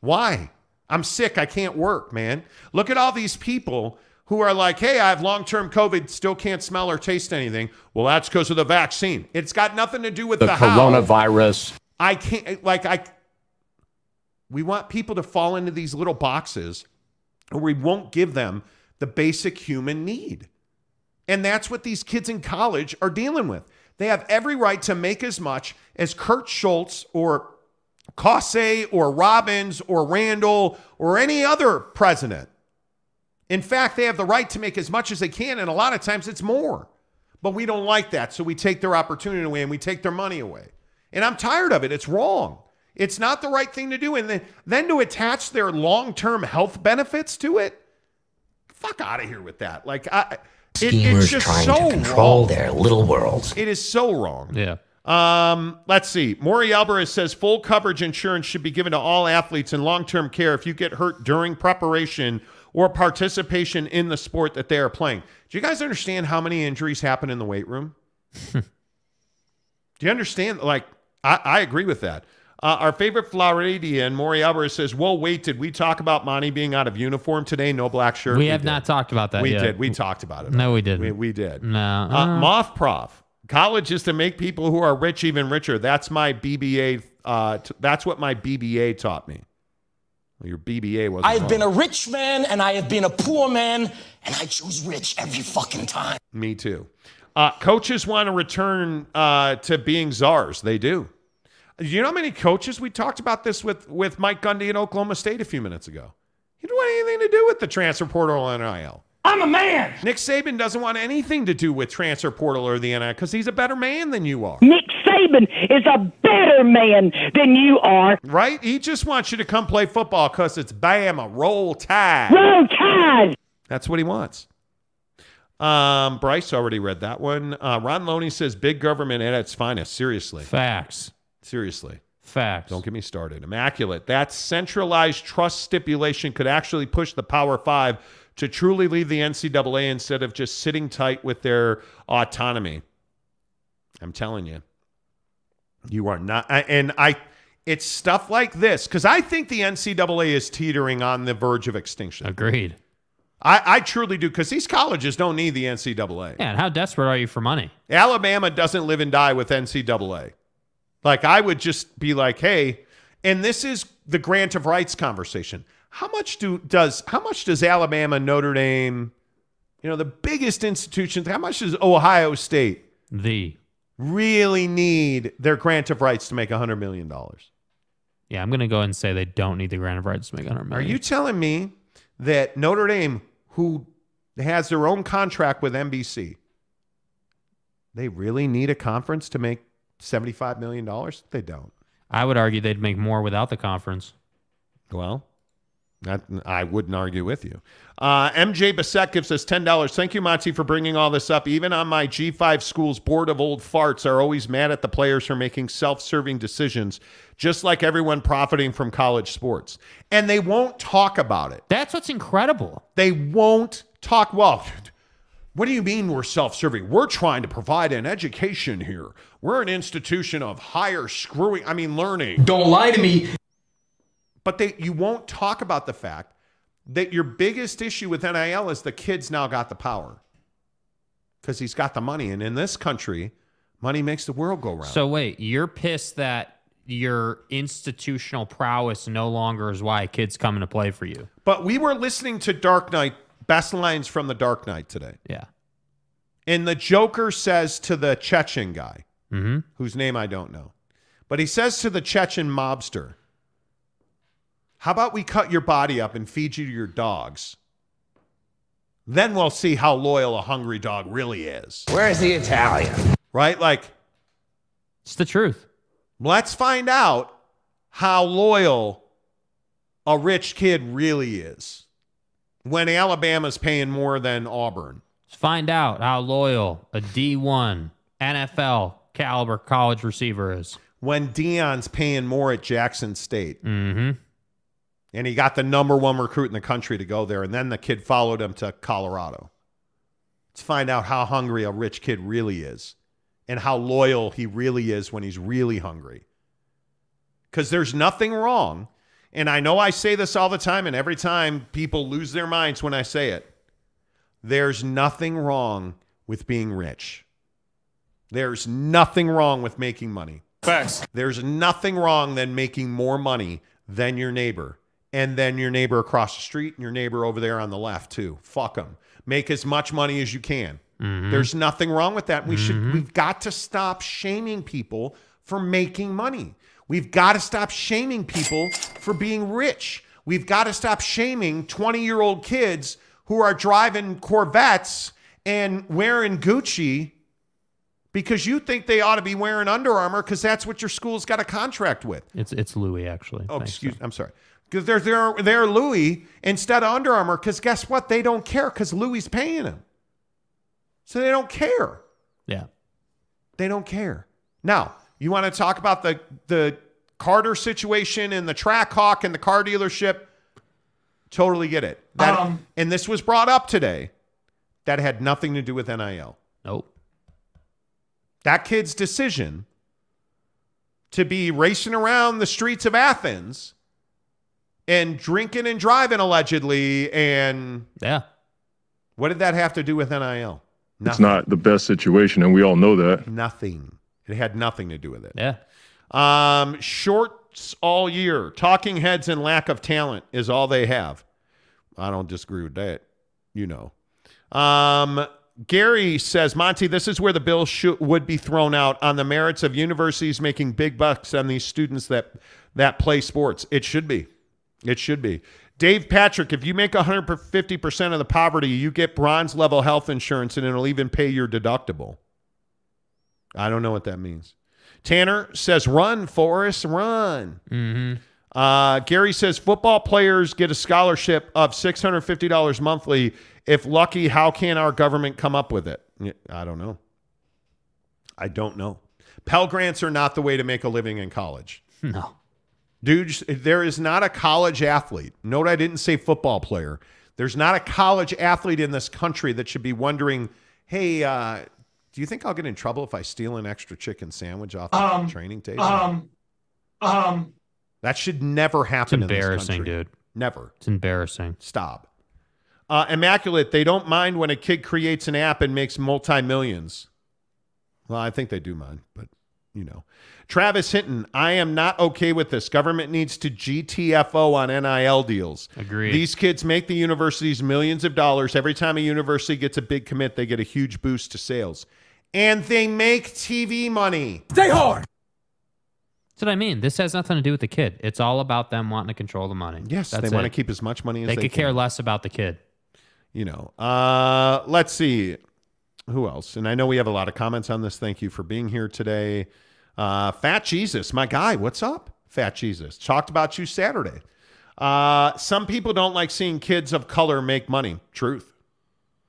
Why? I'm sick. I can't work, man. Look at all these people who are like, hey, I have long term COVID, still can't smell or taste anything. Well, that's because of the vaccine. It's got nothing to do with the, the how. coronavirus. I can't, like, I, we want people to fall into these little boxes or we won't give them the basic human need. And that's what these kids in college are dealing with. They have every right to make as much as Kirk Schulz or Cauce or Robbins or Randall or any other president. In fact, they have the right to make as much as they can, and a lot of times it's more. But we don't like that, so we take their opportunity away and we take their money away. And I'm tired of it. It's wrong. It's not the right thing to do. And then, then to attach their long term health benefits to it, fuck out of here with that. Like, I. It, Schemers it's just trying so to control wrong. their little worlds. It is so wrong. Yeah. Um, let's see. Maury Alvarez says full coverage insurance should be given to all athletes in long term care if you get hurt during preparation or participation in the sport that they are playing. Do you guys understand how many injuries happen in the weight room? Do you understand? Like, I, I agree with that. Uh, our favorite Floridian, Maury Alvarez, says, Well, wait, did we talk about Monty being out of uniform today? No black shirt? We have did. not talked about that We yet. did. We talked about it. No, we didn't. We, we did. No. Uh, Uh, Moth Prof. College is to make people who are rich even richer. That's my BBA. Uh, t- that's what my BBA taught me. Well, your BBA was. I have been a rich man and I have been a poor man, and I choose rich every fucking time. Me too. Uh, coaches want to return uh, to being czars. They do. You know how many coaches we talked about this with with Mike Gundy at Oklahoma State a few minutes ago? You don't want anything to do with the transfer portal or NIL. I'm a man. Nick Saban doesn't want anything to do with transfer portal or the NIL because he's a better man than you are. Nick Saban is a better man than you are. Right? He just wants you to come play football because it's Bama, roll tide. Roll Tide. That's what he wants. Um, Bryce already read that one. Uh, Ron Loney says big government at its finest. Seriously. Facts. Seriously. Facts. Don't get me started. Immaculate. That centralized trust stipulation could actually push the Power Five to truly leave the NCAA instead of just sitting tight with their autonomy. I'm telling you, you are not. I- And I, it's stuff like this because I think the NCAA is teetering on the verge of extinction. Agreed. I, I truly do because these colleges don't need the NCAA. Yeah, and how desperate are you for money? Alabama doesn't live and die with NCAA. Like I would just be like, hey, and this is the grant of rights conversation. How much do does how much does Alabama, Notre Dame, you know, the biggest institutions, how much does Ohio State The. Really need their grant of rights to make $100 million? Yeah, I'm going to go ahead and say they don't need the grant of rights to make 100 Are you telling me that Notre Dame, who has their own contract with NBC, they really need a conference to make $75 million? They don't. I would argue they'd make more without the conference. Well, that, I wouldn't argue with you. Uh, MJ Bissett gives us $10. Thank you, Monty, for bringing all this up. Even on my G5 school's board of old farts are always mad at the players for making self serving decisions, just like everyone profiting from college sports. And they won't talk about it. That's what's incredible. They won't talk. Well, what do you mean we're self serving? We're trying to provide an education here. We're an institution of higher screwing, I mean, learning. Don't lie to me. But they, you won't talk about the fact that your biggest issue with NIL is the kid's now got the power because he's got the money. And in this country, money makes the world go round. So wait, you're pissed that your institutional prowess no longer is why kids coming to play for you. but we were listening to Dark Knight, best lines from the Dark Knight today. Yeah. And the Joker says to the Chechen guy, Mm-hmm. whose name I don't know, but he says to the Chechen mobster, How about we cut your body up and feed you to your dogs? Then we'll see how loyal a hungry dog really is. Where's the Italian? Right? Like, It's the truth. let's find out how loyal a rich kid really is when Alabama's paying more than Auburn. Let's find out how loyal a D1 NFL caliber college receiver is. When Deion's paying more at Jackson State. Mm-hmm. And he got the number one recruit in the country to go there. And then the kid followed him to Colorado. Let's find out how hungry a rich kid really is and how loyal he really is when he's really hungry. Because there's nothing wrong. And I know I say this all the time, and every time people lose their minds when I say it. There's nothing wrong with being rich. There's nothing wrong with making money. Facts. There's nothing wrong than making more money than your neighbor and then your neighbor across the street and your neighbor over there on the left too. Fuck them. Make as much money as you can. Mm-hmm. There's nothing wrong with that. We should mm-hmm. we've got to stop shaming people for making money. We've got to stop shaming people for being rich. We've got to stop shaming 20-year-old kids who are driving Corvettes and wearing Gucci because you think they ought to be wearing Under Armour because that's what your school's got a contract with. It's it's Louis actually. Oh, Thanks, excuse. sir. I'm sorry. Because they're they're they're Louis instead of Under Armour. Because guess what? They don't care because Louis paying them. So they don't care. Yeah. They don't care. Now you want to talk about the the Carter situation and the Trackhawk and the car dealership. Totally get it. That, Um, and this was brought up today. That had nothing to do with NIL. Nope. That kid's decision to be racing around the streets of Athens and drinking and driving allegedly. And yeah, what did that have to do with NIL? It's not the best situation, and we all know that. Nothing. It had nothing to do with it. Yeah. Um, shorts all year. Talking heads and lack of talent is all they have. I don't disagree with that. You know. Um, Gary says, Monty, this is where the bill should, would be thrown out on the merits of universities making big bucks on these students that that play sports. It should be. It should be. Dave Patrick, if you make 150% of the poverty, you get bronze level health insurance and it'll even pay your deductible. I don't know what that means. Tanner says, run, Forrest, run. Mm-hmm. Uh, Gary says, football players get a scholarship of $650 monthly. If lucky, how can our government come up with it? I don't know. I don't know. Pell Grants are not the way to make a living in college. No. Dude, there is not a college athlete. Note I didn't say football player. There's not a college athlete in this country that should be wondering, hey, uh, do you think I'll get in trouble if I steal an extra chicken sandwich off the Um, training table? Um, um, that should never It's happen in this embarrassing, country. dude. Never. It's embarrassing. Stop. Uh, Immaculate, they don't mind when a kid creates an app and makes multi millions. Well, I think they do mind, but you know. Travis Hinton, I am not okay with this. Government needs to GTFO on NIL deals. Agreed. These kids make the universities millions of dollars. Every time a university gets a big commit, they get a huge boost to sales. And they make TV money. Stay hard. That's what I mean. This has nothing to do with the kid. It's all about them wanting to control the money. Yes, That's they want to keep as much money as They can. they, could can. care less about the kid. you know uh let's see who else and i know we have a lot of comments on this thank you for being here today uh fat jesus my guy what's up fat jesus? Talked about you saturday. Uh some people don't like seeing kids of color make money. Truth.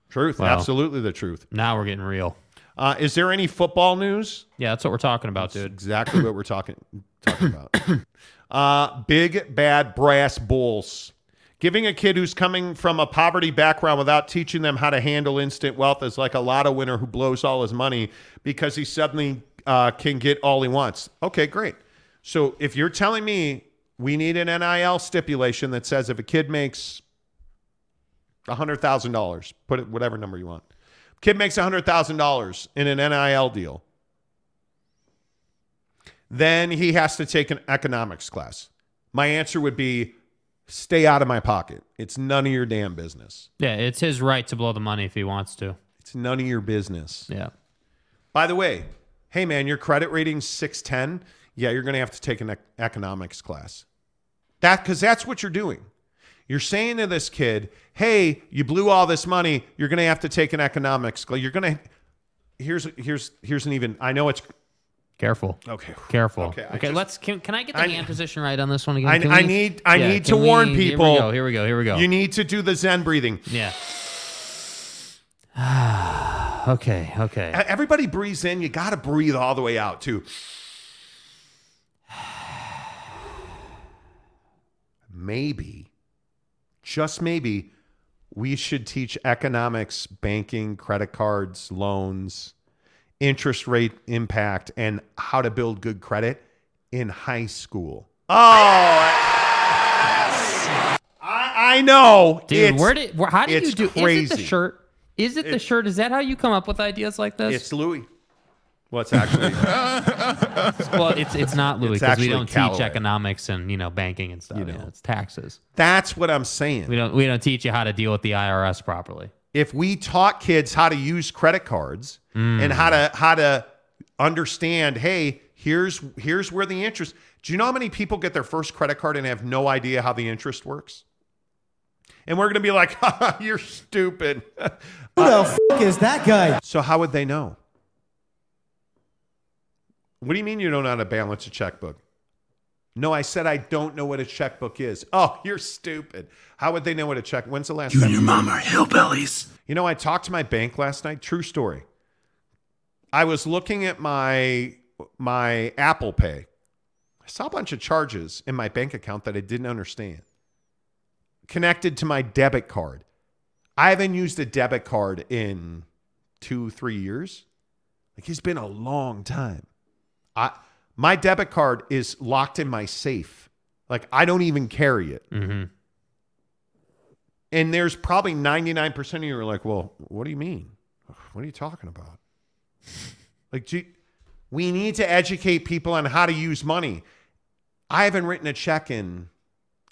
Truth. Wow. absolutely the truth. Now we're getting real. uh is there any football news? Yeah, that's what we're talking about, dude. exactly what we're talking talking about. Uh big bad brass bulls. Giving a kid who's coming from a poverty background without teaching them how to handle instant wealth is like a lotto winner who blows all his money because he suddenly uh, can get all he wants. Okay, great. So if you're telling me we need an NIL stipulation that says if a kid makes $100,000, put it whatever number you want, kid makes $100,000 in an NIL deal, then he has to take an economics class. My answer would be stay out of my pocket. It's none of your damn business. Yeah, it's his right to blow the money if he wants to. It's none of your business. Yeah. By the way, hey man, your credit rating's 610. Yeah, you're going to have to take an ec- economics class. That cuz that's what you're doing. You're saying to this kid, "Hey, you blew all this money. You're going to have to take an economics class. You're going to Here's here's here's an even I know it's Careful. Okay. Careful. Okay, Okay. Just- let's. Can, can I get the I- hand position right on this one again? I, Can I need I Yeah, need to can we- warn Here people. we go. Here we go. Here we go. You need to do the Zen breathing. yeah. okay. Okay. Everybody breathes in. You got to breathe all the way out too. Maybe, just maybe, we should teach economics, banking, credit cards, loans, interest rate impact, and how to build good credit in high school. Oh, I, I know, Dude, It's- where did? Where, how did you do? Is it the shirt? Is it the shirt? Is that how you come up with ideas like this? It's Louis. Well, it's actually well, it's it's not Louis It's because we actually don't Callaway. teach economics and you know banking and stuff. You Yeah, know. it's taxes. that's what I'm saying. We don't we don't teach you how to deal with the IRS properly. if we taught kids how to use credit cards Mm. and how to how to understand, hey, here's here's where the interest. Do you know how many people get their first credit card and have no idea how the interest works? And we're going to be like, "You're stupid." Who the uh, f- is that guy? So how would they know? What do you mean you don't know how to balance a checkbook? No, I said I don't know what a checkbook is. Oh, you're stupid. How would they know what a check? When's the last You time? and your mom are hillbillies. You know, I talked to my bank last night. True story. I was looking at my my Apple Pay. I saw a bunch of charges in my bank account that I didn't understand. Connected to my debit card. I haven't used a debit card in two, three years. Like it's been a long time. I My debit card is locked in my safe. Like I don't even carry it. Mm-hmm. And there's probably 99% of you are like, well, what do you mean? What are you talking about? Like, gee, we need to educate people on how to use money. I haven't written a check in.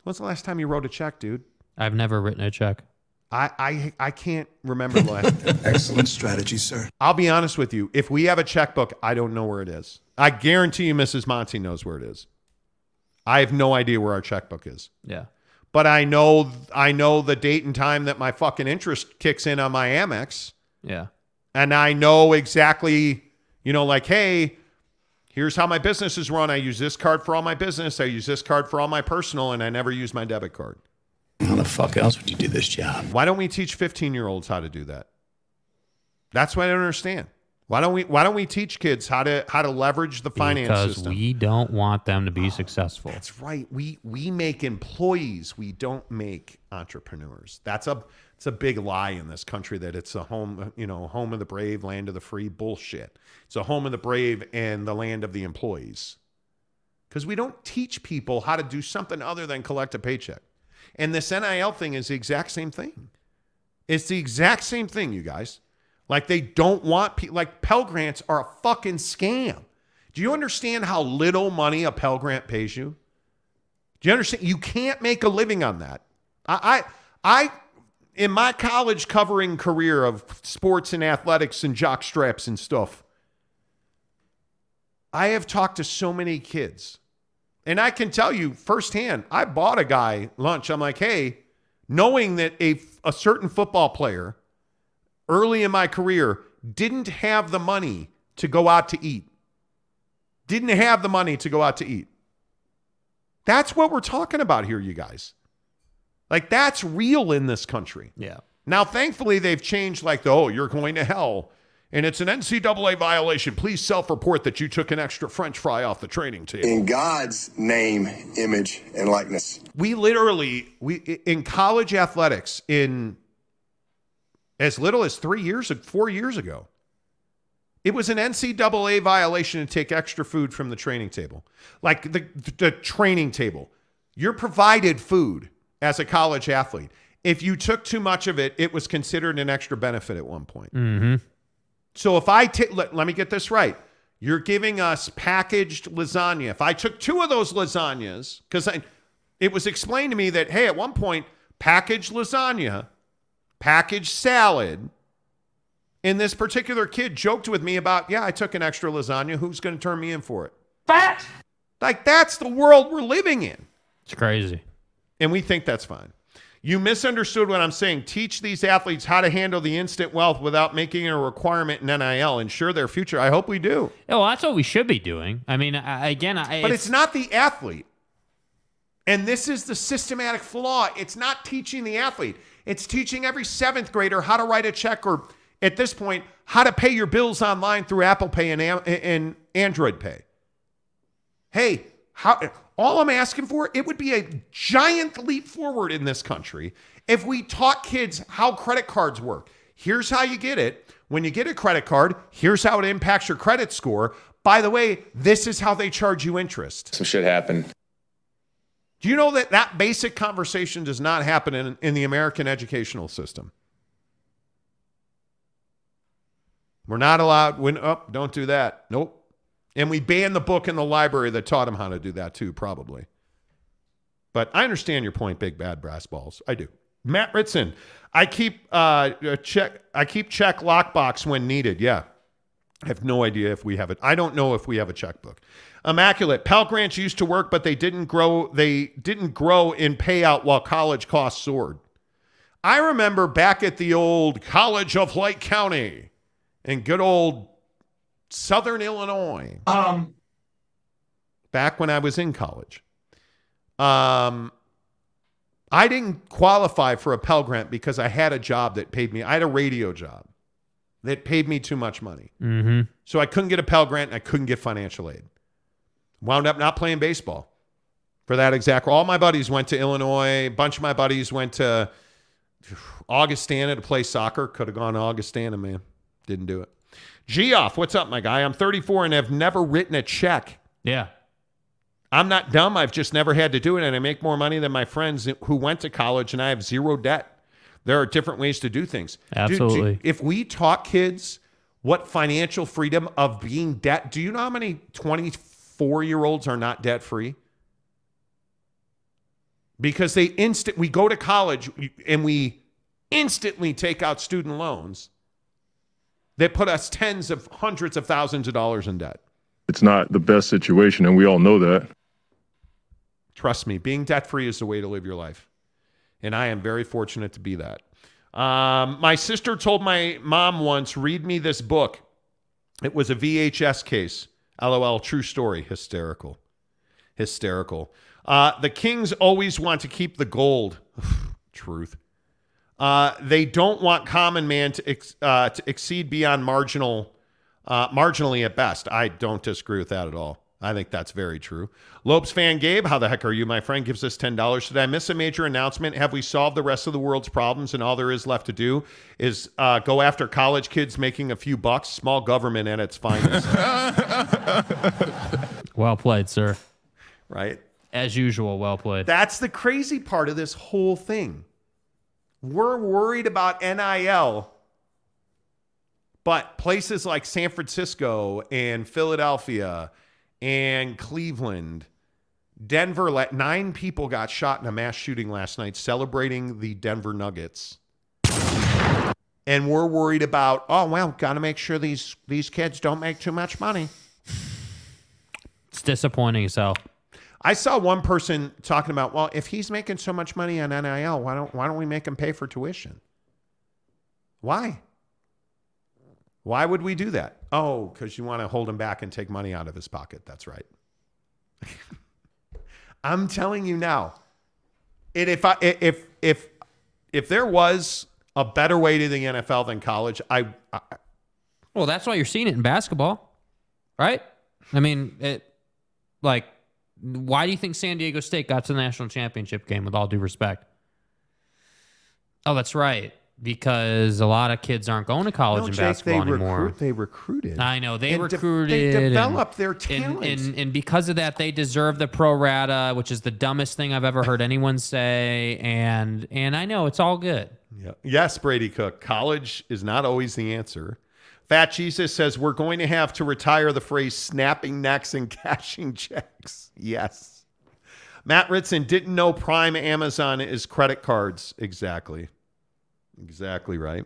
When's the last time you wrote a check, dude? I've never written a check. I, I, I can't remember the last. Excellent strategy, sir. I'll be honest with you. If we have a checkbook, I don't know where it is. I guarantee you, Mrs. Monty knows where it is. I have no idea where our checkbook is. Yeah. But I know I know the date and time that my fucking interest kicks in on my Amex. Yeah. And I know exactly, you know, like, hey, here's how my business is run. I use this card for all my business. I use this card for all my personal, and I never use my debit card. How the fuck else would you do this job? Why don't we teach 15 year olds how to do that? That's what I don't understand. Why don't we why don't we teach kids how to how to leverage the finance because system? we don't want them to be successful. That's right. We we make employees. We don't make entrepreneurs. That's a it's a big lie in this country that it's a home, you know, home of the brave, land of the free. Bullshit. It's a home of the brave and the land of the employees. Because we don't teach people how to do something other than collect a paycheck. And this NIL thing is the exact same thing. It's the exact same thing, you guys. Like they don't want people like Pell Grants are a fucking scam. Do you understand how little money a Pell Grant pays you? Do you understand? You can't make a living on that. I, I, I in my college covering career of sports and athletics and jock straps and stuff, I have talked to so many kids. And I can tell you firsthand, I bought a guy lunch. I'm like, hey, knowing that a, a certain football player early in my career didn't have the money to go out to eat. Didn't have the money to go out to eat. That's what we're talking about here, you guys. Like that's real in this country. Yeah. Now, thankfully, they've changed like, the, oh, you're going to hell. And it's an NCAA violation. Please self report that you took an extra French fry off the training table. In God's name, image, and likeness. We literally, we in college athletics, in as little as three years, four years ago, it was an NCAA violation to take extra food from the training table. Like the, the training table. You're provided food as a college athlete. If you took too much of it, it was considered an extra benefit at one point. Mm-hmm. So if I take, let, let me get this right. You're giving us packaged lasagna. If I took two of those lasagnas, because it was explained to me that, hey, at one point, packaged lasagna, packaged salad, and this particular kid joked with me about, yeah, I took an extra lasagna. Who's going to turn me in for it? Fat. Like, that's the world we're living in. It's crazy. And we think that's fine. You misunderstood what I'm saying. Teach these athletes how to handle the instant wealth without making it a requirement in NIL. Ensure their future. I hope we do. Yeah, well, that's what we should be doing. I mean, I, again, I, but it's, it's not the athlete. And this is the systematic flaw. It's not teaching the athlete. It's teaching every seventh grader how to write a check or, at this point, how to pay your bills online through Apple Pay and, and Android Pay. Hey, how all I'm asking for, it would be a giant leap forward in this country if we taught kids how credit cards work. Here's how you get it. When you get a credit card, here's how it impacts your credit score. By the way, this is how they charge you interest. Some shit happened. Do you know that that basic conversation does not happen in, in the American educational system? We're not allowed when oh, don't do that. Nope. And we banned the book in the library that taught him how to do that too, probably. But I understand your point, big bad brass balls. I do. Matt Ritson, I keep uh, check. I keep check lockbox when needed. Yeah, I have no idea if we have it. I don't know if we have a checkbook. Immaculate Pell grants used to work, but they didn't grow. They didn't grow in payout while college costs soared. I remember back at the old College of Lake County in good old Southern Illinois. Um, back when I was in college. Um, I didn't qualify for a Pell Grant because I had a job that paid me. I had a radio job that paid me too much money. Mm-hmm. So I couldn't get a Pell Grant and I couldn't get financial aid. Wound up not playing baseball for that exact. All my buddies went to Illinois. A bunch of my buddies went to Augustana to play soccer. Could have gone to Augustana, man. Didn't do it. Geoff, what's up, my guy? I'm 34 and have never written a check. Yeah. I'm not dumb. I've just never had to do it, and I make more money than my friends who went to college, and I have zero debt. There are different ways to do things. Dude, do- Absolutely. if we taught kids what financial freedom of being debt, do you know how many 24 year olds are not debt free? Because they instant we go to college and we instantly take out student loans that put us tens of hundreds of thousands of dollars in debt. It's not the best situation, and we all know that. Trust me, being debt free is the way to live your life. And I am very fortunate to be that. Um, my sister told my mom once, read me this book. It was a VHS case. LOL, true story. Hysterical. Hysterical. Uh, the Kings always want to keep the gold. Truth. Uh, they don't want common man to, ex- uh, to exceed beyond marginal, uh, marginally at best. I don't disagree with that at all. I think that's very true. Lopes fan Gabe, how the heck are you, my friend? Gives us ten dollars. Did I miss a major announcement? Have we solved the rest of the world's problems, and all there is left to do is uh, go after college kids making a few bucks? Small government at its finest, Well played, sir. right? As usual, well played. That's the crazy part of this whole thing. We're worried about NIL, but places like San Francisco and Philadelphia and Cleveland, Denver, let nine people got shot in a mass shooting last night celebrating the Denver Nuggets. And we're worried about, oh well, gotta make sure these these kids don't make too much money. It's disappointing hell. I saw one person talking about, well, if he's making so much money on NIL, why don't why don't we make him pay for tuition? Why? Why would we do that? Oh, because you want to hold him back and take money out of his pocket. That's right. I'm telling you now. And if I if if if there was a better way to the NFL than college, I, I Well, that's why you're seeing it in basketball, right? I mean, it like why do you think San Diego State got to the national championship game with all due respect? Oh, that's right. Because a lot of kids aren't going to college No, in Jake, basketball they anymore. recruit- they recruited. I know they And de- recruited. they and- developed their and- and, and because of that, they deserve the pro rata, which is the dumbest thing I've ever heard anyone say. And and I know it's all good. Yeah. Yes, Brady Cook. College is not always the answer. Fat Jesus says we're going to have to retire the phrase snapping necks and cashing checks. Yes. Matt Ritson didn't know Prime Amazon is credit cards. Exactly. Exactly right.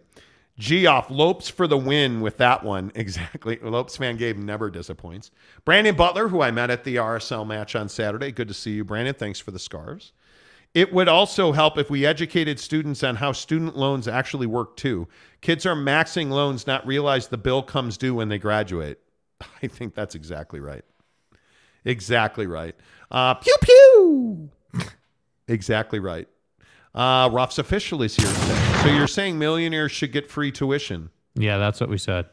Geoff Lopes for the win with that one. Exactly. Lopes fan Gabe never disappoints. Brandon Butler, who I met at the RSL match on Saturday. Good to see you, Brandon. Thanks for the scarves. It would also help if we educated students on how student loans actually work too. Kids are maxing loans, not realize the bill comes due when they graduate. I think that's exactly right. Exactly right. Uh, pew pew. exactly right. Uh, Ruff's official is here today. So you're saying millionaires should get free tuition, Yeah, that's what we said.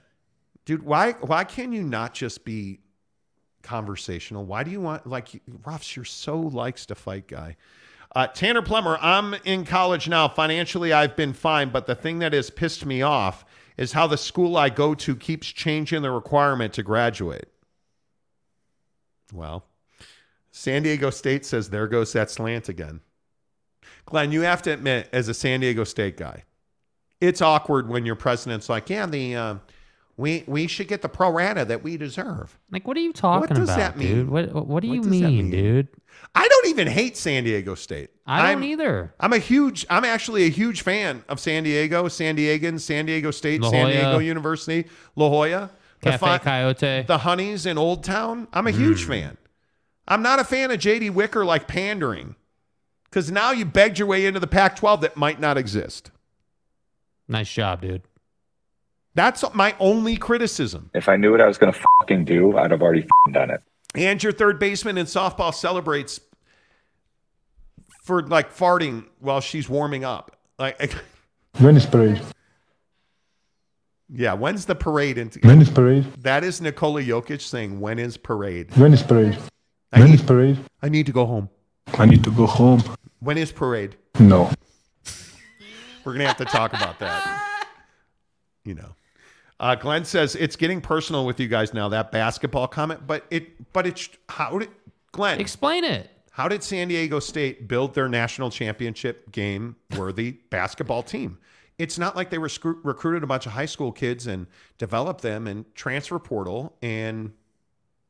dude? Why? Why can you not just be conversational? Why do you want like Ruffs? You're so likes to fight guy. Uh, Tanner Plummer, I'm in college now. Financially, I've been fine, but the thing that has pissed me off is how the school I go to keeps changing the requirement to graduate. Well, San Diego State says there goes that slant again. Glenn, you have to admit, as a San Diego State guy, it's awkward when your president's like, "Yeah, the uh, we we should get the pro rata that we deserve." Like, what are you talking What does about, that mean? dude? What what, do you mean, mean? dude? I don't even hate San Diego State. I don't I'm- either. I'm a huge, I'm actually a huge fan of San Diego, San Diegans, San Diego State, La San Jolla. Diego University, La Jolla, the Cafe fi- Coyote. the Honeys in Old Town. I'm a huge Mm. fan. I'm not a fan of JD Wicker like pandering because now you begged your way into the Pac 12 that might not exist. Nice job, dude. That's my only criticism. If I knew what I was going to fucking do, I'd have already fucking done it. And your third baseman in softball celebrates for like farting while she's warming up. Like, When is parade? yeah, when's the parade? And When is parade? that is Nikola Jokic saying, "When is parade?" When is parade? I When need- is parade? I need to go home. I need to go home. When is parade? No. We're gonna have to talk about that. You know. Uh, Glenn says it's getting personal with you guys now. That basketball comment, but it, but it's how did Glenn explain it? How did San Diego State build their national championship game worthy basketball team? It's not like they were scru- recruited a bunch of high school kids and developed them and transfer portal. And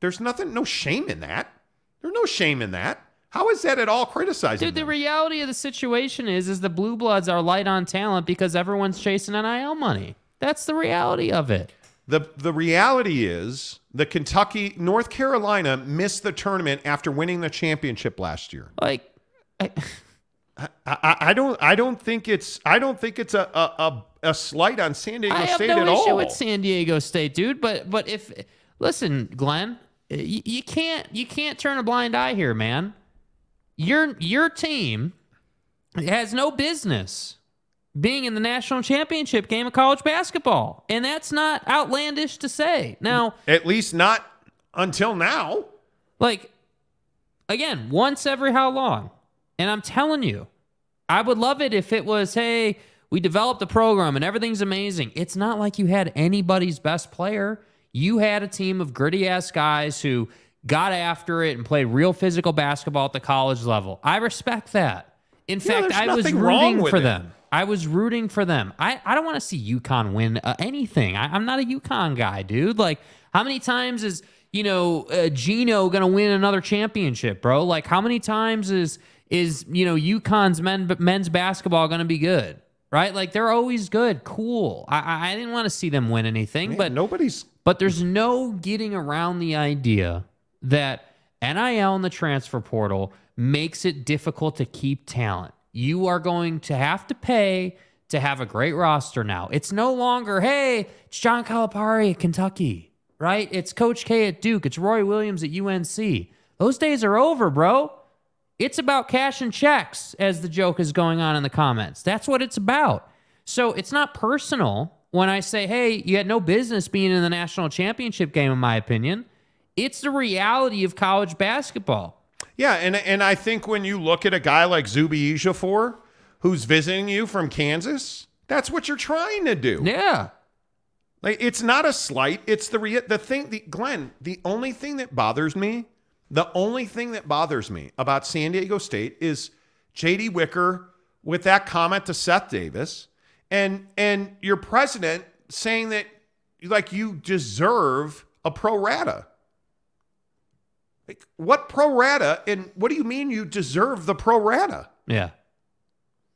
there's nothing, no shame in that. There's no shame in that. How is that at all criticizing? Dude, the reality of the situation is, is the blue bloods are light on talent because everyone's chasing NIL money. That's the reality of it. The the reality is the Kentucky North Carolina missed the tournament after winning the championship last year. Like, I, I, I don't I don't think it's I don't think it's a a, a, slight on San Diego I have State no at issue all. with San Diego State, dude. But but if listen, Glenn, you, you can't you can't turn a blind eye here, man. Your your team has no business being in the national championship game of college basketball, and that's not outlandish to say. Now, At least not until now. like again, once every how long? And I'm telling you, I would love it if it was, hey, we developed a program and everything's amazing. It's not like you had anybody's best player. You had a team of gritty ass guys who got after it and played real physical basketball at the college level. I respect that. In Yeah, fact, I was rooting with for it. them. I was rooting for them. I, I don't want to see UConn win uh, anything. I, I'm not a UConn guy, dude. Like, how many times is you know uh, Gino gonna win another championship, bro? Like, how many times is is you know UConn's men men's basketball gonna be good? Right? Like, they're always good. Cool. I I, I didn't want to see them win anything, but nobody's. But there's no getting around the idea that NIL and the transfer portal makes it difficult to keep talent. You are going to have to pay to have a great roster now. It's no longer, hey, it's John Calipari at Kentucky, right? It's Coach K at Duke. It's Roy Williams at UNC. Those days are over, bro. It's about cash and checks, as the joke is going on in the comments. That's what it's about. So it's not personal when I say, hey, you had no business being in the national championship game, in my opinion. It's the reality of college basketball. Yeah, and and I think when you look at a guy like Zuby Ejiofor, who's visiting you from Kansas, that's what you're trying to do. Yeah. Like it's not a slight. It's the rea- the thing. The Glenn. The only thing that bothers me, the only thing that bothers me about San Diego State is J.D. Wicker with that comment to Seth Davis, and and your president saying that like you deserve a pro rata. Like, what pro rata and what do you mean you deserve the pro rata? Yeah.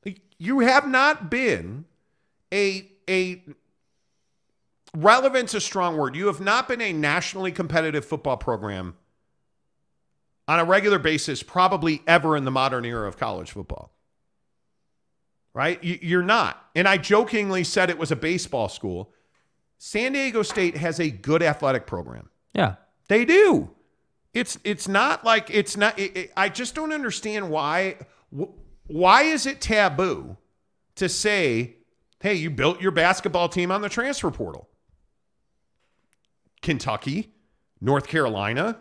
Like, you have not been a a relevance a strong word. You have not been a nationally competitive football program on a regular basis, probably ever in the modern era of college football. Right? You- You're not. And I jokingly said it was a baseball school. San Diego State has a good athletic program. Yeah. They do. It's it's not like it's not. It, it- I just don't understand why. wh- Why is it taboo to say, "Hey, you built your basketball team on the transfer portal"? Kentucky, North Carolina,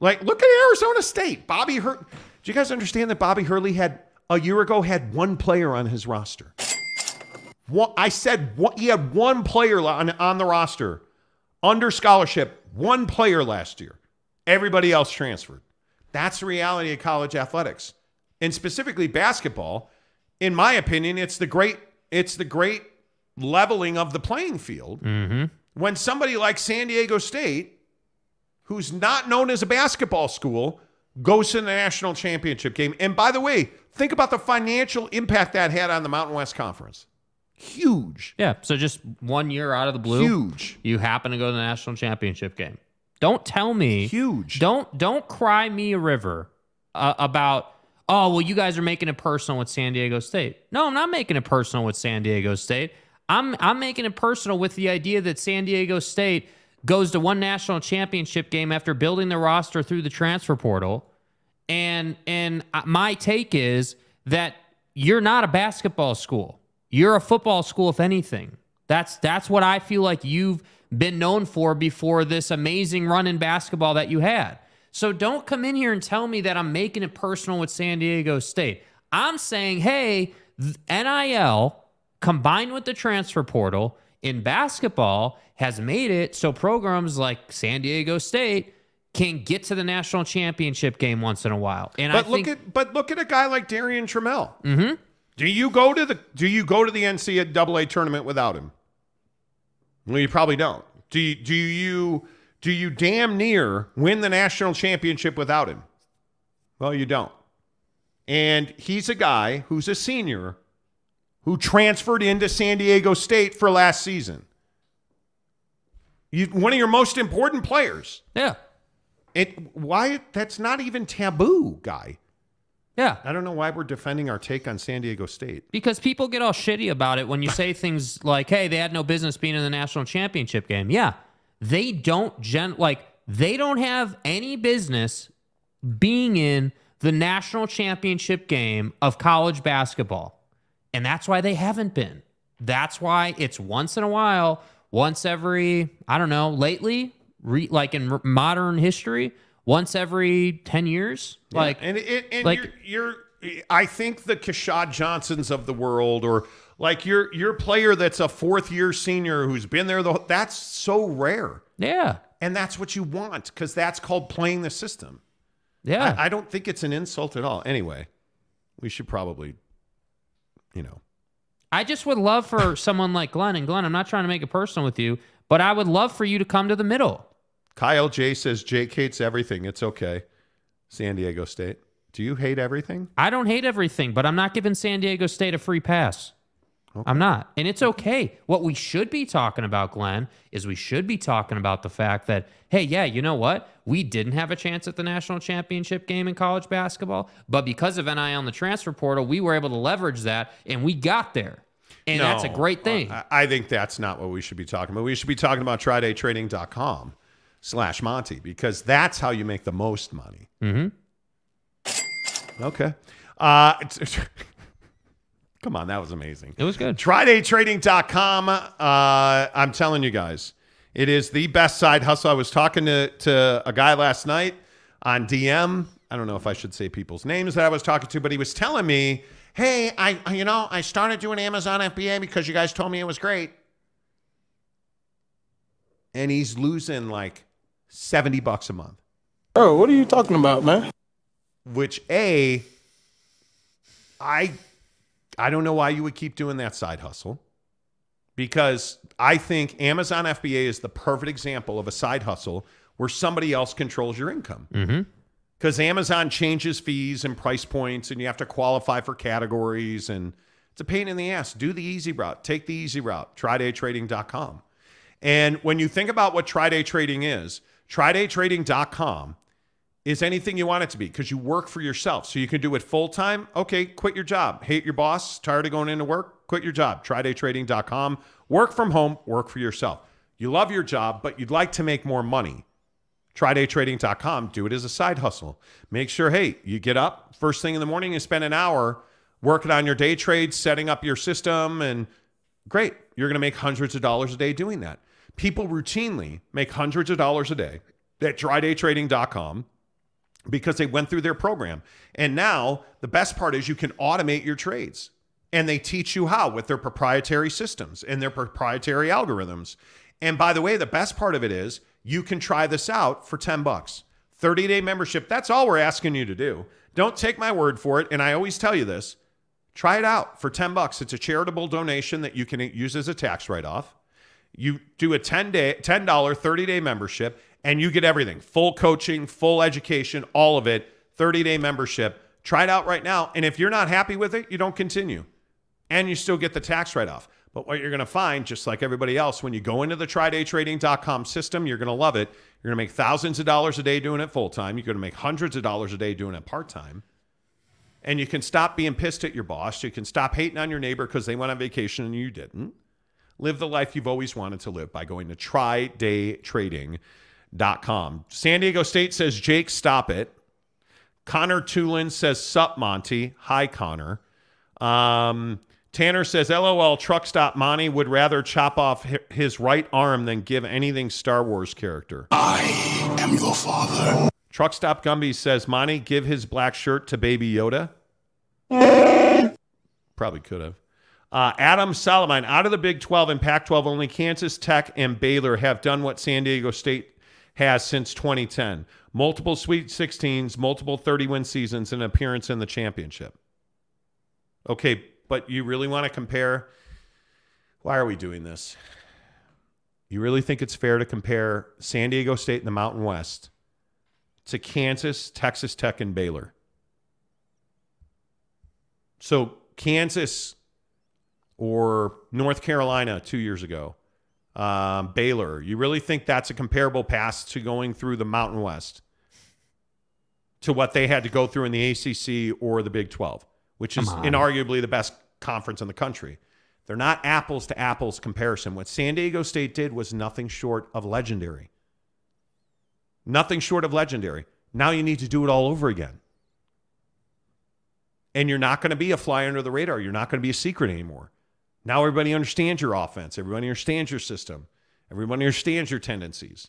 like look at Arizona State. Bobby Hur. Do you guys understand that Bobby Hurley had a year ago had one player on his roster? One, I said one, he had one player on, on the roster under scholarship, one player last year. Everybody else transferred. That's the reality of college athletics. And specifically basketball, in my opinion, it's the great it's the great leveling of the playing field. Mm-hmm. When somebody like San Diego State, who's not known as a basketball school, goes to the national championship game. And by the way, think about the financial impact that had on the Mountain West Conference. Huge. Yeah. So just one year out of the blue, Huge. You happen to go to the national championship game. Don't tell me huge. Don't don't cry me a river uh, about oh well you guys are making it personal with San Diego State. No, I'm not making it personal with San Diego State. I'm I'm making it personal with the idea that San Diego State goes to one national championship game after building the roster through the transfer portal. And and uh, my take is that you're not a basketball school. You're a football school if anything. That's that's what I feel like you've been known for before this amazing run in basketball that you had. So don't come in here and tell me that I'm making it personal with San Diego State. I'm saying, hey, NIL combined with the transfer portal in basketball has made it so programs like San Diego State can get to the national championship game once in a while. And But I look think at but look at a guy like Darrion Trammell. Mhm. Do you go to the Do you go to the NCAA tournament without him? Well, you probably don't. Do you, do you do you damn near win the national championship without him? Well, you don't. And he's a guy who's a senior who transferred into San Diego State for last season. You, one of your most important players. Yeah. It why that's not even taboo, guy. Yeah. I don't know why we're defending our take on San Diego State. Because people get all shitty about it when you say things like, "Hey, they had no business being in the national championship game." Yeah, they don't gen like they don't have any business being in the national championship game of college basketball, and that's why they haven't been. That's why it's once in a while, once every I don't know, lately, re, like in r- modern history, once every ten years, Yeah, like and it, and like you're, you're I think the Keshad Johnsons of the world, or like your your player that's a fourth year senior who's been there the that's so rare. yeah, And that's what you want because that's called playing the system. yeah. I, I don't think it's an insult at all. Anyway, we should probably, you know, I just would love for someone like Glenn, and Glenn, I'm not trying to make it personal with you, but I would love for you to come to the middle. Kyle J says Jake hates everything. It's okay. San Diego State. Do you hate everything? I don't hate everything, but I'm not giving San Diego State a free pass. I'm not. And it's okay. What we should be talking about, Glenn, is we should be talking about the fact that, hey, yeah, you know what? We didn't have a chance at the national championship game in college basketball, but because of NIL and the transfer portal, we were able to leverage that and we got there. And that's a great thing. I, I think that's not what we should be talking about. We should be talking about trydaytrading.com slash Monty because that's how you make the most money. mm-hmm. Okay. Uh, it's- come on, that was amazing. It was good. TryDayTrading.com. Uh, I'm telling you guys, it is the best side hustle. I was talking to, to a guy last night on DM. I don't know if I should say people's names that I was talking to, but he was telling me, hey, I you know, I started doing Amazon FBA because you guys told me it was great. And he's losing like 70 bucks a month. Bro, what are you talking about, man? which a i i don't know why you would keep doing that side hustle because i think amazon fba is the perfect example of a side hustle where somebody else controls your income Mm-hmm. because amazon changes fees and price points and you have to qualify for categories and it's a pain in the ass do the easy route take the easy route trydaytrading.com and when you think about what triday trading is trydaytrading.com is anything you want it to be because you work for yourself. So you can do it full time. Okay, quit your job. Hate your boss, tired of going into work, quit your job. TryDayTrading.com. Work from home, work for yourself. You love your job, but you'd like to make more money. TryDayTrading.com. Do it as a side hustle. Make sure, hey, you get up first thing in the morning and spend an hour working on your day trades, setting up your system, and great. You're going to make hundreds of dollars a day doing that. People routinely make hundreds of dollars a day at trydaytrading.com because they went through their program. And now the best part is you can automate your trades. And they teach you how with their proprietary systems and their proprietary algorithms. And by the way, the best part of it is you can try this out for 10 bucks. 30-day membership. That's all we're asking you to do. Don't take my word for it. And I always tell you this. Try it out for 10 bucks. It's a charitable donation that you can use as a tax write-off. You do a 10 day, $10, 30 day membership, and you get everything full coaching, full education, all of it, 30 day membership. Try it out right now. And if you're not happy with it, you don't continue. And you still get the tax write off. But what you're going to find, just like everybody else, when you go into the trydaytrading.com system, you're going to love it. You're going to make thousands of dollars a day doing it full time. You're going to make hundreds of dollars a day doing it part time. And you can stop being pissed at your boss. You can stop hating on your neighbor because they went on vacation and you didn't. Live the life you've always wanted to live by going to trydaytrading.com. San Diego State says, Jake, stop it. Connor Tulin says, Sup, Monty. Hi, Connor. Um, Tanner says, LOL, truck stop Monty would rather chop off his right arm than give anything Star Wars character. I am your father. Truck stop Gumby says, Monty, give his black shirt to baby Yoda. Probably could have. Uh, Adam Solomon, out of the Big 12 and Pac 12, only Kansas Tech and Baylor have done what San Diego State has since 2010 multiple Sweet 16s, multiple 30 win seasons, and an appearance in the championship. Okay, but you really want to compare? Why are we doing this? You really think it's fair to compare San Diego State and the Mountain West to Kansas, Texas Tech, and Baylor? So, Kansas or North Carolina two years ago, um, Baylor, you really think that's a comparable pass to going through the Mountain West to what they had to go through in the ACC or the Big 12, which is inarguably the best conference in the country? They're not apples to apples comparison. What San Diego State did was nothing short of legendary. Nothing short of legendary. Now you need to do it all over again. And you're not going to be a fly under the radar. You're not going to be a secret anymore. Now everybody understands your offense. Everybody understands your system. Everybody understands your tendencies.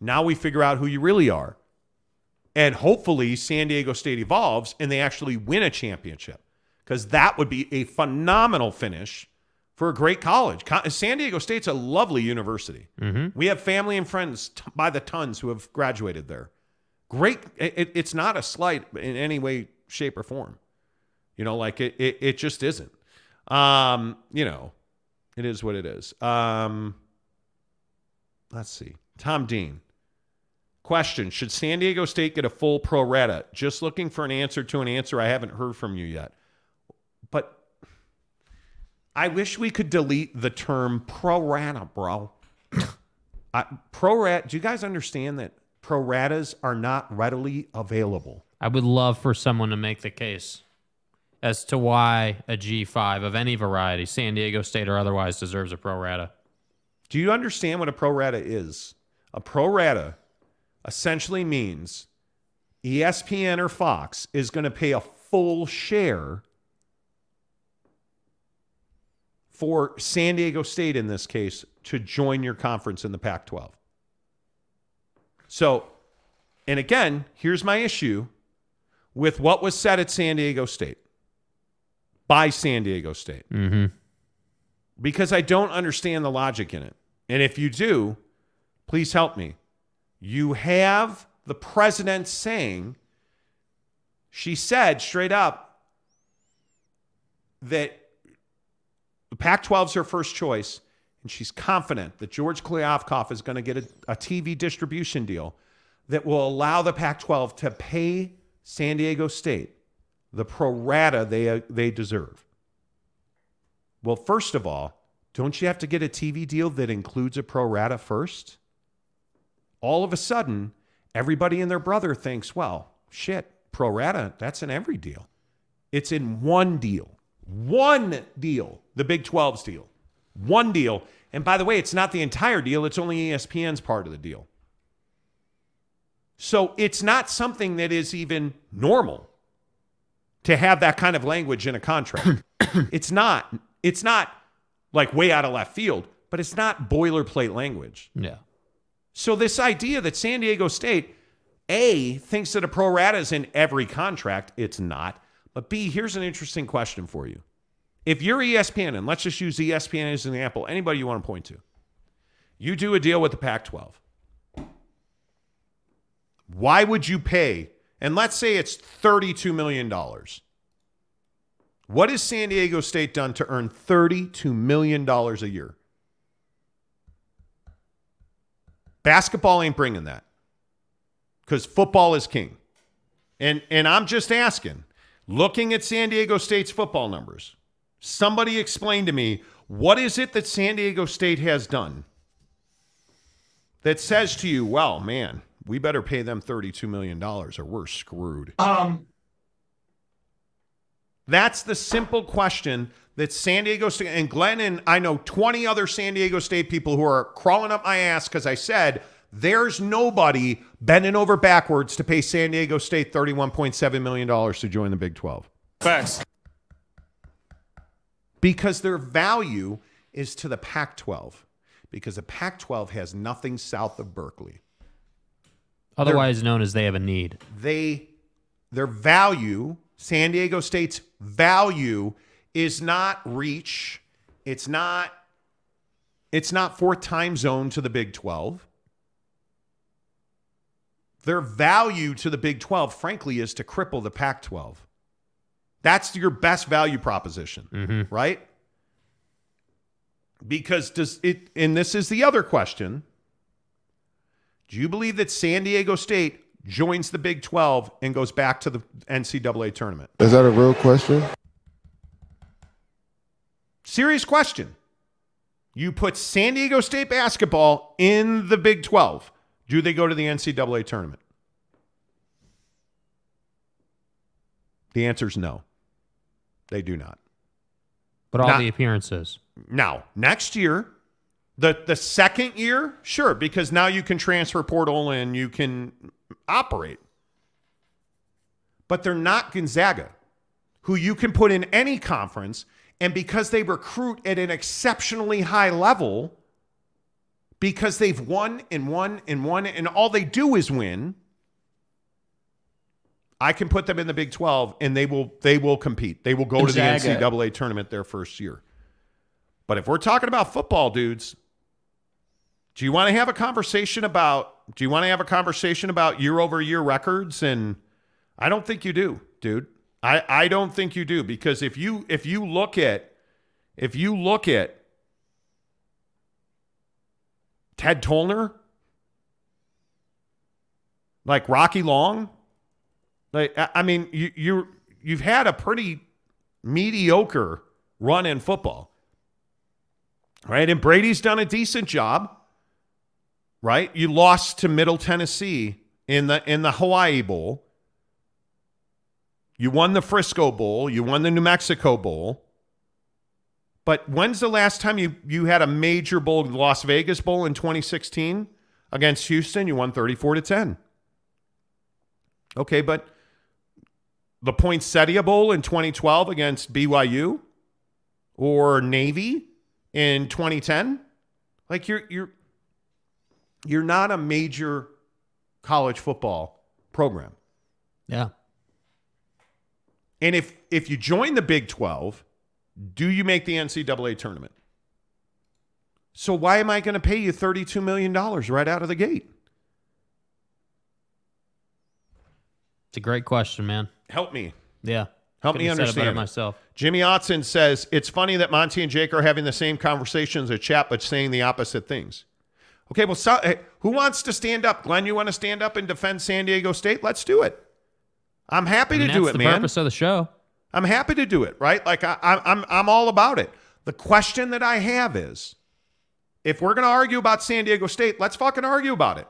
Now we figure out who you really are. And hopefully San Diego State evolves and they actually win a championship because that would be a phenomenal finish for a great college. San Diego State's a lovely university. Mm-hmm. We have family and friends t- by the tons who have graduated there. Great. It, it's not a slight in any way, shape, or form. You know, like it, it, it just isn't. Um, you know, it is what it is. Um, let's see. Tom Dean. Question Should San Diego State get a full pro rata? Just looking for an answer to an answer I haven't heard from you yet. But I wish we could delete the term pro rata, bro. I, pro rata, do you guys understand that pro ratas are not readily available? I would love for someone to make the case as to why a G5 of any variety, San Diego State or otherwise, deserves a pro rata. Do you understand what a pro rata is? A pro rata essentially means ESPN or Fox is going to pay a full share for San Diego State in this case to join your conference in the Pac 12. So, and again, here's my issue with what was said at San Diego State by San Diego State Mm-hmm. because I don't understand the logic in it. And if you do, please help me. You have the president saying, she said straight up that the Pac 12 is her first choice, and she's confident that George Kliavkoff is going to get a, a TV distribution deal that will allow the Pac 12 to pay San Diego State the pro rata they, uh, they deserve. Well, first of all, don't you have to get a TV deal that includes a pro rata first? All of a sudden, everybody and their brother thinks, well, shit, pro rata, that's in every deal. It's in one deal. One deal, the Big 12's deal. One deal. And by the way, it's not the entire deal, it's only ESPN's part of the deal. So it's not something that is even normal to have that kind of language in a contract. it's not. It's not like way out of left field, but it's not boilerplate language. Yeah. So this idea that San Diego State A thinks that a pro rata is in every contract, it's not. But B, here's an interesting question for you. If you're ESPN, and let's just use ESPN as an example, anybody you want to point to, you do a deal with the Pac 12. Why would you pay? And let's say it's $32 million. What has San Diego State done to earn $32 million a year? Basketball ain't bringing that because football is king. And, and I'm just asking, looking at San Diego State's football numbers, somebody explain to me what is it that San Diego State has done that says to you, well, man, we better pay them $32 million or we're screwed. Um, That's the simple question that San Diego State and Glenn and I know 20 other San Diego State people who are crawling up my ass because I said there's nobody bending over backwards to pay San Diego State $31.7 million to join the Big 12 Facts. because their value is to the Pac 12 because the Pac 12 has nothing south of Berkeley. Otherwise known as they have a need. they their value, San Diego State's value is not reach. It's not it's not fourth time zone to the Big 12. Their value to the Big 12, frankly, is to cripple the Pac 12. That's your best value proposition, mm-hmm. right? Because does it, and this is the other question do you believe that San Diego State joins the Big 12 and goes back to the NCAA tournament? Is that a real question? Serious question. You put San Diego State basketball in the Big 12. Do they go to the NCAA tournament? The answer is no. They do not. But all Now- the appearances. Now, next year, the the second year, sure, because now you can transfer portal and you can operate. But they're not Gonzaga, who you can put in any conference, and because they recruit at an exceptionally high level, because they've won and won and won, and all they do is win. I can put them in the Big 12 and they will they will compete. They will go Gonzaga. to the NCAA tournament their first year. But if we're talking about football, dudes, do you want to have a conversation about do you want to have a conversation about year over year records? And I don't think you do, dude. I, I don't think you do because if you if you look at if you look at Ted Tollner, like Rocky Long, like I I mean, you you you've had a pretty mediocre run in football, right? And Brady's done a decent job, right? You lost to Middle Tennessee in the in the Hawaii Bowl. You won the Frisco Bowl. You won the New Mexico Bowl. But when's the last time you you had a major bowl, the Las Vegas Bowl in 2016 against Houston? You won 34 to 10. Okay, but the Poinsettia Bowl in 2012 against BYU or Navy in 2010, like you're you're you're not a major college football program. Yeah. And if if you join the Big 12, do you make the NCAA tournament? So why am I going to pay you $32 million right out of the gate? It's a great question, man. Help me. Yeah. Help me Couldn't have said it better understand. it. myself. Jimmy Otson says it's funny that Monty and Jake are having the same conversations at chat, but saying the opposite things. Okay, well, so, hey, who wants to stand up? Glenn, you want to stand up and defend San Diego State? Let's do it. I'm happy I mean, to do that's it, the purpose of the show. I'm happy to do it, right? Like I, I, I'm, I'm all about it. The question that I have is, if we're going to argue about San Diego State, let's fucking argue about it.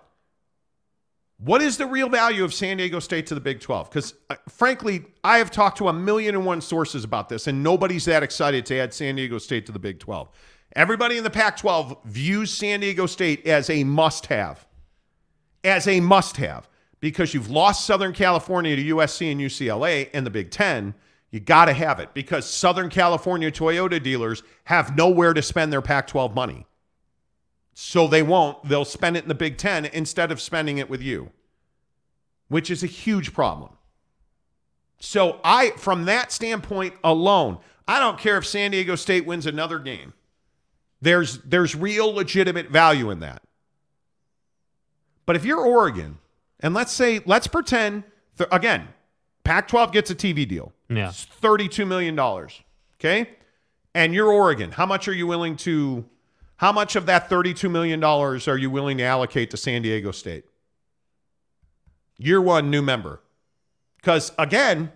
What is the real value of San Diego State to the Big 12? Because uh, frankly, I have talked to a million and one sources about this, and nobody's that excited to add San Diego State to the Big 12. Everybody in the Pac 12 views San Diego State as a must have, as a must have, because you've lost Southern California to USC and UCLA and the Big 10. You got to have it because Southern California Toyota dealers have nowhere to spend their Pac 12 money. So they won't. They'll spend it in the Big Ten instead of spending it with you, which is a huge problem. So I, from that standpoint alone, I don't care if San Diego State wins another game. There's there's real legitimate value in that. But if you're Oregon, and let's say let's pretend th- again, Pac-12 gets a TV deal. Yeah. It's $32 million. Okay? And you're Oregon. How much are you willing to how much of that $32 million are you willing to allocate to San Diego State? Year one, new member. Because again,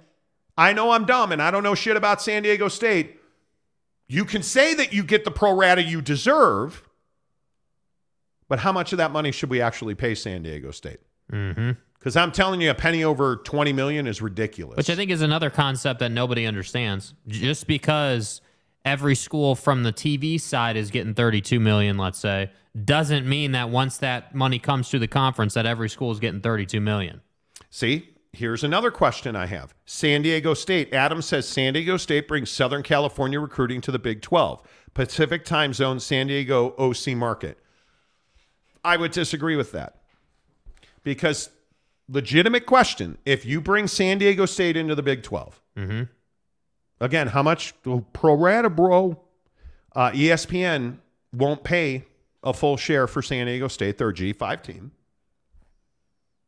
I know I'm dumb and I don't know shit about San Diego State. You can say that you get the pro rata you deserve, but how much of that money should we actually pay San Diego State? Mm-hmm. Because I'm telling you, a penny over 20 million is ridiculous. Which I think is another concept that nobody understands. Just because every school from the TV side is getting 32 million, let's say, doesn't mean that once that money comes through the conference that every school is getting 32 million. See, here's another question I have. San Diego State. Adam says San Diego State brings Southern California recruiting to the Big 12. Pacific time zone, San Diego OC market. I would disagree with that. Because legitimate question, if you bring San Diego State into the Big 12, Mm-hmm. Again, how much pro rata, bro? Uh, ESPN won't pay a full share for San Diego State, their G5 team.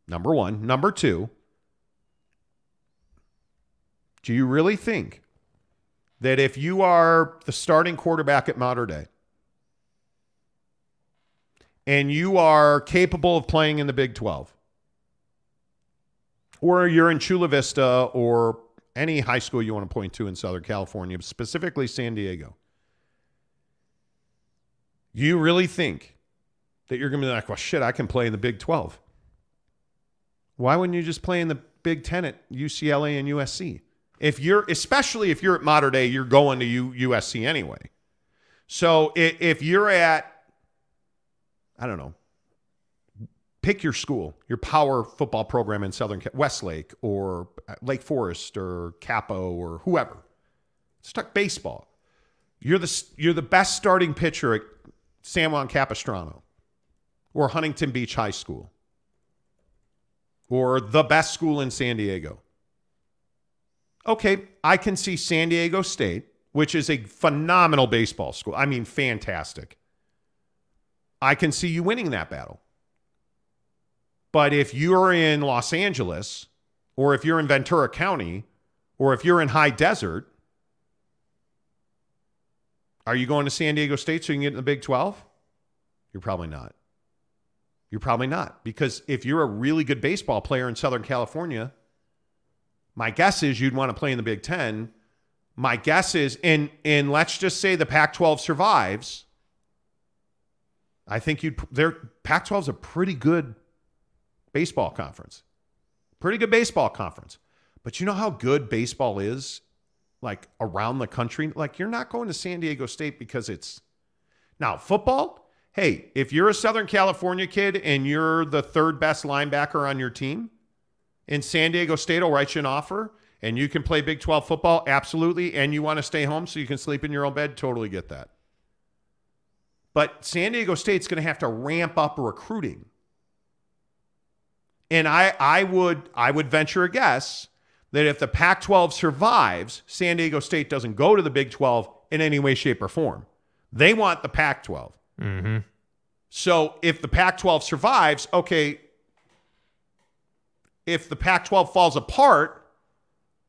Number one. Number two, do you really think that if you are the starting quarterback at Mater Dei and you are capable of playing in the Big 12, or you're in Chula Vista or any high school you want to point to in Southern California, specifically San Diego, you really think that you're going to be like, well, shit, I can play in the Big 12? Why wouldn't you just play in the Big 10 at UCLA and USC? If you're, especially if you're at Mater Dei, you're going to U, USC anyway. So if, if you're at, I don't know, pick your school, your power football program in Southern Westlake or uh, Lake Forest or Capo or whoever. Stuck baseball. You're the you're the best starting pitcher at San Juan Capistrano or Huntington Beach High School or the best school in San Diego. Okay, I can see San Diego State, which is a phenomenal baseball school. I mean, fantastic. I can see you winning that battle. But if you're in Los Angeles, or if you're in Ventura County, or if you're in High Desert, are you going to San Diego State so you can get in the Big 12? You're probably not. You're probably not. Because if you're a really good baseball player in Southern California, my guess is you'd want to play in the Big 10. My guess is, and, and let's just say the Pac 12 survives. I think you'd, their Pac 12 is a pretty good baseball conference. Pretty good baseball conference. But you know how good baseball is like around the country? Like you're not going to San Diego State because it's now football. Hey, if you're a Southern California kid and you're the third best linebacker on your team, in San Diego State will write you an offer and you can play Big 12 football, absolutely. And you want to stay home so you can sleep in your own bed, totally get that. But San Diego State's going to have to ramp up recruiting. And I, I would I would venture a guess that if the Pac-12 survives, San Diego State doesn't go to the Big 12 in any way, shape, or form. They want the Pac-12. Mm-hmm. So if the Pac-12 survives, okay. If the Pac-12 falls apart,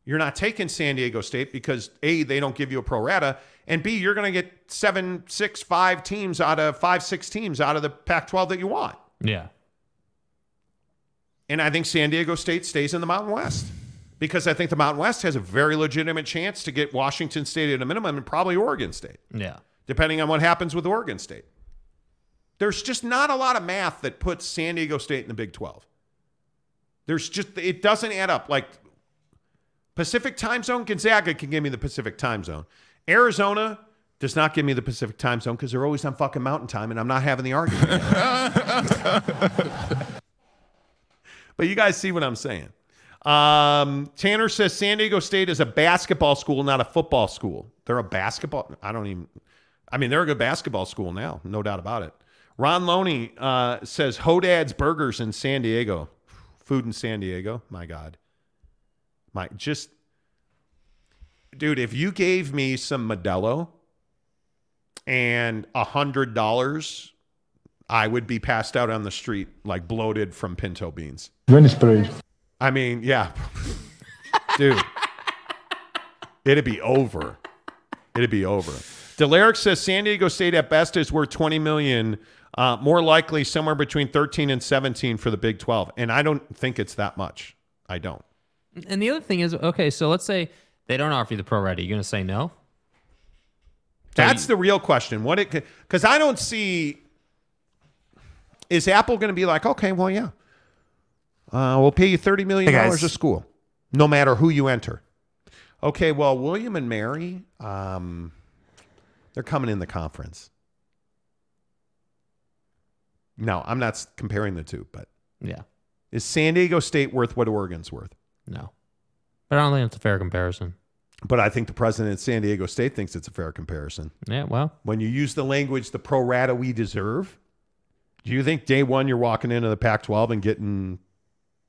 you're not taking San Diego State because a they don't give you a pro rata, and b you're going to get seven, six, five teams out of five, six teams out of the Pac-12 that you want. Yeah. And I think San Diego State stays in the Mountain West because I think the Mountain West has a very legitimate chance to get Washington State at a minimum and probably Oregon State, Yeah. depending on what happens with Oregon State. There's just not a lot of math that puts San Diego State in the Big 12. There's just, it doesn't add up. Like Pacific time zone, Gonzaga can give me the Pacific time zone. Arizona does not give me the Pacific time zone because they're always on fucking mountain time and I'm not having the argument. but you guys see what I'm saying. Um, Tanner says San Diego State is a basketball school, not a football school. They're a basketball. I don't even. I mean, they're a good basketball school now, no doubt about it. Ron Loney uh, says Hodad's Burgers in San Diego, food in San Diego. My God, my just, dude. If you gave me some Modelo and a hundred dollars, I would be passed out on the street like bloated from pinto beans. Venice Parade. I mean, yeah. Dude. It'd be over. It'd be over. Delaric says San Diego State at best is worth 20 million. Uh, more likely somewhere between 13 and 17 for the Big 12. And I don't think it's that much. I don't. And the other thing is, okay, so let's say they don't offer you the pro rata. You going to say no? That's the real question. What it because I don't see is Apple going to be like, okay, well, yeah, uh, we'll pay you thirty million dollars guys. a school, no matter who you enter. Okay, well, William and Mary, um, they're coming in the conference. No, I'm not comparing the two, but Yeah. is San Diego State worth what Oregon's worth? No. But I don't think it's a fair comparison. But I think the president of San Diego State thinks it's a fair comparison. Yeah, well. When you use the language, the pro rata we deserve, do you think day one you're walking into the Pac 12 and getting,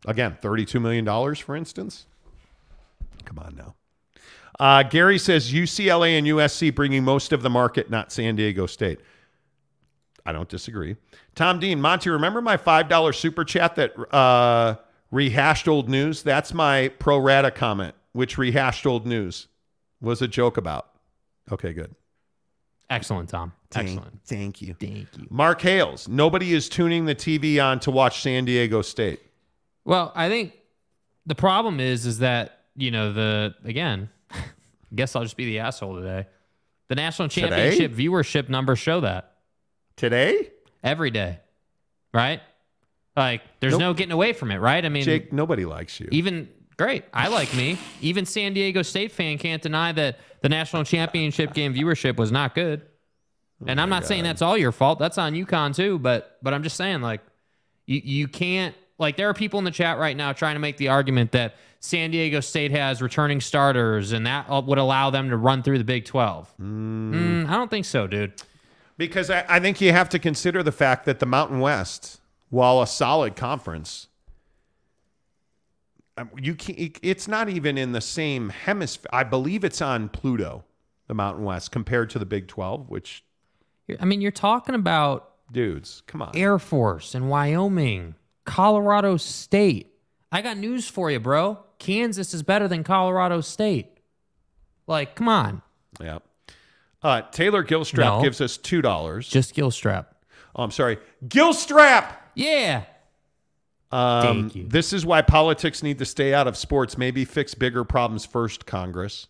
again, $32 million, for instance? Come on now. Uh, Gary says UCLA and USC bringing most of the market, not San Diego State. I don't disagree. Tom Dean, Monty, remember my $5 super chat that uh, rehashed old news? That's my pro rata comment, which rehashed old news was a joke about. Okay, good. Excellent, Tom. Thank- Excellent. Thank you. Thank you. Mark Hales, nobody is tuning the TV on to watch San Diego State. Well, I think the problem is is that, you know, the again, I guess I'll just be the asshole today. The national Today? championship viewership numbers show that. Today? Every day. Right? Like there's Nope. no getting away from it, right? I mean Jake, nobody likes you. even great. I like me. Even San Diego State fan can't deny that the national championship game viewership was not good. And I'm not saying that's all your fault. That's on UConn too. But but I'm just saying like you you can't like there are people in the chat right now trying to make the argument that San Diego State has returning starters and that would allow them to run through the Big 12. Mm, I don't think so, dude. Because I, I think you have to consider the fact that the Mountain West, while a solid conference, um, you can it's not even in the same hemisphere. I believe it's on Pluto, the Mountain West, compared to the Big 12, which, I mean, you're talking about dudes, come on. Air Force in Wyoming, Colorado State. I got news for you, bro. Kansas is better than Colorado State. Like, come on. Yeah. Uh, Taylor Gilstrap No. gives us $2. Just Gilstrap. Oh, I'm sorry. Gilstrap! Yeah. Um, Thank you. This is why politics need to stay out of sports. Maybe fix bigger problems first, Congress.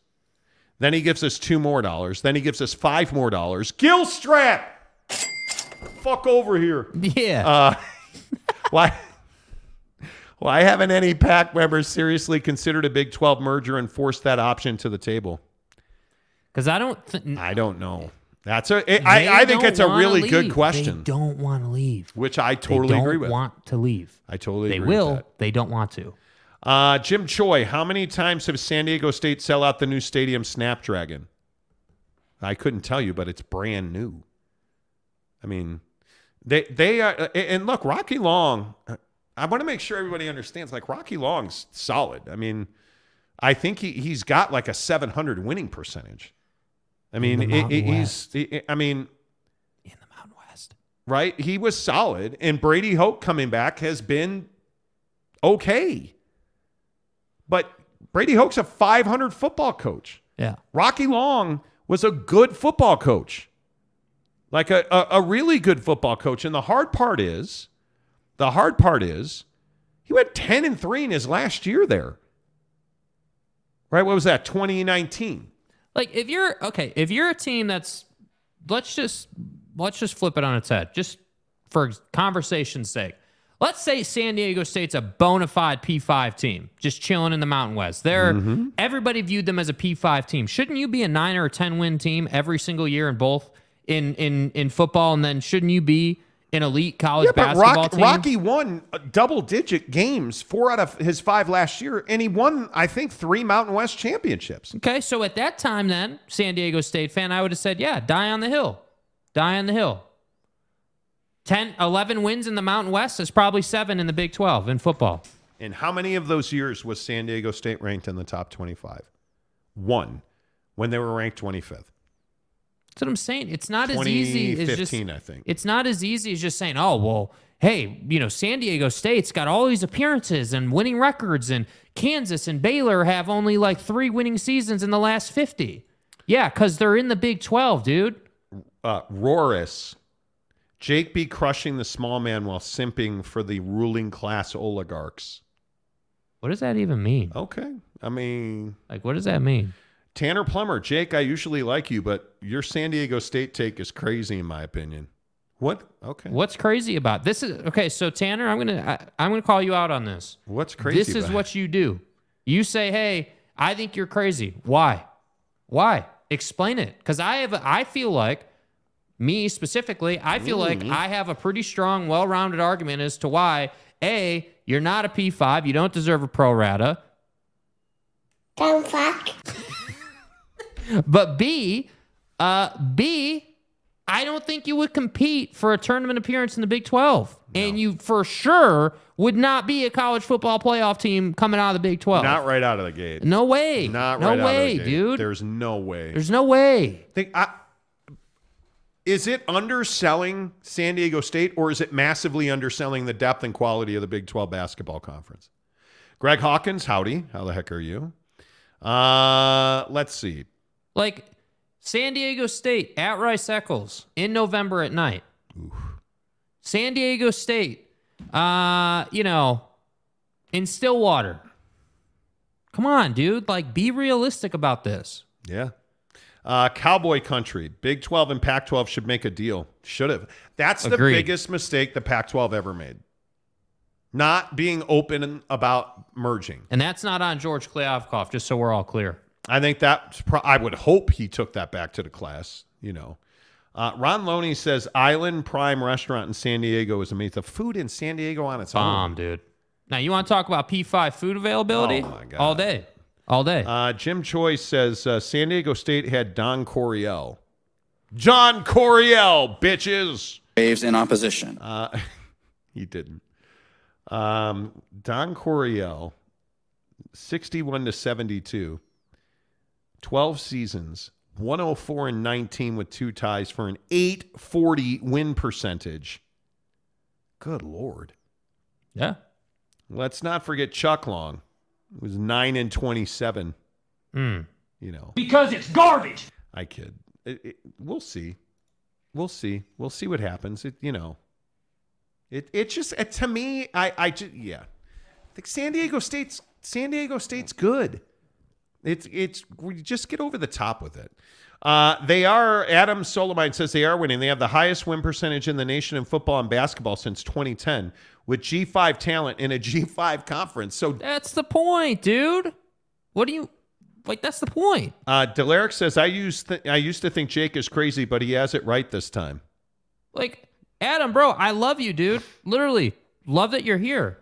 Then he gives us two more dollars. Then he gives us five more dollars. Gilstrap! Fuck over here. Yeah. Uh, why? Why haven't any PAC members seriously considered a Big 12 merger and forced that option to the table? Because I don't. Th- I don't know. That's a. They I, I think it's a really leave. good question, They don't want to leave. which I totally agree with. want to leave. I totally They agree with will. that. They don't want to. Uh, Jim Choi, how many times have San Diego State sell out the new stadium Snapdragon? I couldn't tell you, but it's brand new. I mean, they they are, and look, Rocky Long. I want to make sure everybody understands. Like Rocky Long's solid. I mean, I think he he's got like a 700 winning percentage. I mean, it- it- he's. it- I mean, In the Mountain West. right? He was solid, and Brady Hoke coming back has been okay. But Brady Hoke's a 500 football coach. Yeah. Rocky Long was a good football coach, like a, a, a really good football coach. And the hard part is, the hard part is, he went 10 and 3 in his last year there. Right? What was that? 2019. Like if you're okay, if you're a team that's let's just let's just flip it on its head, just for conversation's sake. Let's say San Diego State's a bona fide P5 team, just chilling in the Mountain West. They're mm-hmm. everybody viewed them as a P5 team. Shouldn't you be a nine or a ten win team every single year in both in in in football? And then shouldn't you be an elite college Yeah, but basketball Rock, team? Rocky won uh, double digit games, four out of his five last year, and he won, I think, three Mountain West championships. Okay, so at that time, then San Diego State fan, I would have said, yeah, die on the hill, die on the hill. 10, 11 wins in the Mountain West is probably seven in the Big 12 in football. And how many of those years was San Diego State ranked in the top 25? One, when they were ranked 25th. That's what I'm saying. It's not as easy as just. I think. It's not as easy as just saying, oh, well, hey, you know, San Diego State's got all these appearances and winning records, and Kansas and Baylor have only like three winning seasons in the last 50. Yeah, because they're in the Big 12, dude. Uh, Roris, Jake be crushing the small man while simping for the ruling class oligarchs. What does that even mean? Okay. I mean, Like, what does that mean? Tanner Plummer, Jake, I usually like you, but your San Diego State take is crazy, in my opinion. What? Okay. What's crazy about this? Is okay. So Tanner, I'm gonna I, I'm gonna call you out on this. What's crazy? This is about it? what you do. You say, "Hey, I think you're crazy." Why? Why? Explain it. Because I have. I feel like me specifically. I feel like Mm. I have a pretty strong, well-rounded argument as to why a you're not a P5. You don't deserve a pro rata. Don't fuck. But B, uh, B, I don't think you would compete for a tournament appearance in the Big 12. And you for sure would not be a college football playoff team coming out of the Big 12. Not right out of the gate. no way. Not no right out way, of the gate. dude. There's no way. There's no way. think I is it underselling San Diego State or is it massively underselling the depth and quality of the Big 12 basketball conference? Greg Hawkins, howdy. How the heck are you? Uh, let's see. Like San Diego State at Rice Eccles in November at night. San Diego State, uh, you know, in Stillwater. Come on, dude. Like, be realistic about this. Yeah. Uh, Cowboy country. Big 12 and Pac 12 should make a deal. Should have. That's the Agreed. biggest mistake the Pac 12 ever made. Not being open about merging. And that's not on George Kliavkoff, just so we're all clear. I think that pro- I would hope he took that back to the class. You know, uh, Ron Loney says Island Prime Restaurant in San Diego is amazing. The food in San Diego on its Bomb, own. dude. Now, you want to talk about P5 food availability? Oh, my God. All day. All day. Uh, Jim Choi says uh, San Diego State had Don Coryell. John Coryell, bitches. Waves in opposition. Uh, he didn't. Um, Don Coryell, 61 to 72, 12 seasons, 104 and 19 with two ties for an 840 win percentage. Good Lord. yeah. Let's not forget Chuck Long, who was 9 and 27. Mm. You know, Because it's garbage. I kid. It, it, we'll see. We'll see. We'll see what happens. It, you know, it it just uh, to me, I I just yeah, I think San Diego State's San Diego State's good. It's it's we just get over the top with it. Uh, they are. Adam Solomine says they are winning. They have the highest win percentage in the nation in football and basketball since 2010, with G5 talent in a G5 conference. So That's the point, dude. What do you like? That's the point. uh, Delaric says I used th- I used to think Jake is crazy, but he has it right this time. Like, Adam, bro, I love you, dude. Literally, love that you're here.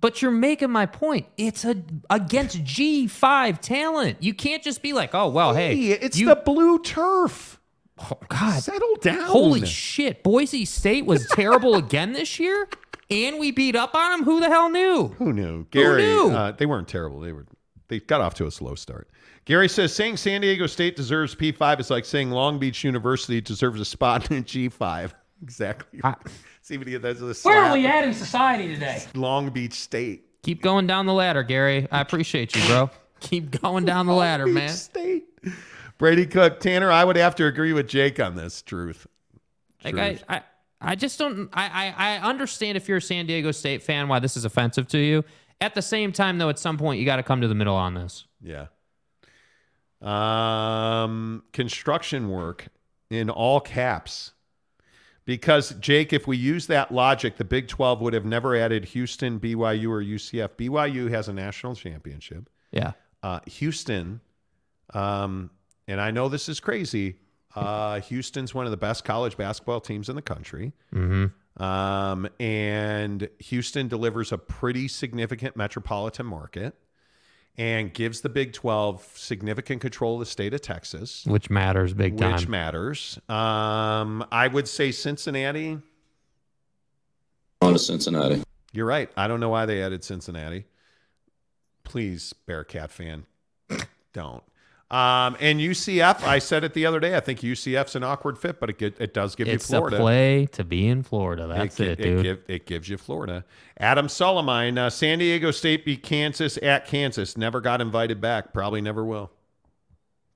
But you're making my point. It's a against G5 talent. You can't just be like, oh well, hey, it's you, the blue turf. Oh, God, Settle down. holy shit! Boise State was terrible again this year, and we beat up on them. Who the hell knew? Who knew? Gary, knew? Uh, they weren't terrible. They were they got off to a slow start. Gary says saying San Diego State deserves P5 is like saying Long Beach University deserves a spot in G5. Exactly. See what he does this. Where are we at in society today? Long Beach State. Keep going down the ladder, Gary. I appreciate you, bro. Keep going down the ladder, Beach man. State. Brady Cook, Tanner, I would have to agree with Jake on this. Truth. Like I, Truth. I, I just don't. I, I, I understand if you're a San Diego State fan why this is offensive to you. At the same time, though, at some point you got to come to the middle on this. Yeah. Um, construction work in all caps. Because, Jake, if we use that logic, the Big 12 would have never added Houston, BYU, or UCF. BYU has a national championship. Yeah. Uh, Houston, um, and I know this is crazy. Uh, Houston's one of the best college basketball teams in the country. Mm-hmm. Um, and Houston delivers a pretty significant metropolitan market and gives the Big 12 significant control of the state of Texas, Which matters big time. which matters. Um, I would say Cincinnati. On to Cincinnati. You're right. I don't know why they added Cincinnati. Please, Bearcat fan, don't. Um, and UCF, I said it the other day. I think UCF's an awkward fit, but it get, it does give it's you Florida. It's a play to be in Florida. That's gi- it, dude. give- it gives you Florida. Adam Solomine, uh, San Diego State beat Kansas at Kansas. Never got invited back. Probably never will.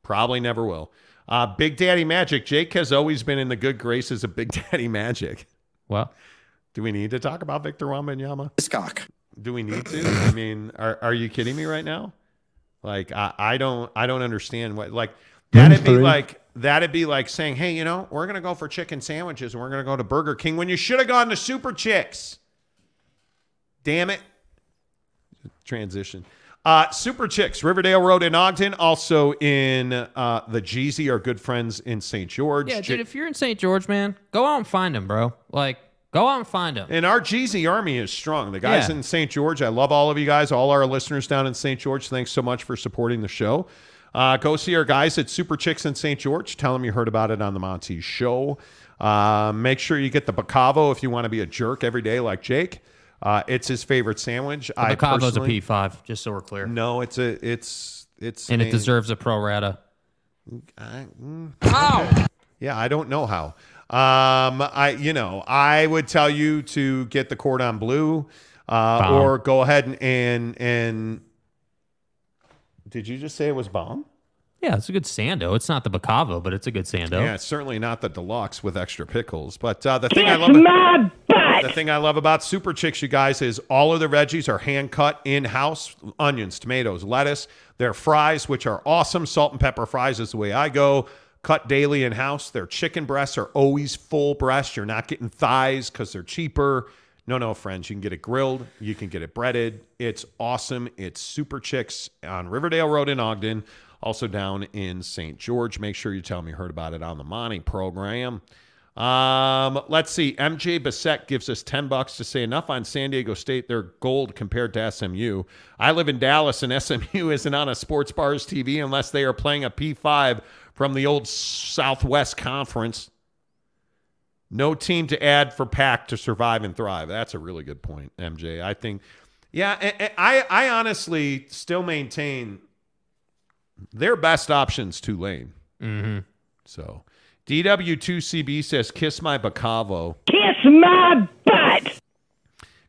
Probably never will. Uh, Big Daddy Magic. Jake has always been in the good graces of Big Daddy Magic. well, Do we need to talk about Victor Wembanyama? Cock. Do we need to? I mean, are, are you kidding me right now? Like, I, I don't I don't understand what like that'd be like that'd be like saying, hey, you know, we're gonna go for chicken sandwiches and we're gonna go to Burger King when you should have gone to Super Chicks. Damn it. Transition. Uh, Super Chicks, Riverdale Road in Ogden, also in uh, the Jeezy, our good friends in St. George. yeah, J- dude. If you're in St. George, man, go out and find them, bro. Like, go out and find him. And our Jeezy army is strong. The guys Yeah. in St. George, I love all of you guys, all our listeners down in St. George. Thanks so much for supporting the show. Uh, go see our guys at Super Chicks in St. George. Tell them you heard about it on the Monty Show. Uh, make sure you get the Bacavo if you want to be a jerk every day like Jake. Uh, it's his favorite sandwich. The I Cavo's a personally- P5, just so we're clear. No, it's a it's it's and a- it deserves a pro rata. I, mm, Yeah, I don't know how. Um, I you know I would tell you to get the cordon bleu, uh, Bomb. or go ahead and and and. Did you just say it was bomb? Yeah, it's a good sando. It's not the Bacavo, but it's a good sando. Yeah, it's certainly not the deluxe with extra pickles. But uh, the thing I love, my butt. the thing I love about Super Chicks, you guys, is all of the veggies are hand cut in house: onions, tomatoes, lettuce. Their fries, which are awesome, salt and pepper fries, is the way I go. Cut daily in house. Their chicken breasts are always full breast. You're not getting thighs because they're cheaper. No, no, friends. You can get it grilled. You can get it breaded. It's awesome. It's Super Chicks on Riverdale Road in Ogden. Also down in St. George. Make sure you tell me you heard about it on the Monty program. Um, let's see. MJ Bissett gives us 10 bucks to say enough on San Diego State. They're gold compared to SMU. I live in Dallas and SMU isn't on a sports bars TV unless they are playing a P5 from the old Southwest Conference. No team to add for Pac to survive and thrive. That's a really good point, MJ. I think, yeah, and- and I, I honestly still maintain their best option's Tulane. Mm-hmm. So, DW2CB says, "Kiss my Bacavo." Kiss my butt.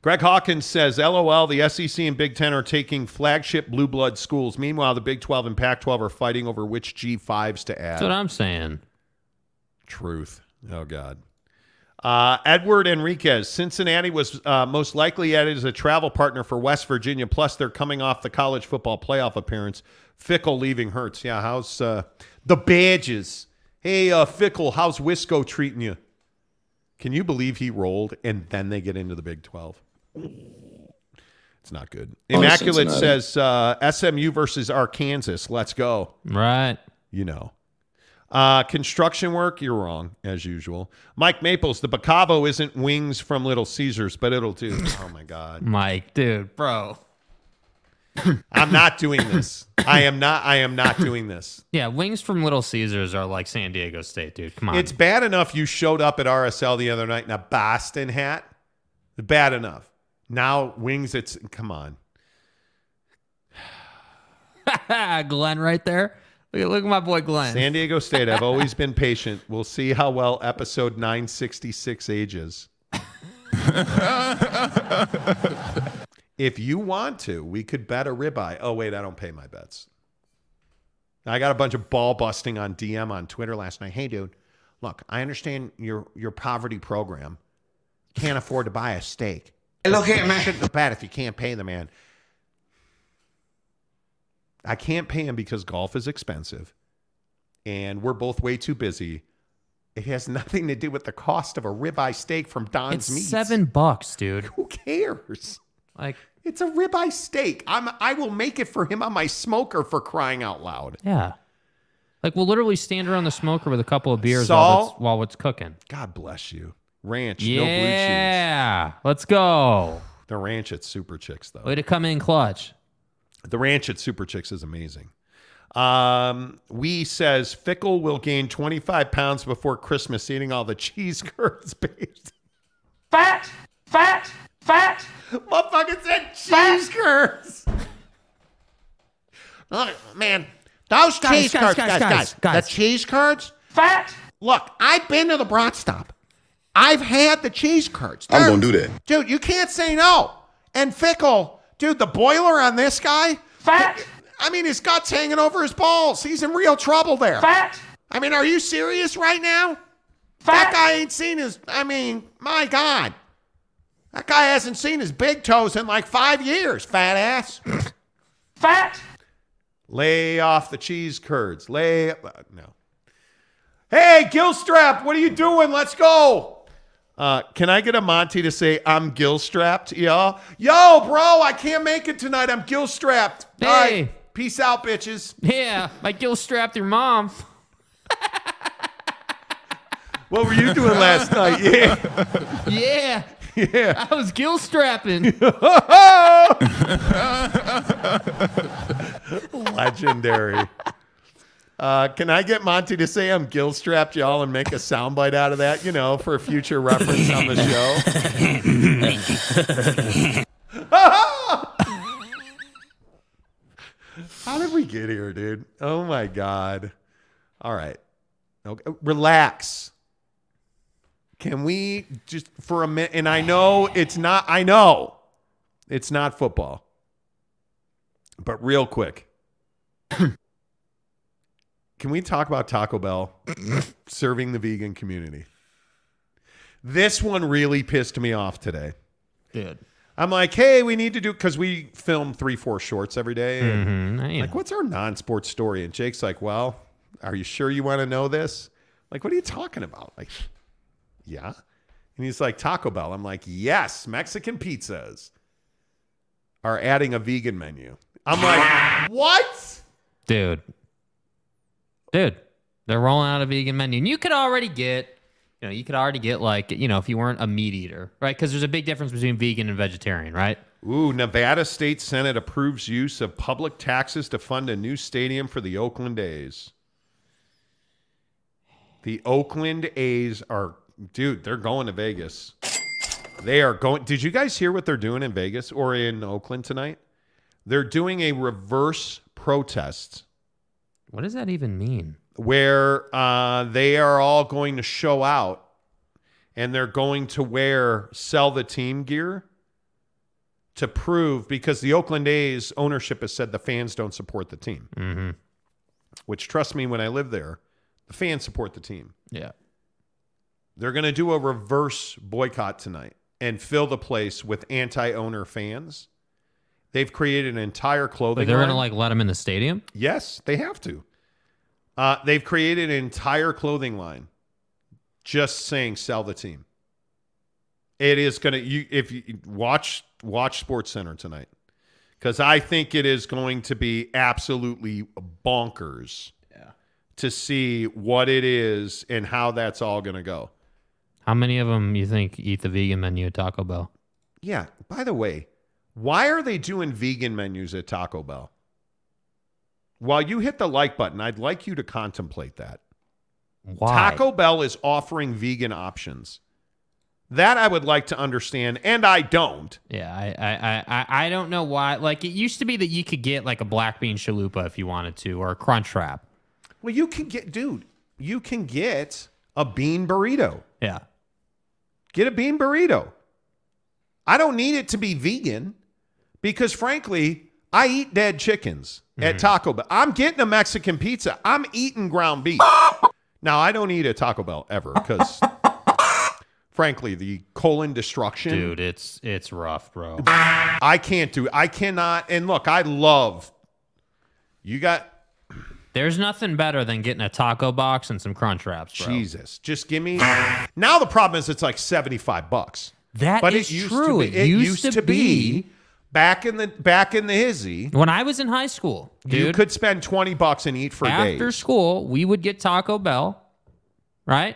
Greg Hawkins says, "LOL. The SEC and Big Ten are taking flagship blue blood schools. Meanwhile, the Big 12 and Pac 12 are fighting over which G5s to add." That's what I'm saying. Truth. Oh God. Uh, Edward Enriquez. Cincinnati was uh, most likely added as a travel partner for West Virginia. Plus, they're coming off the college football playoff appearance. Fickell leaving hurts. Yeah. How's uh, the Badgers? Hey, uh, Fickell. How's Wisco treating you? Can you believe he rolled and then they get into the Big Twelve? It's not good. Immaculate Cincinnati. says uh, SMU versus Arkansas. Let's go. Right. You know. Uh, construction work, you're wrong, as usual. Mike Maples, the Bacavo isn't wings from Little Caesars, but it'll do. Oh my God. Mike, dude, bro. I'm not doing this. I am not I am not doing this. Yeah, wings from Little Caesars are like San Diego State, dude. Come on. It's bad enough you showed up at RSL the other night in a Boston hat. Bad enough. Now wings, it's come on. Glenn right there. Look at, look at my boy Glenn. San Diego State, I've always been patient. We'll see how well episode 966 ages. if you want to, we could bet a ribeye. Oh, wait, I don't pay my bets. I got a bunch of ball busting on DM on Twitter last night. Hey, dude, look, I understand your your poverty program. Can't afford to buy a steak. Look here, man. Shouldn't have bet if you can't pay the man. I can't pay him because golf is expensive and we're both way too busy. It has nothing to do with the cost of a ribeye steak from Don's it's Meats. seven bucks, dude. Who cares? Like, It's a ribeye steak. I'm I will make it for him on my smoker for crying out loud. yeah. Like, we'll literally stand around the smoker with a couple of beers Saul? while it's, while it's cooking. God bless you. Ranch, no blue cheese. Yeah. Let's go. The ranch at Super Chicks though. Way to come in clutch. The ranch at Super Chicks is amazing. Um, we says Fickell will gain 25 pounds before Christmas eating all the cheese curds, babes. Fat, fat, fat. Motherfucker said cheese curds. Look, man, those Guys, cheese guys, curds, guys, guys, guys, guys, guys. the cheese curds. Fat. Look, I've been to the Brat Stop. I've had the cheese curds. I'm gonna do that. Dude, you can't say no. And Fickell, dude, the boiler on this guy. Fat. I mean, his guts hanging over his balls. He's in real trouble there. Fat. I mean, are you serious right now? Fat. That guy ain't seen his. I mean, my God. That guy hasn't seen his big toes in like five years, fat ass. Fat. Lay off the cheese curds. Lay. uh, no. Hey, Gilstrap, what are you doing? Let's go. Uh, can I get a Monty to say I'm gill strapped, y'all? Yo, bro, I can't make it tonight. I'm gill strapped. All right, Hey. peace out, bitches. Yeah. My gill strapped your mom. What were you doing last night? Yeah, Yeah. yeah. I was gill strapping. Legendary. Uh, can I get Monty to say I'm gill strapped, y'all, and make a soundbite out of that? You know, for a future reference on the show. How did we get here, dude? Oh my god! All right, okay, relax. Can we just for a minute? And I know it's not. I know it's not football, but real quick. Can we talk about Taco Bell serving the vegan community? This one really pissed me off today. Dude. I'm like, hey, we need to do because we film three, four shorts every day. and, Mhm, I Like, what's our non-sports story? And Jake's like, well, are you sure you want to know this? Like, what are you talking about? Like, yeah. And he's like, Taco Bell. I'm like, yes, Mexican pizzas are adding a vegan menu. I'm like, what? Dude. Dude. They're rolling out a vegan menu. And you could already get, you know, you could already get like, you know, if you weren't a meat eater, right? Because there's a big difference between vegan and vegetarian, right? Ooh, Nevada State Senate approves use of public taxes to fund a new stadium for the Oakland A's. The Oakland A's are, dude, they're going to Vegas. They are going. Did you guys hear what they're doing in Vegas or in Oakland tonight? They're doing a reverse protest What does that even mean? where uh, they are all going to show out and they're going to wear sell the team gear to prove because the Oakland A's ownership has said the fans don't support the team. Mm-hmm. Which trust me, when I live there, the fans support the team. Yeah. They're going to do a reverse boycott tonight and fill the place with anti-owner fans. They've created an entire clothing. Wait, they're gonna like let them in the stadium? Yes, they have to. Uh, they've created an entire clothing line just saying sell the team. It is going to you if you watch watch Sports Center tonight cuz I think it is going to be absolutely bonkers. Yeah. To see what it is and how that's all going to go. How many of them you think eat the vegan menu at Taco Bell? Yeah, by the way, why are they doing vegan menus at Taco Bell? While you hit the like button, I'd like you to contemplate that. Why? Taco Bell is offering vegan options. That I would like to understand, and I don't. Yeah, I, I, I, I- I don't know why. Like it used to be that you could get like a black bean chalupa if you wanted to, or a crunch wrap. Well, you can get, dude, you can get a bean burrito. Yeah. Get a bean burrito. I don't need it to be vegan because, frankly, I eat dead chickens at mm-hmm. Taco Bell. I'm getting a Mexican pizza. I'm eating ground beef. now, I don't eat at Taco Bell ever because, frankly, the colon destruction. Dude, it's it's rough, bro. I can't do I cannot. And look, I love you got There's nothing better than getting a taco box and some crunch wraps, bro. Jesus. Just give me now the problem is it's like 75 bucks. That but is it used true. To be, It used to be- back in the back in the hizzy. When I was in high school, dude, You could spend 20 bucks and eat for after days. After school, we would get Taco Bell, right?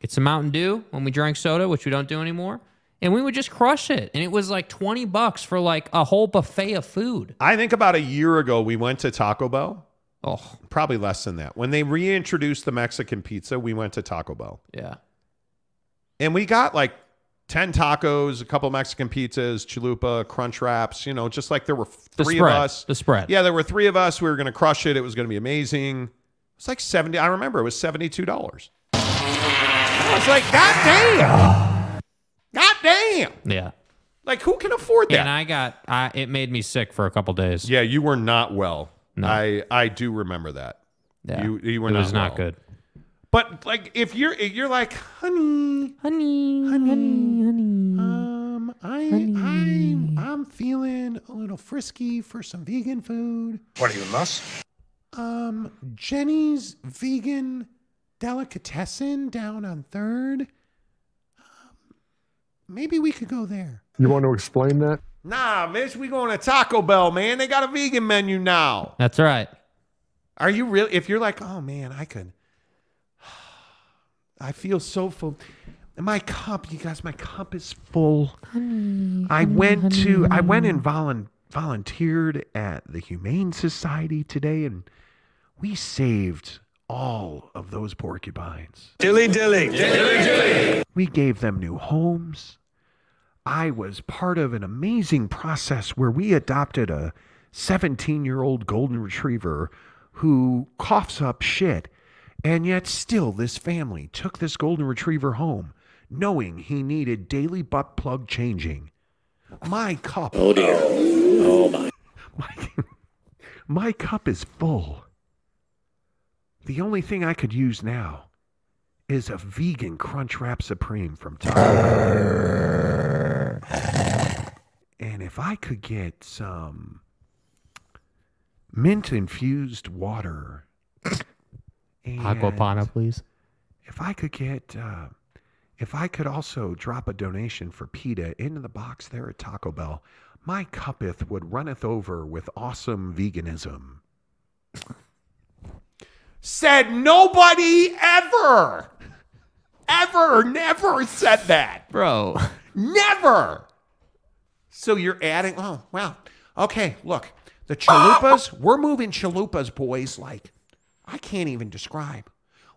Get some Mountain Dew when we drank soda, which we don't do anymore. And we would just crush it. And it was like 20 bucks for like a whole buffet of food. I think about a year ago we went to Taco Bell. Oh, probably less than that. When they reintroduced the Mexican pizza, we went to Taco Bell. Yeah. And we got like 10 tacos, a couple Mexican pizzas, chalupa, crunch wraps, you know, just like there were The three spread. of us. The spread. Yeah, there were three of us. We were going to crush it. It was going to be amazing. It's like 70. I remember it was $72. I was like, God damn. God damn. Yeah. Like, who can afford that? And I got, I, it made me sick for a couple days. yeah, you were not well. I, I do remember that. Yeah. You, you were it not was not good. But like, if you're if you're like, honey, honey, honey, honey, um, I, I, I'm feeling a little frisky for some vegan food. What are you, nuts? Um, Jenny's vegan delicatessen down on Third. Um, maybe we could go there. You want to explain that? Nah, Mitch, we going to Taco Bell, man. They got a vegan menu now. That's right. Are you really? If you're like, oh man, I could. I feel so full. My cup, you guys, my cup is full. I went to, I went and volun, volunteered at the Humane Society today, and we saved all of those porcupines. Dilly dilly. Dilly dilly. We gave them new homes. I was part of an amazing process where we adopted a 17 year old golden retriever who coughs up shit. And yet, still, this family took this golden retriever home knowing he needed daily butt plug changing. My cup. Oh dear. Oh my. My, my cup is full. The only thing I could use now is a vegan Crunch Wrap Supreme from Taco. and if I could get some mint infused water. Acqua Panna, please. If I could get, uh, if I could also drop a donation for PETA into the box there at Taco Bell, my cuppeth would runneth over with awesome veganism. Said nobody ever, ever, never said that. Bro. Never. So you're adding, oh, wow. okay, look, the chalupas, we're moving chalupas, boys, like I can't even describe.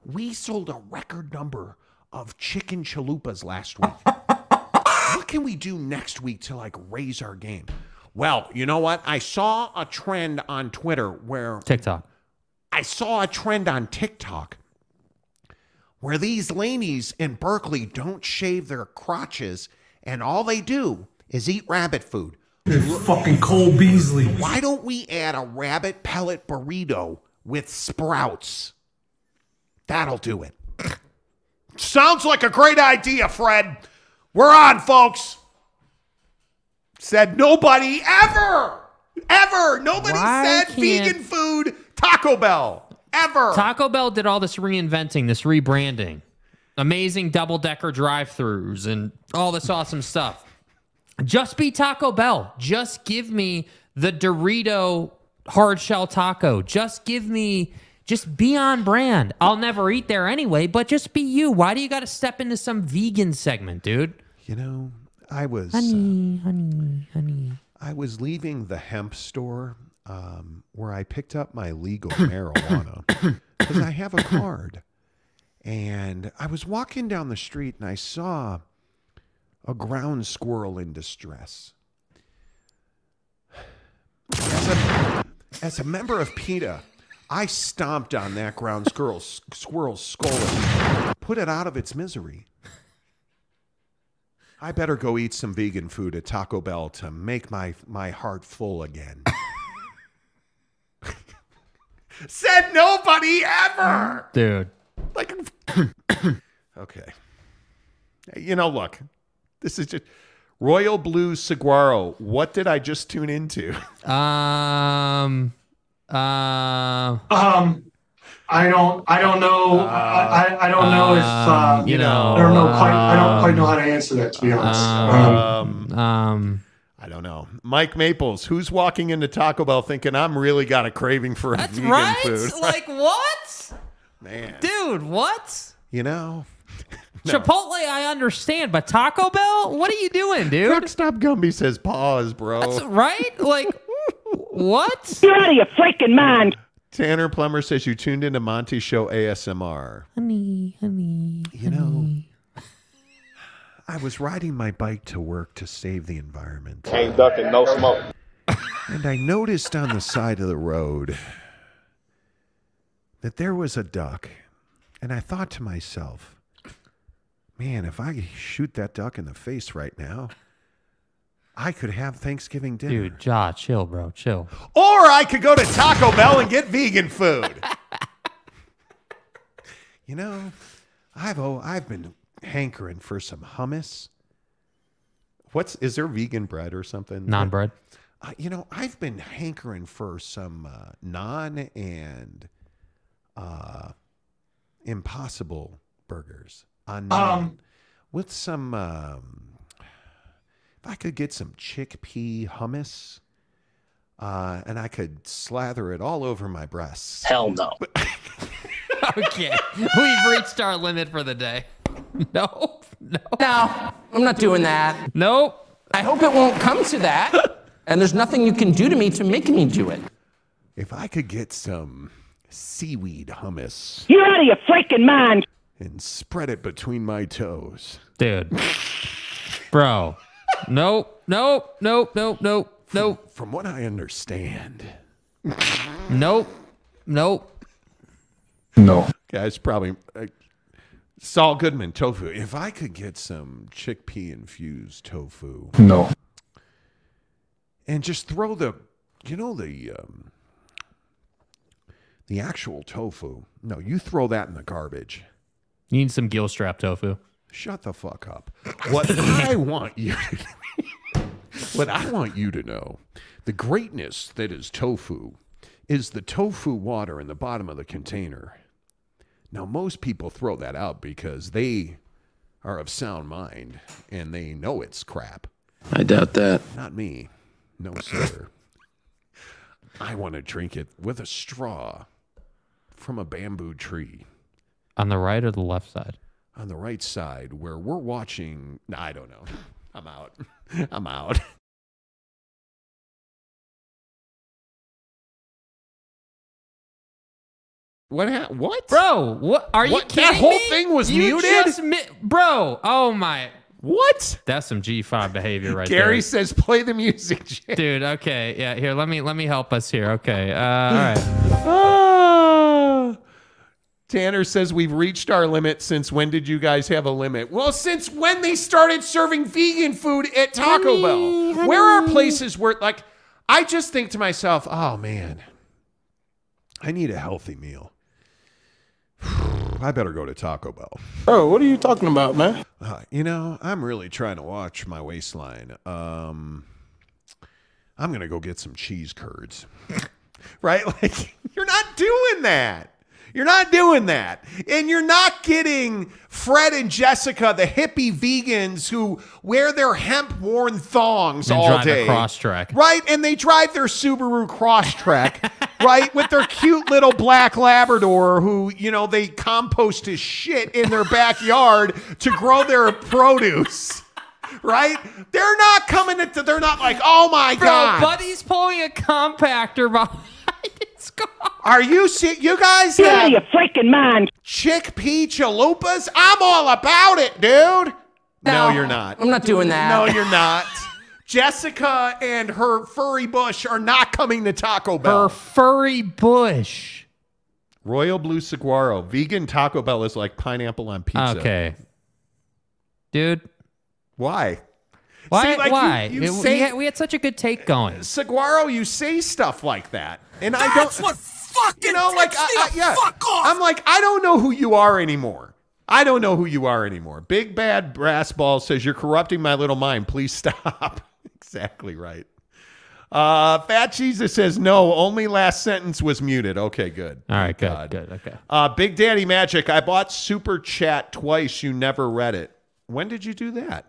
We sold a record number of chicken chalupas last week. what can we do next week to like raise our game? Well, you know what? I saw a trend on Twitter where TikTok. I saw a trend on TikTok where these ladies in Berkeley don't shave their crotches and all they do is eat rabbit food. It's fucking Cole Beasley. Why don't we add a rabbit pellet burrito with sprouts? That'll do it. Sounds like a great idea, Fred. We're on, folks. Said nobody ever, ever. Nobody Why said vegan food, Taco Bell, ever. Taco Bell did all this reinventing, this rebranding, amazing double decker drive throughs, and all this awesome stuff. Just be Taco Bell. Just give me the Dorito hard shell taco. Just give me, just be on brand. I'll never eat there anyway, but just be you. Why do you got to step into some vegan segment, dude? You know, I was Honey, honey, honey. I was leaving the hemp store um, where I picked up my legal marijuana because I have a card. And I was walking down the street and I saw a ground squirrel in distress. As a, member of PETA, I stomped on that ground squirrel's, squirrel's skull and put it out of its misery. I better go eat some vegan food at Taco Bell to make my my heart full again. Said nobody ever. Dude. Like, okay. You know, look, this is just Royal Blue Saguaro. What did I just tune into? Um, uh, Um, I don't. I don't know. I, I, I don't know if. Uh, Um, you know, I don't know quite. I don't quite know how to answer that. To be honest. Um, Um, um, I don't know. Mike Maples, who's walking into Taco Bell thinking I'm really got a craving for That's vegan right. food? Like what, Man, dude? What? you know, Chipotle, I understand, but Taco Bell, what are you doing, dude? Truck Stop Gumby says pause, bro. That's right. Like what? You're out of your freaking mind. Tanner Plummer says you tuned into Monty Show ASMR. Honey, honey. You know, I was riding my bike to work to save the environment. Ain't ducking, no smoke. And I noticed on the side of the road that there was a duck. And I thought to myself, man, if I shoot that duck in the face right now, I could have Thanksgiving dinner. Dude, Ja, chill, bro, chill. Or I could go to Taco Bell and get vegan food. you know, I've oh, I've been hankering for some hummus. What's is there vegan bread or something? Non bread. Uh, you know, I've been hankering for some uh, naan and uh, impossible burgers on Um, with some. Um, if I could get some chickpea hummus, uh, and I could slather it all over my breasts. Hell no. okay, we've reached our limit for the day. No, no, No, I'm not doing that. nope. I hope it won't come to that. And there's nothing you can do to me to make me do it. If I could get some seaweed hummus You're out of your freaking mind. And spread it between my toes. Dude. Bro. Nope. Nope. Nope. Nope. Nope. Nope. From what I understand, Nope. Nope. No. guys, probably uh, Saul Goodman tofu. If I could get some chickpea infused tofu No. and just throw the, you know, the um, the actual tofu. No, you throw that in the garbage. You need some gill strap tofu. Shut the fuck up. What I want you what I want you to know, the greatness that is tofu is the tofu water in the bottom of the container. Now most people throw that out because they are of sound mind and they know it's crap. I doubt that. Not me. No sir. I want to drink it with a straw from a bamboo tree On the right or the left side? on the right side where we're watching. I don't know. I'm out. I'm out. What? Ha- what? Bro, what are you What? kidding That whole me? thing was You muted? just mi- bro, oh my. What? That's some G5 behavior right there. Gary says, "Play the music." Jay." Dude, okay. Yeah, here, let me let me help us here. Okay. Uh, all right. Tanner says we've reached our limit. Since when did you guys have a limit? Well, since when they started serving vegan food at Taco Bell. Where are places where, like, I just think to myself, oh man, I need a healthy meal. I better go to Taco Bell. Bro, what are you talking about, man? Uh, you know, I'm really trying to watch my waistline. Um, I'm gonna go get some cheese curds. right? Like you're not doing that. You're not doing that. And you're not getting Fred and Jessica, the hippie vegans who wear their hemp worn thongs And all drive a day. Crosstrek. Right? And they drive their Subaru Crosstrek, right? With their cute little black Labrador who, you know, they compost his shit in their backyard to grow their produce. Right? They're not coming into, they're not like, oh my Bro, God. Buddy's pulling a compactor behind his car. Are you see you guys You're out of have your freaking mind. chickpea chalupas? I'm all about it, dude. No, you're not. I'm not doing that. No, you're not. Jessica and her furry bush are not coming to Taco Bell. Her furry bush. Royal Blue Saguaro. Vegan Taco Bell is like pineapple on pizza. Okay. Dude. Why? Why? See, like, why? you we, say- we had, we had such a good take going. Saguaro, you say stuff like that, and I don't. what fucking you know, like I, I- yeah. I'm like I don't know who you are anymore. I don't know who you are anymore. Big bad brass ball says you're corrupting my little mind. Please stop. exactly right. Uh, Fat Jesus says no. Only last sentence was muted. Okay, good. All right, good, God. good, okay. Uh, Big Daddy Magic. I bought Super Chat twice. You never read it. When did you do that?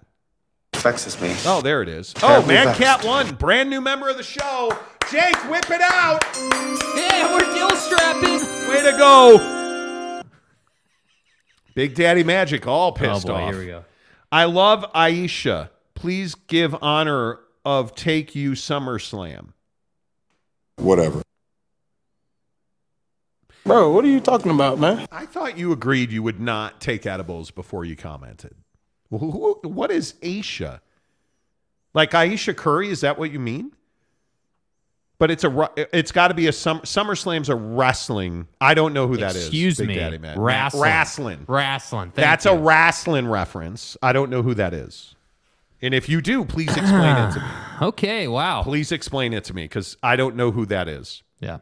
Vexes me. Oh, there it is. Oh, Terribly Man vexed. Cat One, brand new member of the show. Jake, whip it out. Yeah, we're gill strapping. Way to go. Big Daddy Magic, all oh, pissed oh boy, off. here we go. I love Aisha. Please give honor of Take You SummerSlam. Whatever. Bro, what are you talking about, man? I thought you agreed you would not take edibles before you commented. Wh- wh- What is Aisha? Like Aisha Curry? Is that what you mean? But it's a it's got to be a Summer SummerSlam's a wrestling. I don't know who that is. Excuse Big me. Daddy Matt. Wrestling. Wrestling. Wrestling. That's you. a wrestling reference. I don't know who that is. And if you do, please explain it to me. Okay, wow. Please explain it to me because I don't know who that is. Yeah.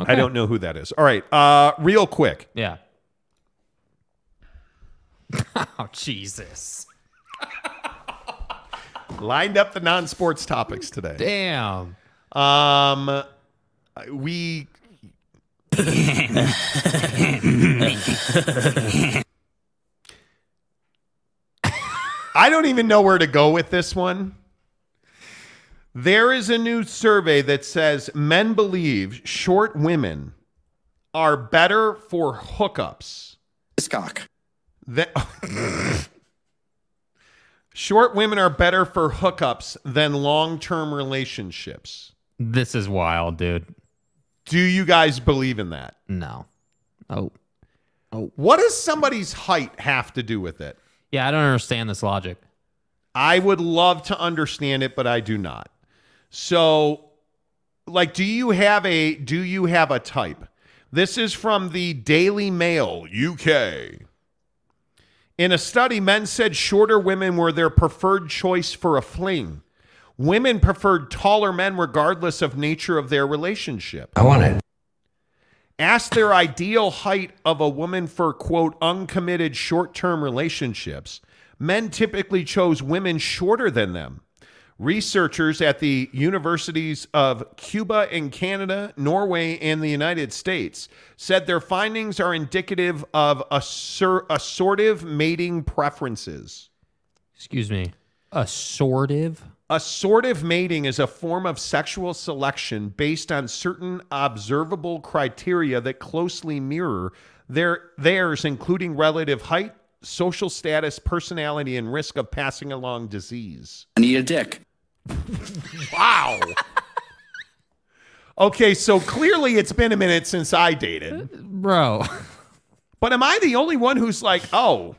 I don't know who that is. All right. Uh, real quick. Yeah. oh, Jesus. Lined up the non-sports topics today. Damn. Um, we. I don't even know where to go with this one. There is a new survey that says men believe short women are better for hookups. Cock. That short women are better for hookups than long-term relationships. This is wild, dude. Do you guys believe in that? No. Oh. Oh. What does somebody's height have to do with it? Yeah, I don't understand this logic. I would love to understand it, but I do not. So, like, do you have a do you have a type? This is from the Daily Mail, UK. In a study, men said shorter women were their preferred choice for a fling. Women preferred taller men regardless of nature of their relationship. I want it. Asked their ideal height of a woman for quote uncommitted short-term relationships, men typically chose women shorter than them. Researchers at the universities of Cuba and Canada, Norway, and the United States said their findings are indicative of assor- assortive mating preferences. Excuse me. Assortive? Assortive mating is a form of sexual selection based on certain observable criteria that closely mirror their theirs, including relative height, social status, personality, and risk of passing along disease. I need a dick. Wow. okay, so clearly it's been a minute since I dated. Bro. But am I the only one who's like, oh,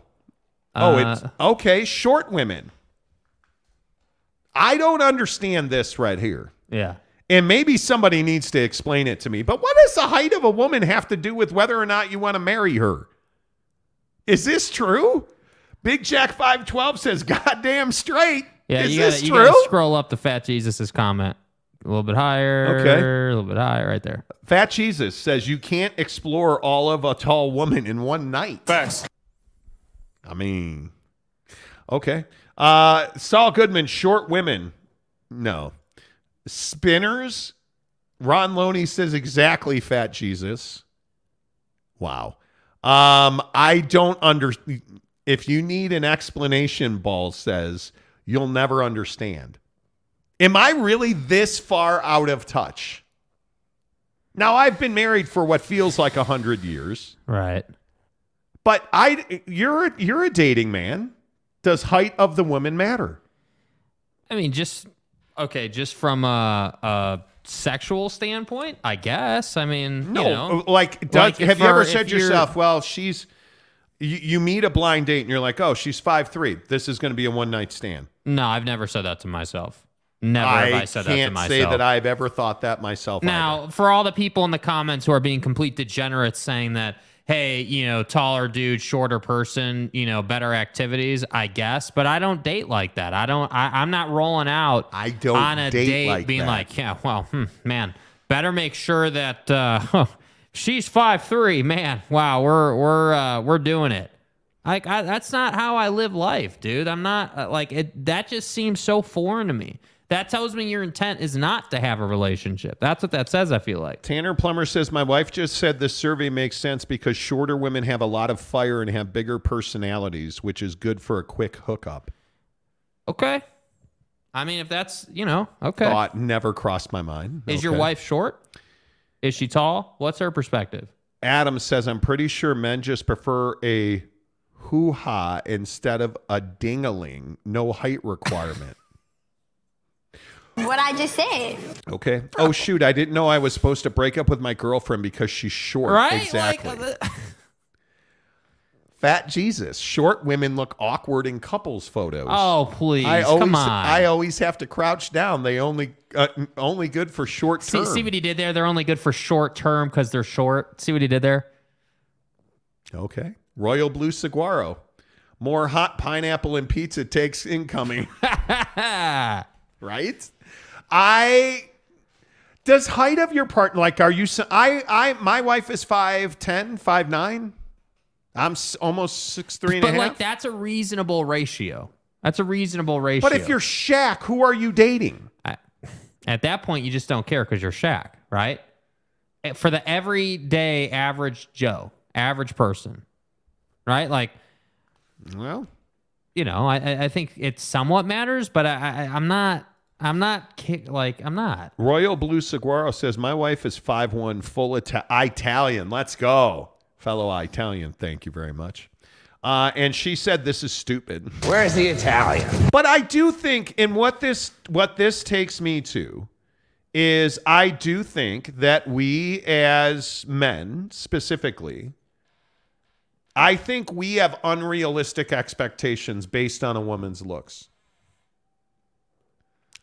oh, it's Uh. okay, short women? I don't understand this right here. Yeah. And maybe somebody needs to explain it to me. But what does the height of a woman have to do with whether or not you want to marry her? Is this true? Big Jack 512 says, goddamn straight. Yeah, Is you this gotta, you true? gotta scroll up to Fat Jesus's comment. A little bit higher. Okay. A little bit higher right there. Fat Jesus says you can't explore all of a tall woman in one night. Facts. I mean, okay. Uh, Saul Goodman, short women. No. Spinners. Ron Loney says exactly Fat Jesus. Wow. Um, I don't under. If you need an explanation, Ball says you'll never understand. Am I really this far out of touch? Now I've been married for what feels like a hundred years. Right. But I you're you're a dating man. Does height of the woman matter? I mean, just okay, just from a, a sexual standpoint, I guess. I mean, No, you know, uh, like, does, like have you ever said yourself, well, she's you, you meet a blind date and you're like, oh, she's five three. This is going to be a one night stand. No, I've never said that to myself. Never have I said that to can't myself. say that I've ever thought that myself. Now, for all the people in the comments who are being complete degenerates saying that, hey, you know, taller dude, shorter person, you know, better activities, I guess. But I don't date like that. I don't. I, I'm not rolling out. I don't on a date date like being that. like, yeah, well, hmm, man, better make sure that uh, she's five three. Man, wow, we're we're uh, we're doing it. Like I, that's not how I live life, dude. I'm not uh, like it. That just seems so foreign to me. That tells me your intent is not to have a relationship. That's what that says. I feel like. Tanner Plummer says, My wife just said this survey makes sense because shorter women have a lot of fire and have bigger personalities, which is good for a quick hookup. Okay. I mean, if that's you know, okay. Thought never crossed my mind. Is your wife short? Is she tall? What's her perspective? Adam says, I'm pretty sure men just prefer a hoo ha instead of a dingaling. No height requirement. What I just said. Okay. Oh, shoot. I didn't know I was supposed to break up with my girlfriend because she's short. Right? Exactly. Like, uh, Fat Jesus. Short women look awkward in couples photos. Oh, please. I always, Come on. I always have to crouch down. They only uh, only good for short see, term. see what he did there? They're only good for short term because they're short. See what he did there? Okay. Royal Blue Saguaro. More hot pineapple and pizza takes incoming. right? I does height of your partner like are you I I my wife is 5'10, 5'9. I'm s- almost 6'3 and a But half. like that's a reasonable ratio. That's a reasonable ratio. But if you're Shaq, who are you dating? I, at that point, you just don't care because you're Shaq, right? Eh, For the everyday average Joe, average person, right? Like, well, you know, I, I- I think it somewhat matters, but I, I, I'm not, I'm not ki- like, I'm not. Royal Blue Saguaro says my wife is 5'1 full Ita- Italian. Let's go. Fellow Italian, thank you very much. Uh, and she said this is stupid. Where's the Italian? But I do think, and what this what this takes me to is I do think that we as men specifically, I think we have unrealistic expectations based on a woman's looks.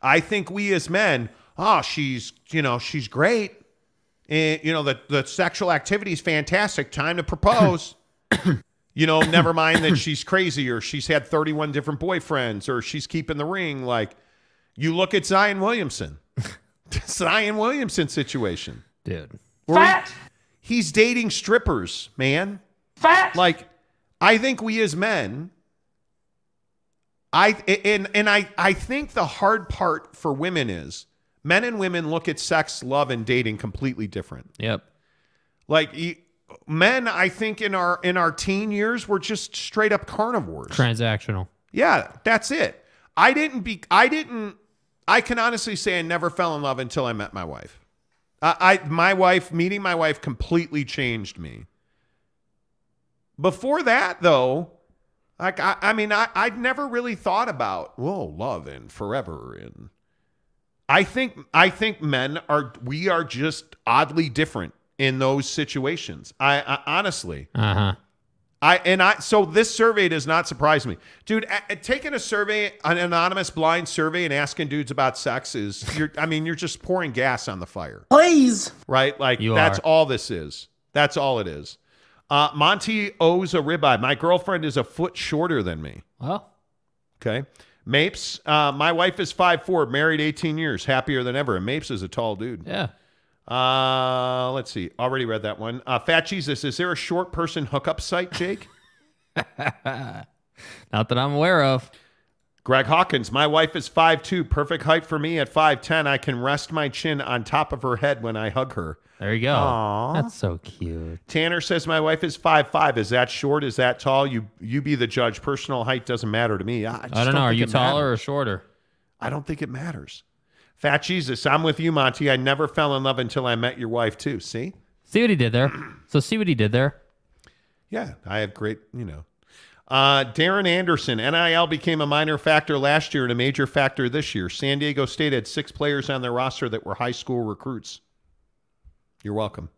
I think we as men, oh, she's, you know, she's great. And, you know, the, the sexual activity is fantastic. Time to propose. you know, never mind that she's crazy or she's had 31 different boyfriends or she's keeping the ring. Like, you look at Zion Williamson, Zion Williamson situation. Dude. Fat. he's dating strippers, man. Fat. Like, I think we as men, I and and I I think the hard part for women is men and women look at sex, love, and dating completely different. Yep. Like men, I think in our in our teen years, we're just straight up carnivores. Transactional. Yeah, that's it. I didn't be. I didn't. I can honestly say I never fell in love until I met my wife. I, I my wife meeting my wife completely changed me. Before that, though, like I, I mean, I I'd never really thought about whoa love and forever and. I think I think men are we are just oddly different in those situations. I, I honestly. Uh huh. I and I so this survey does not surprise me, dude. a- a- taking a survey, an anonymous blind survey, and asking dudes about sex is you're. I mean, you're just pouring gas on the fire, Please. right? Like You that's are. all this is. That's all it is. Uh, Monty owes a ribeye. My girlfriend is a foot shorter than me. Well, Okay. Mapes, uh, my wife is 5'4", married 18 years, happier than ever. And Mapes is a tall dude. yeah. Uh, let's see. Already read that one. Uh, Fat Jesus, is there a short person hookup site, Jake? Not that I'm aware of. Greg Hawkins, my wife is 5'2", perfect height for me at 5'10". I can rest my chin on top of her head when I hug her. There you go. Aw. That's so cute. Tanner says my wife is 5'5". Is that short? Is that tall? You you be the judge. Personal height doesn't matter to me. I, I don't know. Are you taller matters. or shorter? I don't think it matters. Fat Jesus, I'm with you, Monty. I never fell in love until I met your wife, too. See? See what he did there. So see what he did there. Yeah, I have great, you know. Uh, Darren Anderson, NIL became a minor factor last year and a major factor this year. San Diego State had six players on their roster that were high school recruits. You're welcome.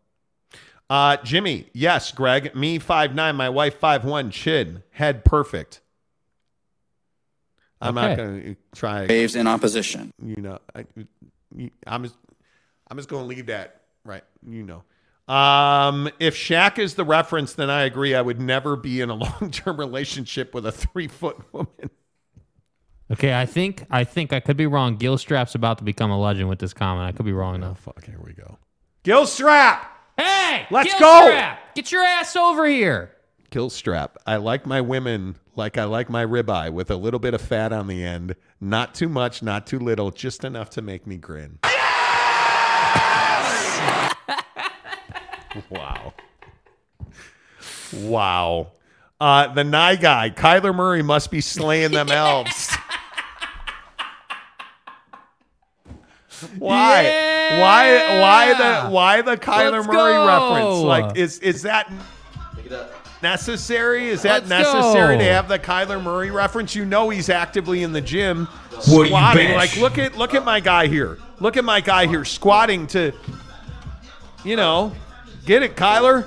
Uh, Jimmy, yes, Greg. Me, five nine. My wife, five one. Chid, head perfect. I'm not going to try. Waves in opposition. You know, I, I'm just, I'm just going to leave that right. You know, um, if Shaq is the reference, then I agree. I would never be in a long term relationship with a three foot woman. Okay, I think I think I could be wrong. Gilstrap's about to become a legend with this comment. I could be wrong though. Fuck, here we go. Gilstrap, Hey, Let's go! Gilstrap, Get your ass over here. Gilstrap. I like my women like I like my ribeye with a little bit of fat on the end. Not too much, not too little, just enough to make me grin. Yes! wow. Wow. Uh, the Nye guy, Kyler Murray must be slaying them elves. Why? Why? Why the? Why the Kyler Let's Murray go. reference? Like, is is that necessary? Is that Let's necessary go. to have the Kyler Murray reference? You know he's actively in the gym What you squatting. Like, look at look at my guy here. Look at my guy here squatting to, you know, get it, Kyler.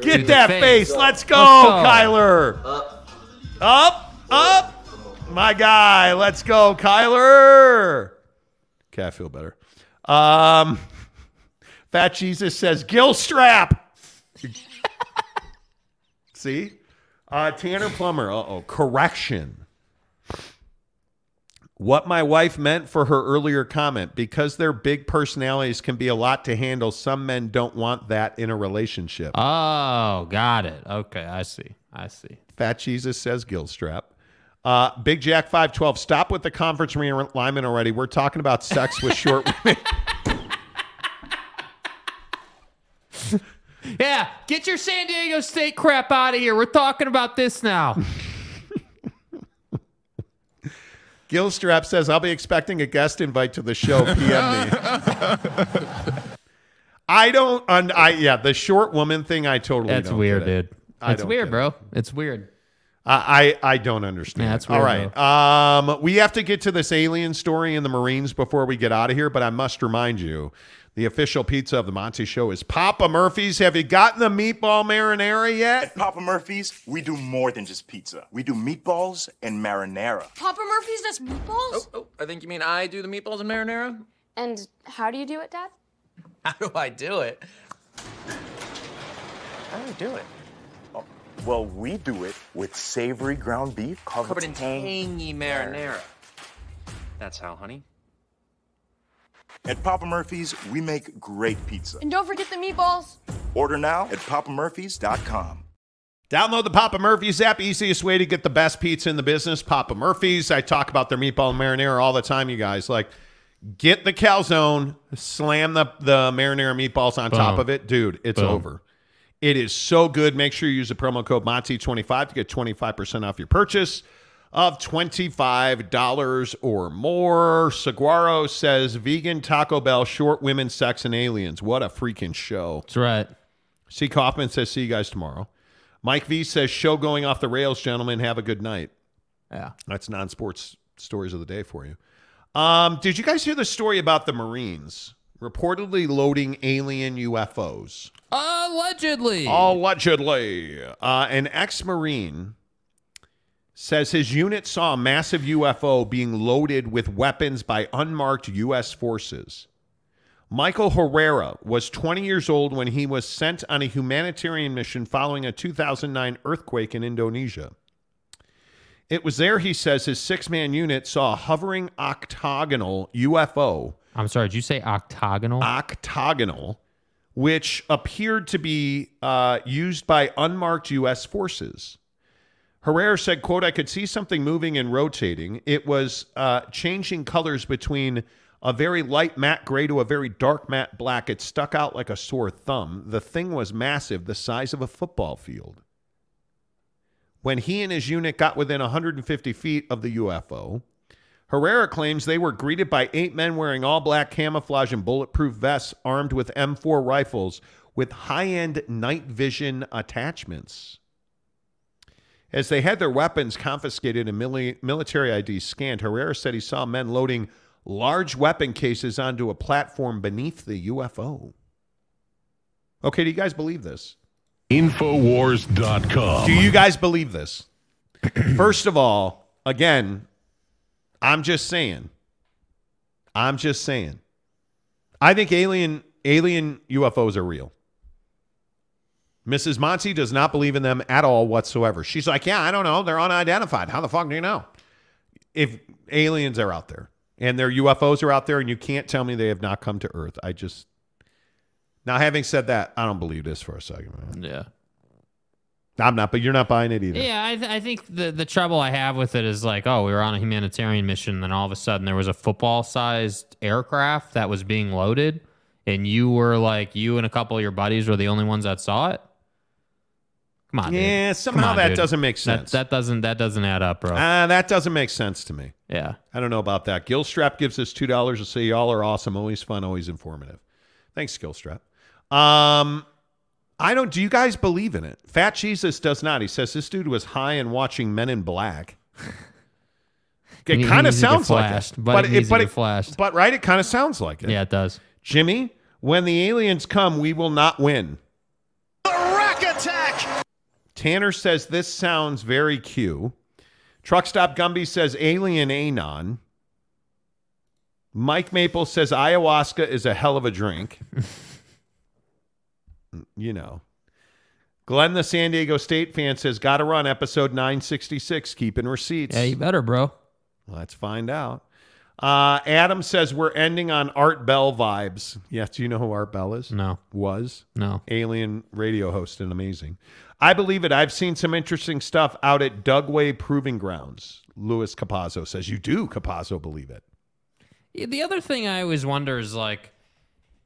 Get that face. face. Let's go, Let's go. Kyler. Up, up. My guy. Let's go, Kyler. Okay, I feel better. Um, Fat Jesus says, Gilstrap. See? Uh, Tanner Plummer. Uh oh. Correction. What my wife meant for her earlier comment because their big personalities can be a lot to handle, some men don't want that in a relationship. Oh, got it. Okay, I see. I see. Fat Jesus says Gilstrap. Uh, Big Jack 512, stop with the conference realignment already. We're talking about sex with short women. Yeah, get your San Diego State crap out of here. We're talking about this now. Gilstrap says, I'll be expecting a guest invite to the show. PM me. I don't, un- I yeah, the short woman thing, I totally That's weird, it. dude. Don't weird, bro. It's weird. I I I don't understand. Yeah, that's All weird, right. Um, we have to get to this alien story in the Marines before we get out of here, but I must remind you, the official pizza of the Monty Show is Papa Murphy's. Have you gotten the meatball marinara yet? At Papa Murphy's, we do more than just pizza. We do meatballs and marinara. Papa Murphy's, does meatballs? Oh, I think you mean I do the meatballs and marinara? And how do you do it, Dad? How do I do it? How do I do it? Well, we do it with savory ground beef covered, Covered in tangy marinara. That's how, honey. At Papa Murphy's, we make great pizza. And don't forget the meatballs. Order now at papamurphys.com. Download the Papa Murphy's app. Easiest way to get the best pizza in the business. Papa Murphy's. I talk about their meatball and marinara all the time, you guys. Like, get the calzone, slam the, the marinara meatballs on top of it. Dude, it's Boom. over. It is so good. Make sure you use the promo code Monty25 to get 25% off your purchase of $25 or more. Saguaro says vegan Taco Bell, short women, sex, and aliens. What a freaking show. That's right. C. Kaufman says, see you guys tomorrow. Mike V says, show going off the rails, gentlemen. Have a good night. Yeah. That's non sports stories of the day for you. Um, did you guys hear the story about the Marines reportedly loading alien UFOs? Allegedly. Allegedly. Uh, an ex Marine says his unit saw a massive UFO being loaded with weapons by unmarked U.S. forces. Michael Herrera was 20 years old when he was sent on a humanitarian mission following a 2009 earthquake in Indonesia. It was there, he says, his six man unit saw a hovering octagonal UFO. I'm sorry, did you say octagonal? Octagonal, which appeared to be uh, used by unmarked U.S. forces. Herrera said, quote, I could see something moving and rotating. It was uh, changing colors between a very light matte gray to a very dark matte black. It stuck out like a sore thumb. The thing was massive, the size of a football field. When he and his unit got within 150 feet of the UFO, Herrera claims they were greeted by eight men wearing all black camouflage and bulletproof vests armed with M4 rifles with high end night vision attachments. As they had their weapons confiscated and mili- military IDs scanned, Herrera said he saw men loading large weapon cases onto a platform beneath the UFO. Okay, do you guys believe this? Infowars.com. Do you guys believe this? First of all, again, I'm just saying. I'm just saying. I think alien alien UFOs are real. Mrs. Monty does not believe in them at all whatsoever. She's like, "Yeah, I don't know. They're unidentified. How the fuck do you know? If aliens are out there and their UFOs are out there and you can't tell me they have not come to Earth, I just Now, having said that, I don't believe this for a second, man. Yeah. I'm not, but you're not buying it either. Yeah, I, th- I think the the trouble I have with it is like, oh, we were on a humanitarian mission, and then all of a sudden there was a football sized aircraft that was being loaded, and you were like, you and a couple of your buddies were the only ones that saw it. Come on. Yeah, Come somehow on, that dude. doesn't make sense. That, doesn't that doesn't add up, bro. Ah, that doesn't make sense to me. yeah. I don't know about that. Gilstrap gives us two dollars to say y'all are awesome, always fun, always informative. Thanks, Gilstrap. Um, I don't. Do you guys believe in it? Fat Jesus does not. He says this dude was high and watching Men in Black. It kind of needs to sounds like flashed, it, but he needs to but get flashed. But right, it kind of sounds like it. Yeah, it does. Jimmy, when the aliens come, we will not win. The Rack attack! Tanner says this sounds very Q. Truck Stop Gumby says alien anon. Mike Maple says ayahuasca is a hell of a drink. you know. Glenn, the San Diego State fan, says, Gotta run episode 966, keeping receipts. Yeah, you better, bro. Let's find out. Uh, Adam says, We're ending on Art Bell vibes. Yes, do you know who Art Bell is? No. Was? No. Alien radio host and amazing. I believe it. I've seen some interesting stuff out at Dugway Proving Grounds. Louis Capazzo says, You do, Capazzo, believe it. Yeah, The other thing I always wonder is like,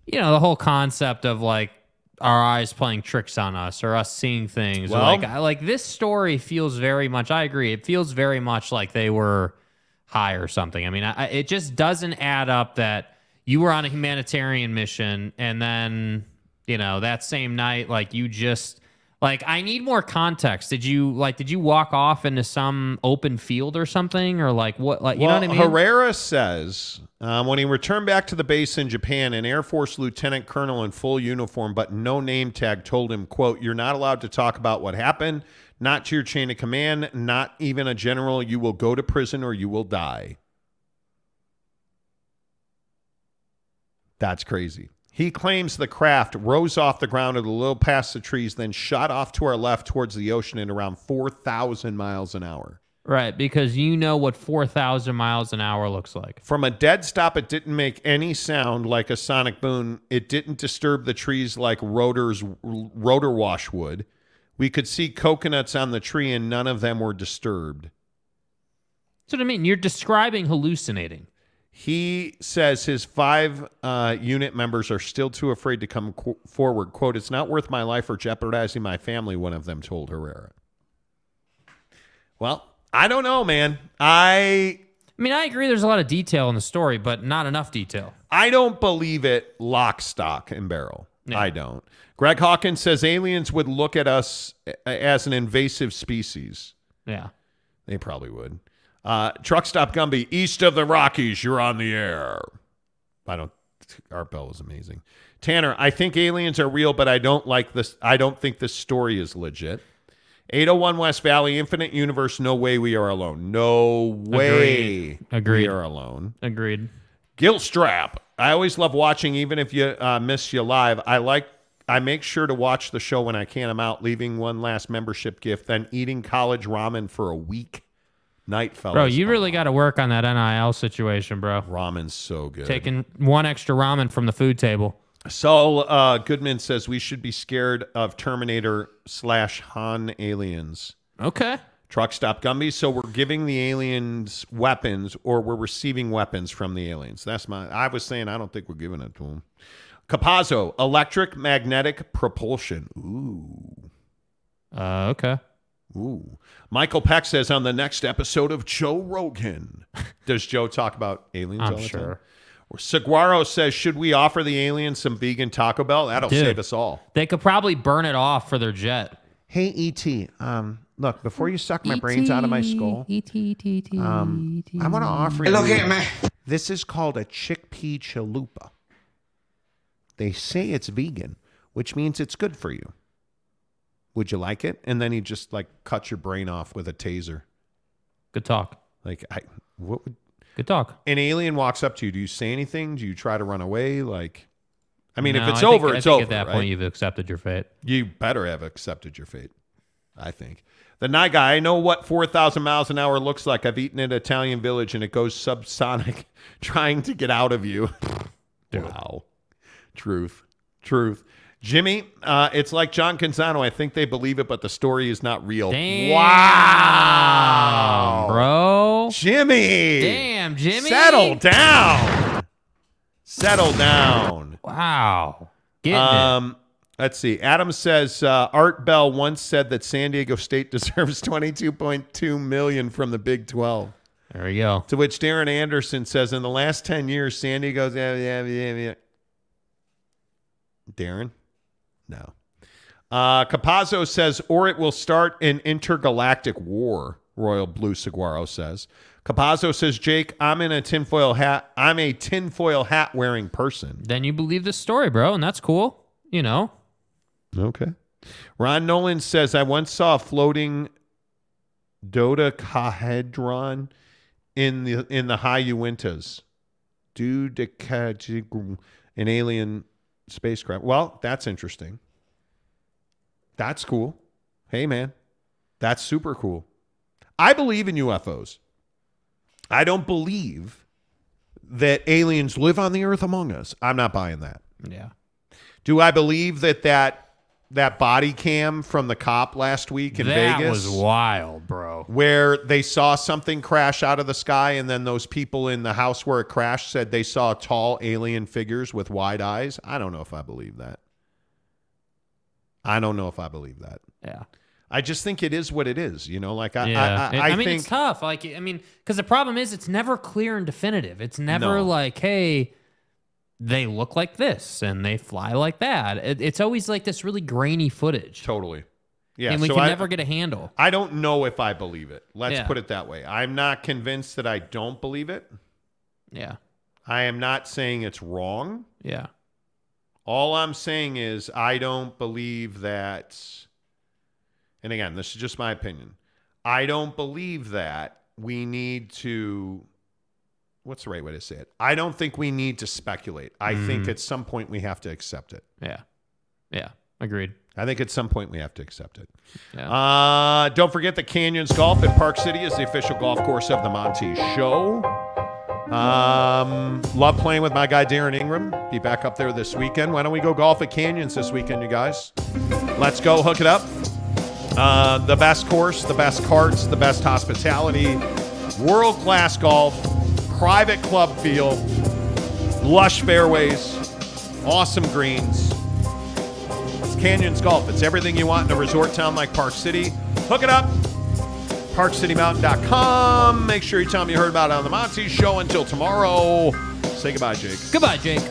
you know, the whole concept of like our eyes playing tricks on us or us seeing things. Well- like, I, like this story feels very much. I agree. It feels very much like they were high or something. I mean, I, I- it just doesn't add up that you were on a humanitarian mission and then you know that same night, like you just Like, I need more context. Did you like? Did you walk off into some open field or something, or like what? Like, you well, know what I mean? Herrera says um, when he returned back to the base in Japan, an Air Force lieutenant colonel in full uniform but no name tag told him, "quote You're not allowed to talk about what happened, not to your chain of command, not even a general. You will go to prison or you will die." That's crazy. He claims the craft rose off the ground at a little past the trees, then shot off to our left towards the ocean at around 4,000 miles an hour. Right, because you know what 4,000 miles an hour looks like. From a dead stop, it didn't make any sound like a sonic boom. It didn't disturb the trees like rotors, rotor wash would. We could see coconuts on the tree, and none of them were disturbed. That's what I mean. You're describing hallucinating. He says his five uh, unit members are still too afraid to come qu- forward. "Quote: It's not worth my life or jeopardizing my family." One of them told Herrera. Well, I don't know, man. I I mean, I agree. There's a lot of detail in the story, but not enough detail. I don't believe it lock, stock, and barrel. I don't. Greg Hawkins says aliens would look at us as an invasive species. Yeah. They probably would. Uh, Truck Stop Gumby, east of the Rockies, you're on the air. I don't. Art Bell was amazing. Tanner, I think aliens are real, but I don't like this. I don't think this story is legit. 801 West Valley, Infinite Universe, no way we are alone. No way Agreed. Agreed. we are alone. Agreed. Gilstrap. I always love watching, even if you uh, miss you live. I like. I make sure to watch the show when I can. I'm out, leaving one last membership gift, then eating college ramen for a week. Night, fellas. Bro, you really got to work on that NIL situation, bro. Ramen's so good. Taking one extra ramen from the food table. So uh, Goodman says we should be scared of Terminator slash Han aliens. Okay. Truck stop Gumby. So we're giving the aliens weapons, or we're receiving weapons from the aliens. That's my. I was saying I don't think we're giving it to them. Capazzo, electric magnetic propulsion. Ooh. Uh, okay. Ooh. Michael Peck says on the next episode of Joe Rogan. Does Joe talk about aliens I'm all the sure. time? Saguaro says, should we offer the aliens some vegan Taco Bell? That'll Dude. save us all. They could probably burn it off for their jet. Hey, ET, um, look, before you suck my brains out of my skull, ET, ET, um, I want to offer you. Look here, man. This is called a chickpea chalupa. They say it's vegan, which means it's good for you. Would you like it? And then he just like cut your brain off with a taser. Good talk. Like, I what would Good talk. an alien walks up to you? Do you say anything? Do you try to run away? Like, I mean, if it's think- over, I it's think over. At that right? point, you've accepted your fate. You better have accepted your fate. I think. The night guy, I know what 4,000 miles an hour looks like. I've eaten at Italian Village and it goes subsonic trying to get out of you. wow. Truth. Truth. Jimmy, uh, it's like John Canzano. I think they believe it, but the story is not real. Damn, Wow. bro. Jimmy. Damn, Jimmy. Settle down. Settle down. Wow. Getting it. Um, let's see. Adam says uh, Art Bell once said that San Diego State deserves 22.2 million from the Big 12. There we go. To which Darren Anderson says in the last 10 years, San Diego's yeah, yeah, yeah, yeah. Darren? No. Uh, Capazzo says, or it will start an intergalactic war, Royal Blue Saguaro says. Capazzo says, Jake, I'm in a tinfoil hat. I'm a tinfoil hat wearing person. Then you believe this story, bro, and that's cool. You know. Okay. Ron Nolan says, I once saw a floating dodecahedron in the in the high Uintas. Dodecahedron, an alien spacecraft. Well, that's interesting. That's cool. Hey, man, that's super cool. I believe in UFOs. I don't believe that aliens live on the earth among us. I'm not buying that. Yeah. Do I believe that that that body cam from the cop last week in that Vegas That was wild, bro. where they saw something crash out of the sky and then those people in the house where it crashed said they saw tall alien figures with wide eyes? I don't know if I believe that. I don't know if I believe that. Yeah. I just think it is what it is, you know, like I Yeah. I, I, I, mean, think it's tough. Like, I mean, because the problem is, it's never clear and definitive. It's never No. like, hey, they look like this and they fly like that. It, it's always like this really grainy footage. Totally. Yeah, and we so can I- never get a handle. I don't know if I believe it. Let's Yeah. put it that way. I'm not convinced that I don't believe it. Yeah. I am not saying it's wrong. Yeah. All I'm saying is I don't believe that. And again, this is just my opinion. I don't believe that we need to. What's the right way to say it? I don't think we need to speculate. I think Mhm. at some point we have to accept it. Yeah. Yeah. Agreed. I think at some point we have to accept it. Yeah. Uh, don't forget that Canyons Golf in Park City is the official golf course of the Monty Show. Um, love playing with my guy Darren Ingram. Be back up there this weekend. Why don't we go golf at Canyons this weekend, you guys? Let's go hook it up. Uh, the best course, the best carts, the best hospitality, world class golf, private club feel, lush fairways, awesome greens. It's Canyons Golf. It's everything you want in a resort town like Park City. Hook it up. ParkCityMountain.com. Make sure you tell me you heard about it on the Monty Show. Until tomorrow, say goodbye, Jake. Goodbye, Jake.